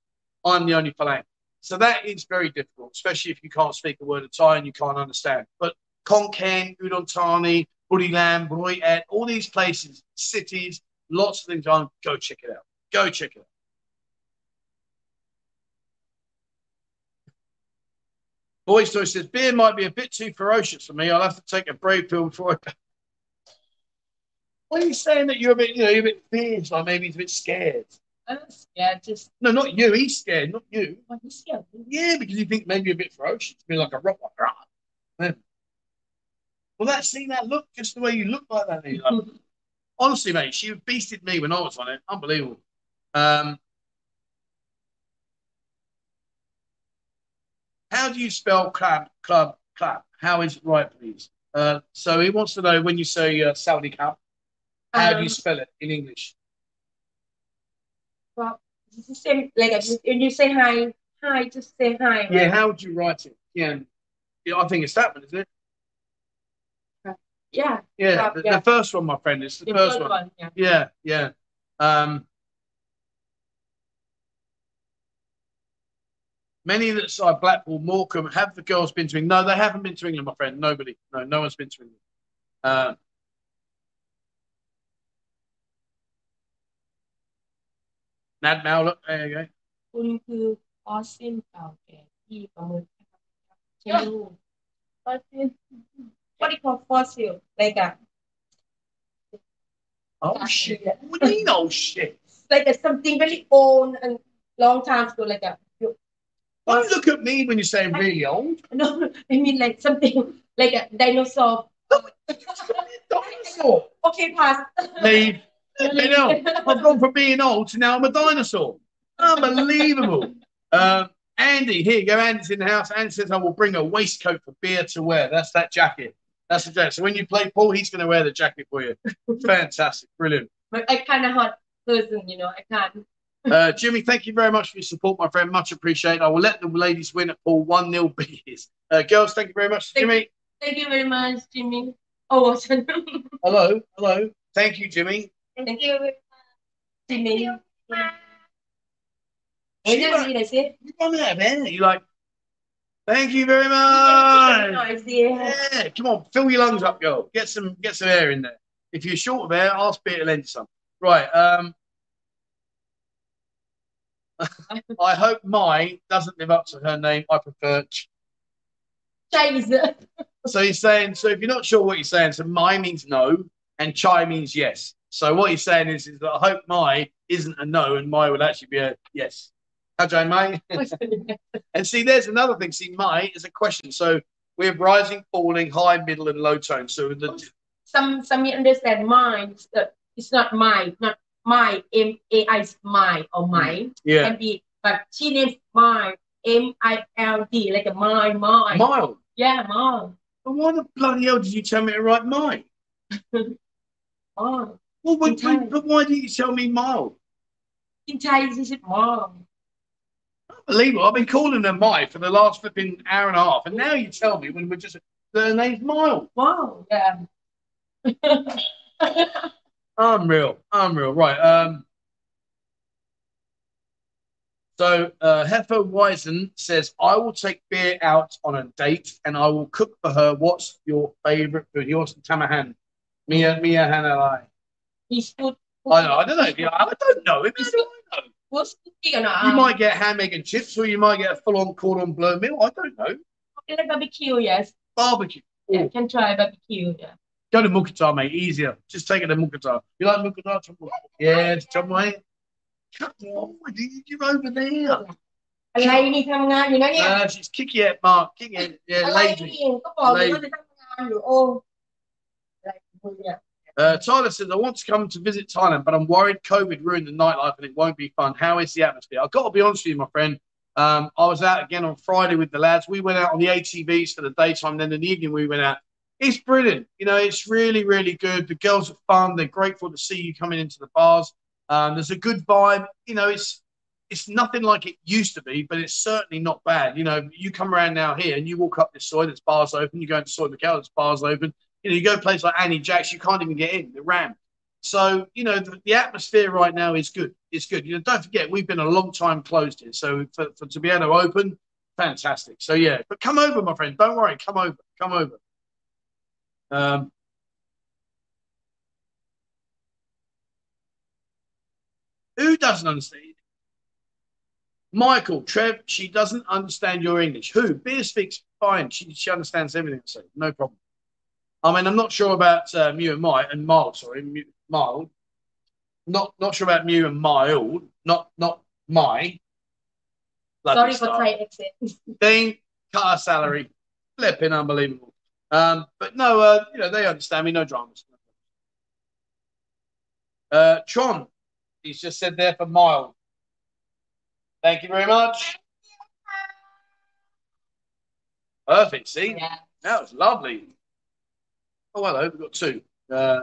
I'm the only Falang. So that is very difficult, especially if you can't speak a word of Thai and you can't understand. But Khon Kaen, Udon Thani, Buriram, Roi Et, all these places, cities, lots of things on. Go check it out. Go check it out. Boy says beer might be a bit too ferocious for me. I'll have to take a brave pill before I What are you saying that you're a bit, you know, you're a bit fierce, like maybe he's a bit scared? I'm scared. Just No, not you. He's scared, not you. what you scared? Yeah, because you think maybe a bit ferocious, be like a rock. Well, that see that look, just the way you look like that. Like, honestly, mate, she beasted me when I was on it. Unbelievable. Um, how do you spell club, club, club? How is it right, please? Uh, so he wants to know when you say uh, Saudi Cup, how do you Um, spell it in English? It's the say, like when you say hi, hi, just say hi. Yeah, how would you write it? Yeah, yeah I think it's that one, isn't it? Yeah. Yeah, Club, the, yeah. the first one, my friend. It's the, The first one. one, yeah. Yeah, yeah. Um, many that side Blackpool, Morecambe, have the girls been to England? No, they haven't been to England, my friend. Nobody. No, no one's been to England. Um, Nad Mal, look, there you go. คุณคือฟอสซิลเก่าแก่ที่ประเมินใช่ไหมลูก Fossil. What do you call fossil? Like a Oh, shit. What do you mean, oh, shit? like a something very old and long time ago, like a Don't look at me when you're saying really old. no, I mean like something like a dinosaur. Dinosaur. Okay, pass. Leave. You know, I've gone from being old to now I'm a dinosaur. Unbelievable. Um, Andy, here you go. Andy's in the house. Andy says, I will bring a waistcoat for beer to wear. That's that jacket. That's the jacket. So when you play pool, he's going to wear the jacket for you. Fantastic. Brilliant. But I kind of hot person, you know. I can't. Uh, Jimmy, thank you very much for your support, my friend. Much appreciated. I will let the ladies win at pool 1 0 beers. Uh, girls, thank you very much. Thank Jimmy. Thank you very much, Jimmy. Oh. Hello. Hello. Thank you, Jimmy. Thank you, Jimmy. See Em what- gì này xí? You come out, man. You're like, thank you very much. Nói gì? Yeah, come on, fill your lungs up, girl. Get some, get some air in there. If you're short of air, ask Peter to lend you some. Right. Um, I hope Mai doesn't live up to her name. I prefer. Ch- Chay gì? So he's saying. So if you're not sure what he's saying, so Mai means no, and Chai means yes. So what he's saying is, is that I hope my isn't a no, and my would actually be a yes. How'd Mai? And see, there's another thing. See, my is a question. So we have rising, falling, high, middle, and low tone. So the Some some you understand mine. It's, uh, it's not mine, not my M A I my or mine. yeah, Can be, but she names mine M I L D like a mine, mine. mild. Yeah, mine, But why the bloody hell did you tell me to write mine? mine. Well, Thai. but why didn't you tell me mild? In Thai, this is mine. Unbelievable. I've been calling her Mai for the last flipping hour and a half, and now you tell me when we're just her name's Mild. Wow, yeah. Unreal, unreal. Right. Um. So uh, Heffer Wisen says, "I will take beer out on a date, and I will cook for her. What's your favorite food? Yours, Tamahan, Mia, Mia Hanalai. He's food. I know. I don't know. Yeah, I don't know. If it's, I know. What's cooking or not? You might get ham, egg, and chips, or you might get a full-on cordon bleu meal. I don't know. like barbecue, yes. Barbecue. Yeah, Ooh. can try barbecue. Yeah. Go to Mukatar, mate. Easier. Just take it to Mukatar. You like Mukatar? Yeah, it's John Wayne. Come on, dude, you're over there. อะไรนี่ทำงานอยู่นะเนี่ย Uh, she's kicky it, Mark. Kicky it. อะ Yeah, ไร lazy. นี่ก็บอกอยู่ว่าจะทำงานอยู่โอ้อะไรมึงเนี่ย uh, Tyler says, I want to come to visit Thailand, but I'm worried COVID ruined the nightlife and it won't be fun. How is the atmosphere? I've got to be honest with you, my friend. Um, I was out again on Friday with the lads. We went out on the ATVs for the daytime. Then in the evening, we went out. It's brilliant. You know, it's really, really good. The girls are fun. They're grateful to see you coming into the bars. Um, there's a good vibe. You know, it's it's nothing like it used to be, but it's certainly not bad. You know, you come around now here and you walk up this soil, there's bars open. You go into Soy Macau, there's bars open. You know, you go to places like Annie Jacks, you can't even get in. They're rammed. So, you know, the, the atmosphere right now is good. It's good. You know, don't forget, we've been a long time closed here. So for, for to be able to open, fantastic. So yeah, but come over, my friend. Don't worry. Come over. Come over. Um, who doesn't understand? Michael, Trev, she doesn't understand your English. Who? Beer speaks fine. She, she understands everything. So no problem. I mean, I'm not sure about uh, Mew and Mild and Mild. Sorry, Mild. Not not sure about Mew and Mild. Not not my. sorry for. Thai accent Dean, cut our salary. Flipping unbelievable. Um, but no, uh, you know, they understand me, no dramas. Uh, Tron, he's just said there for mild. Thank you very much. Perfect. See, yeah that was lovely. Oh, hello, we've got two. Uh,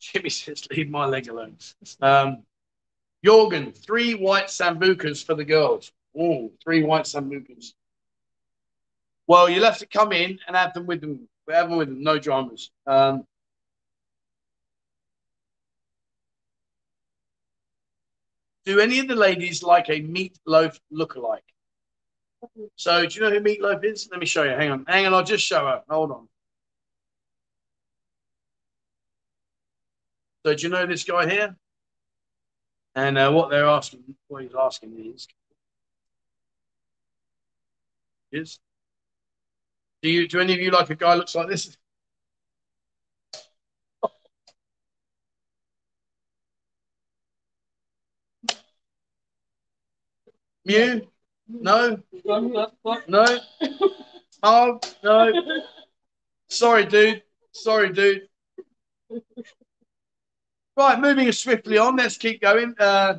Jimmy says, leave my leg alone. Um, Jorgen, three white sambucas for the girls. Oh, three white sambucas. Well, you'll have to come in and have them with them. Have them with them, no dramas. Um, do any of the ladies like a Meat Loaf lookalike? So, do you know who Meat Loaf is? Let me show you. Hang on, hang on. I'll just show her. Hold on. So, do you know this guy here? And uh, what they're asking, what he's asking is, is, do you, do any of you like a guy looks like this? Mew? No? No? Oh, no. Sorry, dude. Sorry, dude. Right, moving swiftly on. Let's keep going. Uh,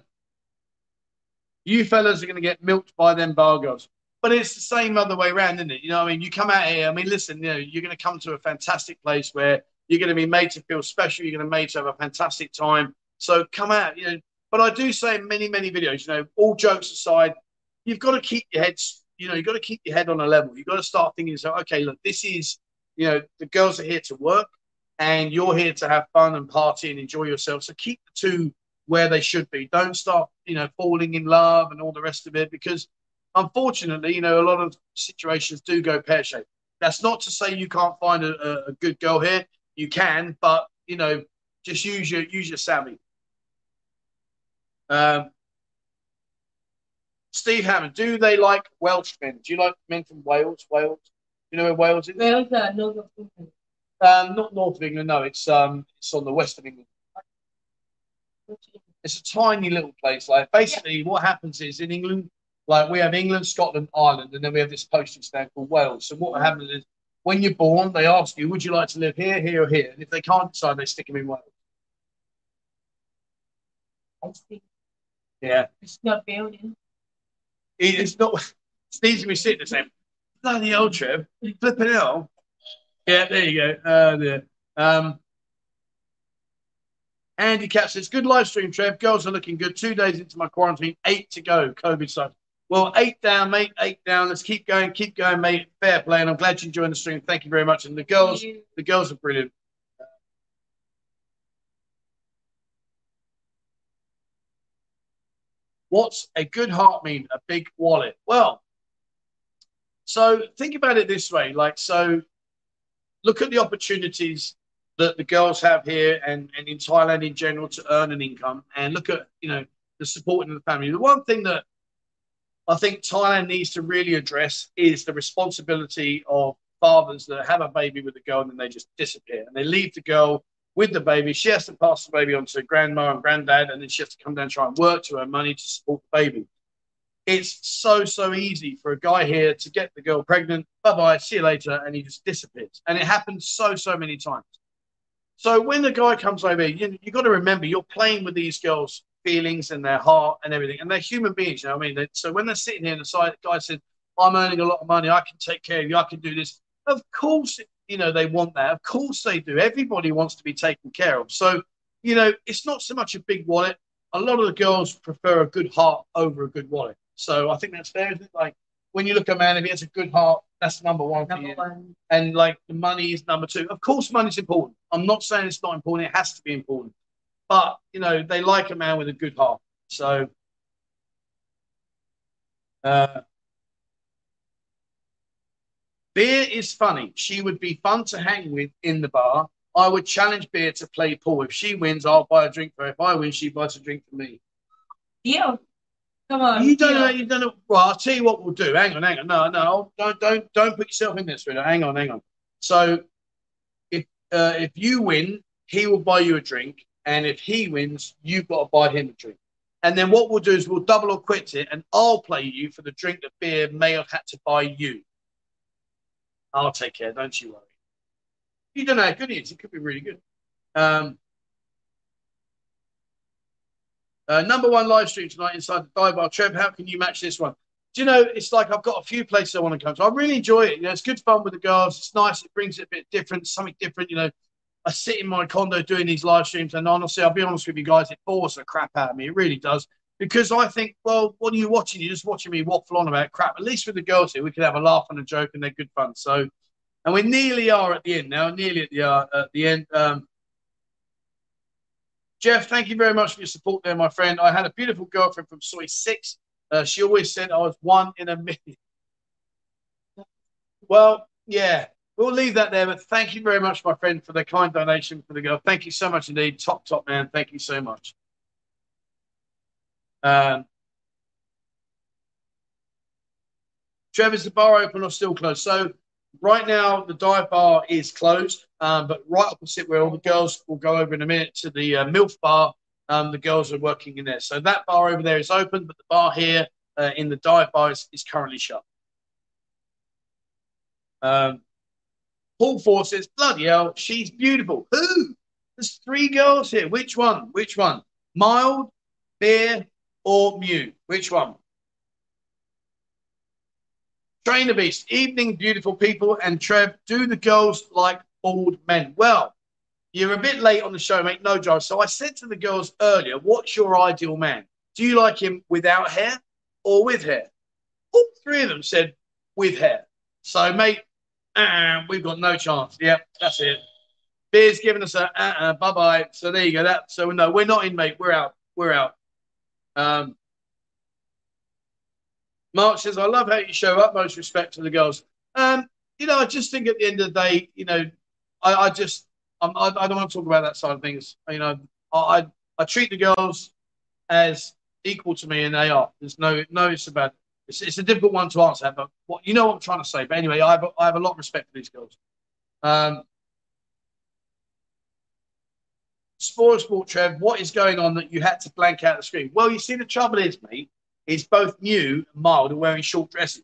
You fellas are going to get milked by them bar girls. But it's the same other way around, isn't it? You know, I mean, you come out here. I mean, listen, you know, you're going to come to a fantastic place where you're going to be made to feel special. You're going to be made to have a fantastic time. So come out, you know. But I do say in many, many videos, you know, all jokes aside, you've got to keep your heads, you know, you've got to keep your head on a level. You've got to start thinking, so, okay, look, this is, you know, the girls are here to work and you're here to have fun and party and enjoy yourself. So keep the two where they should be. Don't start, you know, falling in love and all the rest of it because unfortunately, you know, a lot of situations do go pear shaped. That's not to say you can't find a, a, good girl here. You can, but you know, just use your use your savvy. Um, Steve Hammond, do they like Welsh men? Do you like men from Wales? Wales? You know where Wales is? Wales, uh, north England. Um, not north of England. No, it's um, it's on the west of England. It's a tiny little place. Like basically, what happens is in England, like we have England, Scotland, Ireland, and then we have this postage stamp called Wales. So what happens is when you're born, they ask you, would you like to live here, here, or here? And if they can't decide, they stick them in Wales. Yeah. It's not building. It's not. It's gonna be sitting there saying, "Bloody hell, Trev, flipping hell." Yeah, there you go. Uh, there. Um, Andy Cat says, "Good live stream, Trev. Girls are looking good. Two days into my quarantine, eight to go. COVID side. Well, eight down, mate. Eight down. Let's keep going. Keep going, mate. Fair play. And I'm glad you joined the stream. Thank you very much. And the girls, the girls are brilliant. What's a good heart mean? A big wallet. Well, so think about it this way. Like, so look at the opportunities that the girls have here and, and in Thailand in general to earn an income and look at, you know, the supporting of the family. The one thing that I think Thailand needs to really address is the responsibility of fathers that have a baby with a girl and then they just disappear and they leave the girl with the baby. She has to pass the baby on to grandma and granddad and then she has to come down and try and work to earn money to support the baby. It's so, so easy for a guy here to get the girl pregnant. Bye bye, see you later. And he just disappears. And it happens so, so many times. So when the guy comes over, you you got to remember you're playing with these girls' feelings and their heart and everything, and they're human beings. You know what I mean? so when they're sitting here and the side the guy said, "I'm earning a lot of money, I can take care of you, I can do this," of course, you know they want that. Of course they do. Everybody wants to be taken care of. So you know it's not so much a big wallet. A lot of the girls prefer a good heart over a good wallet. So I think that's fair. Like when you look at a man, if he has a good heart, that's number one number one. And like the money is number two. Of course, money's important. I'm not saying it's not important. It has to be important. But you know, they like a man with a good heart. So uh, Beer is funny. She would be fun to hang with in the bar. I would challenge Beer to play pool. If she wins, I'll buy a drink for her. If I win, she buys a drink for me. Deal. Come on. You don't know. You don't know. Well, I'll tell you what we'll do. Hang on, hang on. No, no, don't, don't, don't put yourself in this. Really. Hang on, hang on. So, if uh, if you win, he will buy you a drink, and if he wins, you've got to buy him a drink. And then what we'll do is we'll double or quit it, and I'll play you for the drink that beer may have had to buy you. I'll take care. Don't you worry. You don't know how good he is. It could be really good. Um, uh, number one live stream tonight inside the dive bar. Trev, how can you match this one? Do you know, it's like I've got a few places I want to come to. I really enjoy it. You know, it's good fun with the girls. It's nice. It brings it a bit different, something different. You know, I sit in my condo doing these live streams, and honestly, I'll be honest with you guys, it bores the crap out of me. It really does. Because I think, well, what are you watching? You're just watching me waffle on about crap. At least with the girls here, we can have a laugh and a joke, and they're good fun. So, and we nearly are at the end now, nearly at the uh, at the end. Um, Jeff, thank you very much for your support there, my friend. I had a beautiful girlfriend from Soi Six. Uh, she always said I was one in a million. Well, yeah, we'll leave that there. But thank you very much, my friend, for the kind donation for the girl. Thank you so much indeed. Top, top man. Thank you so much. Um, Trevor's the bar open or still closed? So right now the dive bar is closed, um, but right opposite where all the girls will go over in a minute to the uh, MILF bar, um, the girls are working in there. So that bar over there is open, but the bar here uh, in the dive bar is, is currently shut. Um, Paul Force says, bloody hell, she's beautiful. Who? There's three girls here. Which one? Which one? Mild, Beer, or Mew? Which one? Train the Beast. Evening, beautiful people. And Trev, do the girls like bald men? Well, you're a bit late on the show, mate. No drive. So I said to the girls earlier, what's your ideal man? Do you like him without hair or with hair? All three of them said with hair. So, mate, uh, we've got no chance. Yep, that's it. Beer's giving us a uh, uh, bye bye. So there you go. That so no, we're not in, mate. We're out. We're out. Um, Mark says, I love how you show utmost respect to the girls. Um, you know, I just think at the end of the day, you know, I, I just, I'm, I, I don't want to talk about that side of things. You know, I, I, I treat the girls as equal to me, and they are. There's no, no, it's about. It's, it's a difficult one to answer, but what you know what I'm trying to say. But anyway, I have, I have a lot of respect for these girls. Um, Sport Sport Trev, what is going on that you had to blank out the screen? Well, you see, the trouble is, mate, is both Mew and Mild are wearing short dresses.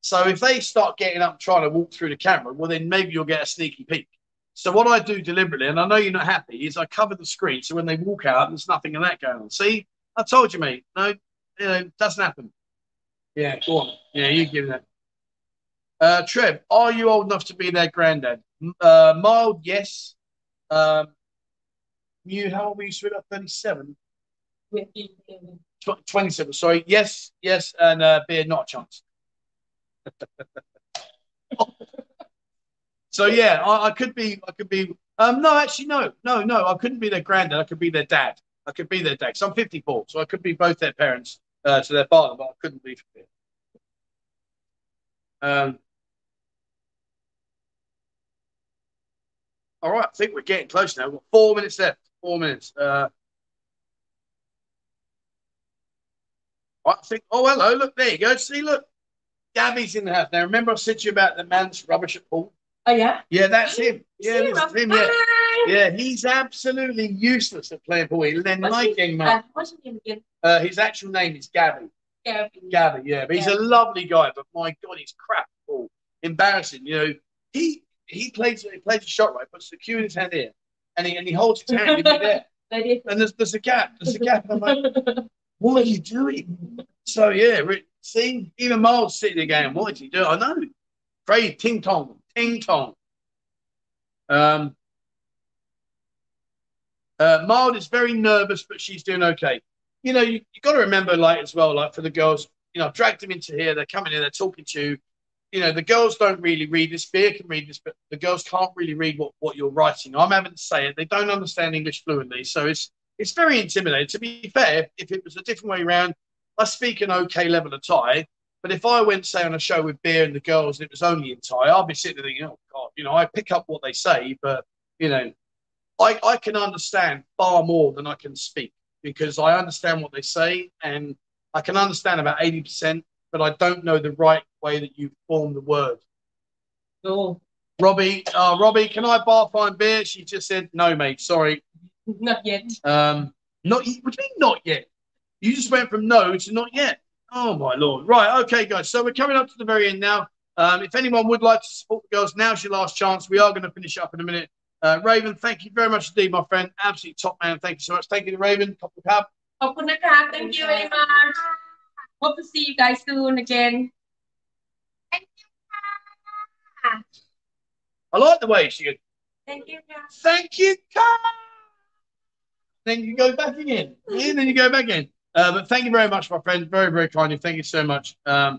So if they start getting up and trying to walk through the camera, well, then maybe you'll get a sneaky peek. So what I do deliberately, and I know you're not happy, is I cover the screen so when they walk out, there's nothing of that going on. See, I told you, mate. No, you know, it doesn't happen. Yeah, go on. Yeah, you give that. Uh, Trev, are you old enough to be their granddad? Uh, mild, yes. Um, you, how old were you? Sweet 37? 27, sorry. Yes, yes, and uh, beer, not a chance. so yeah, I, I, could be, I could be. Um, no, actually, no, no, no. I couldn't be their granddad. I could be their dad. I could be their dad. So I'm 54, so I could be both their parents uh, to their father, but I couldn't be. Um, all right, I think we're getting close now. We've got four minutes left. Four minutes. Uh, I think, oh, hello, look, there you go. See, look, Gabby's in the house. Now, remember I said to you about the man's rubbish at pool? Oh, yeah? Yeah, that's him. Yeah, that's him, yeah. Yeah, he's absolutely useless at playing pool. He's then liking man. Uh, what's his name again? Uh, his actual name is Gabby. Gavin. Gabby, yeah. But he's a lovely guy, but my God, he's crap pool. Embarrassing. You know, he he plays he plays a shot right, puts the cue in his hand here, and he and he holds his hand in there. And there's there's a gap. There's a gap. I'm like, what are you doing? So yeah, see, even Miles sitting there going, what did he do? I know. Afraid ting tong, ting tong. Um, uh, Mild is very nervous, but she's doing okay. You know, you, you got to remember, like as well, like for the girls, you know, I've dragged them into here. They're coming in, they're talking to you. You know, the girls don't really read this. Beer can read this, but the girls can't really read what, what you're writing. I'm having to say it. They don't understand English fluently, so it's it's very intimidating. To be fair, if it was a different way around, I speak an okay level of Thai. But if I went, say, on a show with beer and the girls and it was only in Thai, I'd be sitting there thinking, oh, God, you know, I pick up what they say, but, you know, I, I can understand far more than I can speak because I understand what they say and I can understand about 80%, but I don't know the right way that you form the word. No. Robbie, uh, Robbie, can I bar fine beer? She just said, no, mate, sorry. Not yet. Um, not what do you mean not yet? You just went from no to not yet. Oh my lord! Right, okay, guys. So we're coming up to the very end now. Um, if anyone would like to support the girls, now's your last chance. We are going to finish up in a minute. Uh, Raven, thank you very much indeed, my friend. Absolutely top man. Thank you so much. Thank you, Raven. Top of Top of Thank you very much. Hope to see you guys soon again. Thank you. I like the way she. Thank you. Thank you. Then you go back again. and then you go back in. Uh, but thank you very much, my friend. Very, very kind of you. Thank you so much. Um,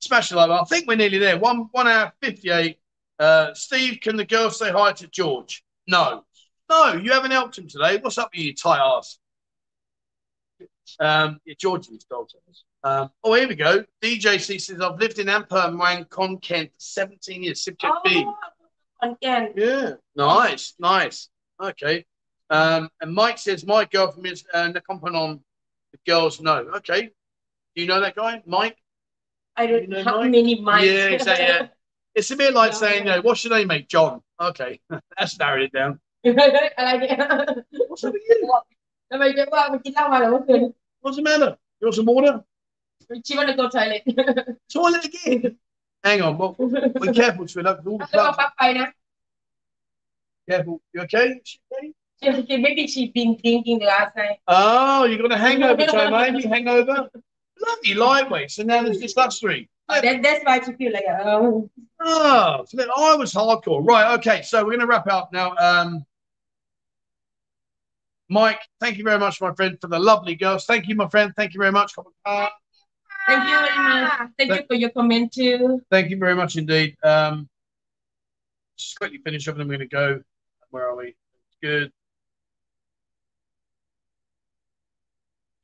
smash the like. I think we're nearly there. One one hour fifty-eight. Uh, Steve, can the girls say hi to George? No. No, you haven't helped him today. What's up with you, tight ass? Um, yeah, George is dog um, Oh, here we go. DJC says, I've lived in Amper and Wang Con Kent for 17 years. Subject B. Oh, again. Yeah, nice, nice. Okay. Um, and Mike says, My girl from his uh, Nakhon Phanom, the girls know. Okay. Do you know that guy, Mike? I don't know how Mike? many Mikes. Yeah, exactly. Yeah. It's a bit like no, saying, uh, no. What's your name, mate? John. Okay. That's narrowed it down. What's up with you? What's the matter? You want some water? Do you want to go toilet? toilet again? Hang on, well, be careful, Trilla. All the plugs. Careful. You okay? She okay? She, maybe she's been drinking last night. Oh, you're got a hangover, Joe, maybe hangover. Bloody lightweight. So now there's this luxury. Oh, that, that's why she feel like oh. Oh, so then I was hardcore. Right. Okay. So we're going to wrap up now. Um, Mike, thank you very much, my friend, for the lovely girls. Thank you, my friend. Thank you very much. Uh, Thank you very much. Thank you for your comment too. thank you very much indeed. Um, just quickly finish up and then we're going to go. Where are we? Good.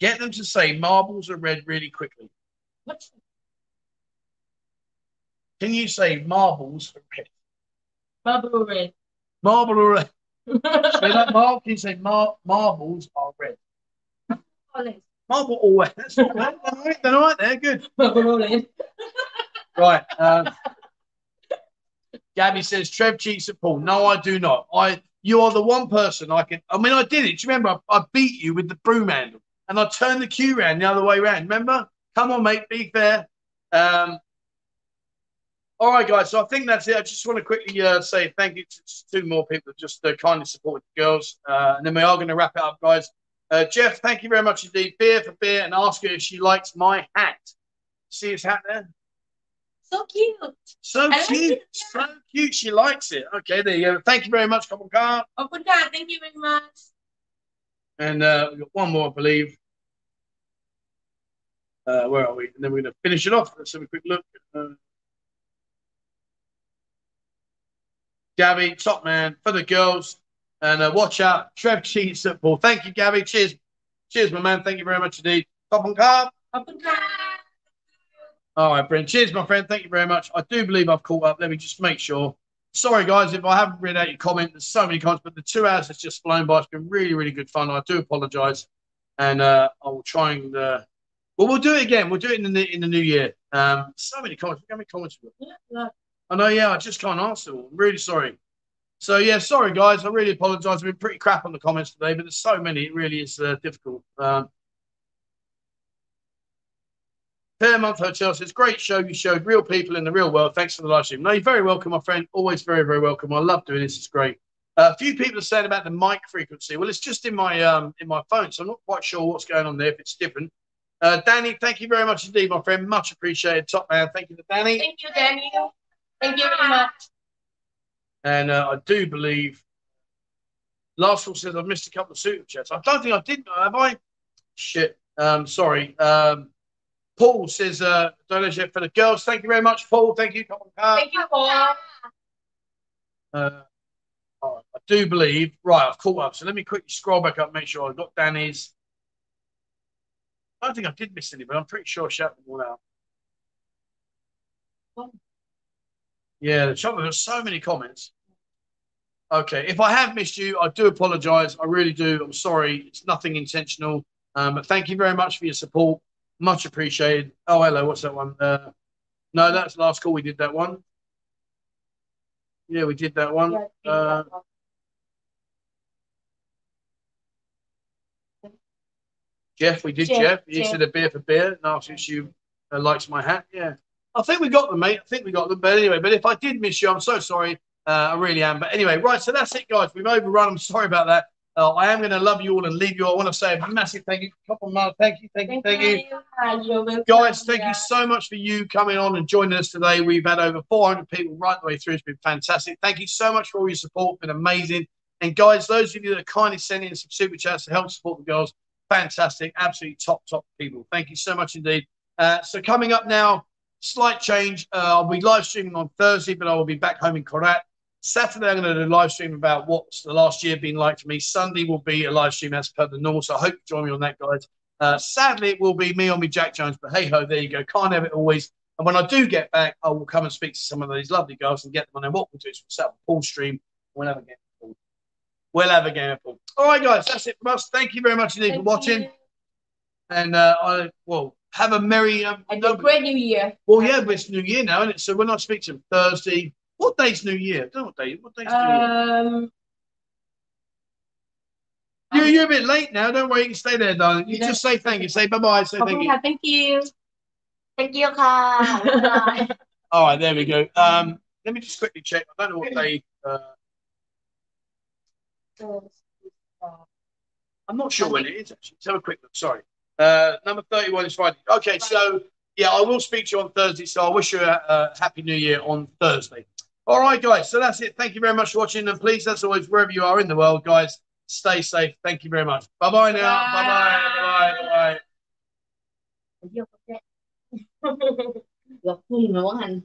Get them to say marbles are red really quickly. Can you say marbles are red? bubble red? Marble are red. Say that, Mark. Can you say mar- marbles are red? Marble or red. That's all right. They're all right. They're all right there. Good. Bubble red. Right. Um, Gabby says Trev cheats at Paul. No, I do not. I you are the one person I can. I mean, I did it. Do you remember? I, I beat you with the broom handle, and I turned the cue round the other way round. Remember? Come on, mate. Be fair. Um, all right, guys. So I think that's it. I just want to quickly uh, say thank you to two more people that just uh, kindly supported the girls, uh, and then we are going to wrap it up, guys. Uh, Jeff, thank you very much indeed. Beer for beer, and ask her if she likes my hat. See his hat there? So cute. So I like cute. it, So cute. She likes it. Okay, there you go. Thank you very much, Couple Car. Good God. Thank you very much. And uh, we've got one more, I believe. Uh, where are we? And then we're going to finish it off. Let's have a quick look. Uh, Gabby, top man for the girls. And uh, watch out, Trev Cheats football. Thank you, Gabby. Cheers. Cheers, my man. Thank you very much indeed. Top and carb. Good God. All right, Brent. Cheers, my friend. Thank you very much. I do believe I've caught up. Let me just make sure. Sorry, guys, if I haven't read out your comment. There's so many comments, but the two hours has just flown by. It's been really, really good fun. I do apologise, and uh, I will try and. Uh, well, we'll do it again. We'll do it in the in the new year. Um, so many comments. How many comments? I know. Yeah, I just can't answer. I'm really sorry. So yeah, sorry guys. I really apologise. I've been pretty crap on the comments today, but there's so many. It really is uh, difficult. Um, Fairmont Hotel says, great show. You showed real people in the real world. Thanks for the live stream. No, you're very welcome, my friend. Always very, very welcome. I love doing this. It's great. Uh, a few people are saying about the mic frequency. Well, it's just in my um, in my phone, so I'm not quite sure what's going on there. If it's different. Uh, Danny, thank you very much indeed, my friend. Much appreciated. Top man. Thank you to Danny. Thank you, Danny. Thank you very much. And uh, I do believe last one says I've missed a couple of super chats. I don't think I did, though, have I? Shit. Um, sorry. Um, Paul says uh, donation for the girls. Thank you very much, Paul. Thank you. Uh, Thank you, Paul. uh, right. I do believe. Right, I've caught up. So let me quickly scroll back up, make sure I've got Danny's. I don't think I did miss any, but I'm pretty sure I shouted them all out. Yeah, the trouble there's so many comments. Okay, if I have missed you, I do apologise. I really do. I'm sorry. It's nothing intentional. Um, but thank you very much for your support. Much appreciated. Oh, hello. What's that one? Uh, no, that's last call. We did that one. Yeah, we did that one. Yeah, Uh, Jeff, we did Jeff. Jeff, You Jeff. said a beer for beer. And asked if you uh, likes my hat. Yeah. I think we got them, mate. I think we got them. But anyway, but if I did miss you, I'm so sorry. Uh, I really am. But anyway, right. So that's it, guys. We've overrun. I'm sorry about that. Uh, I am going to love you all and leave you. I want to say a massive thank you. Couple of miles. Thank you. Thank you. Thank, Thank you. you. Hi, You're welcome. Guys, thank you so much for you coming on and joining us today. We've had over 400 people right the way through. It's been fantastic. Thank you so much for all your support. It's been amazing. And guys, those of you that are kindly sending in some super chats to help support the girls, fantastic. Absolutely top, top people. Thank you so much indeed. Uh, so coming up now, slight change. Uh, I'll be live streaming on Thursday, but I will be back home in Korat. Saturday, I'm going to do a live stream about what's the last year been like for me. Sunday will be a live stream as per the normal. So I hope you join me on that, guys. Uh, sadly, it will be me on me, Jack Jones. But hey ho, there you go. Can't have it always. And when I do get back, I will come and speak to some of these lovely girls and get them on. And what we'll do is we'll set up a pool stream. We'll have a game of pool. We'll have a game of pool. All right, guys, that's it from us. Thank you very much indeed for watching. you. And uh, I well have a merry. Um, And no- a great new year. well, yeah, but it's New Year now, isn't it? So when I speak to them Thursday, what day's New Year? Don't what date. What day's um, New Year? Um, you're, you're a bit late now. Don't worry. You can stay there, darling. You, you just say thank you. Say bye bye. Say thank you. Thank you. Thank you, Carl. All right, there we go. Um, let me just quickly check. I don't know what day. Uh... I'm not sure when it is. Actually, let's have a quick look. Sorry. Uh, number thirty-one is Friday. Okay, so yeah, I will speak to you on Thursday. So I wish you a, a happy New Year on Thursday. All right, guys. So that's it. Thank you very much for watching. And please, as always, wherever you are in the world, guys, stay safe. Thank you very much. Bye bye now. Bye bye. Bye bye. Bye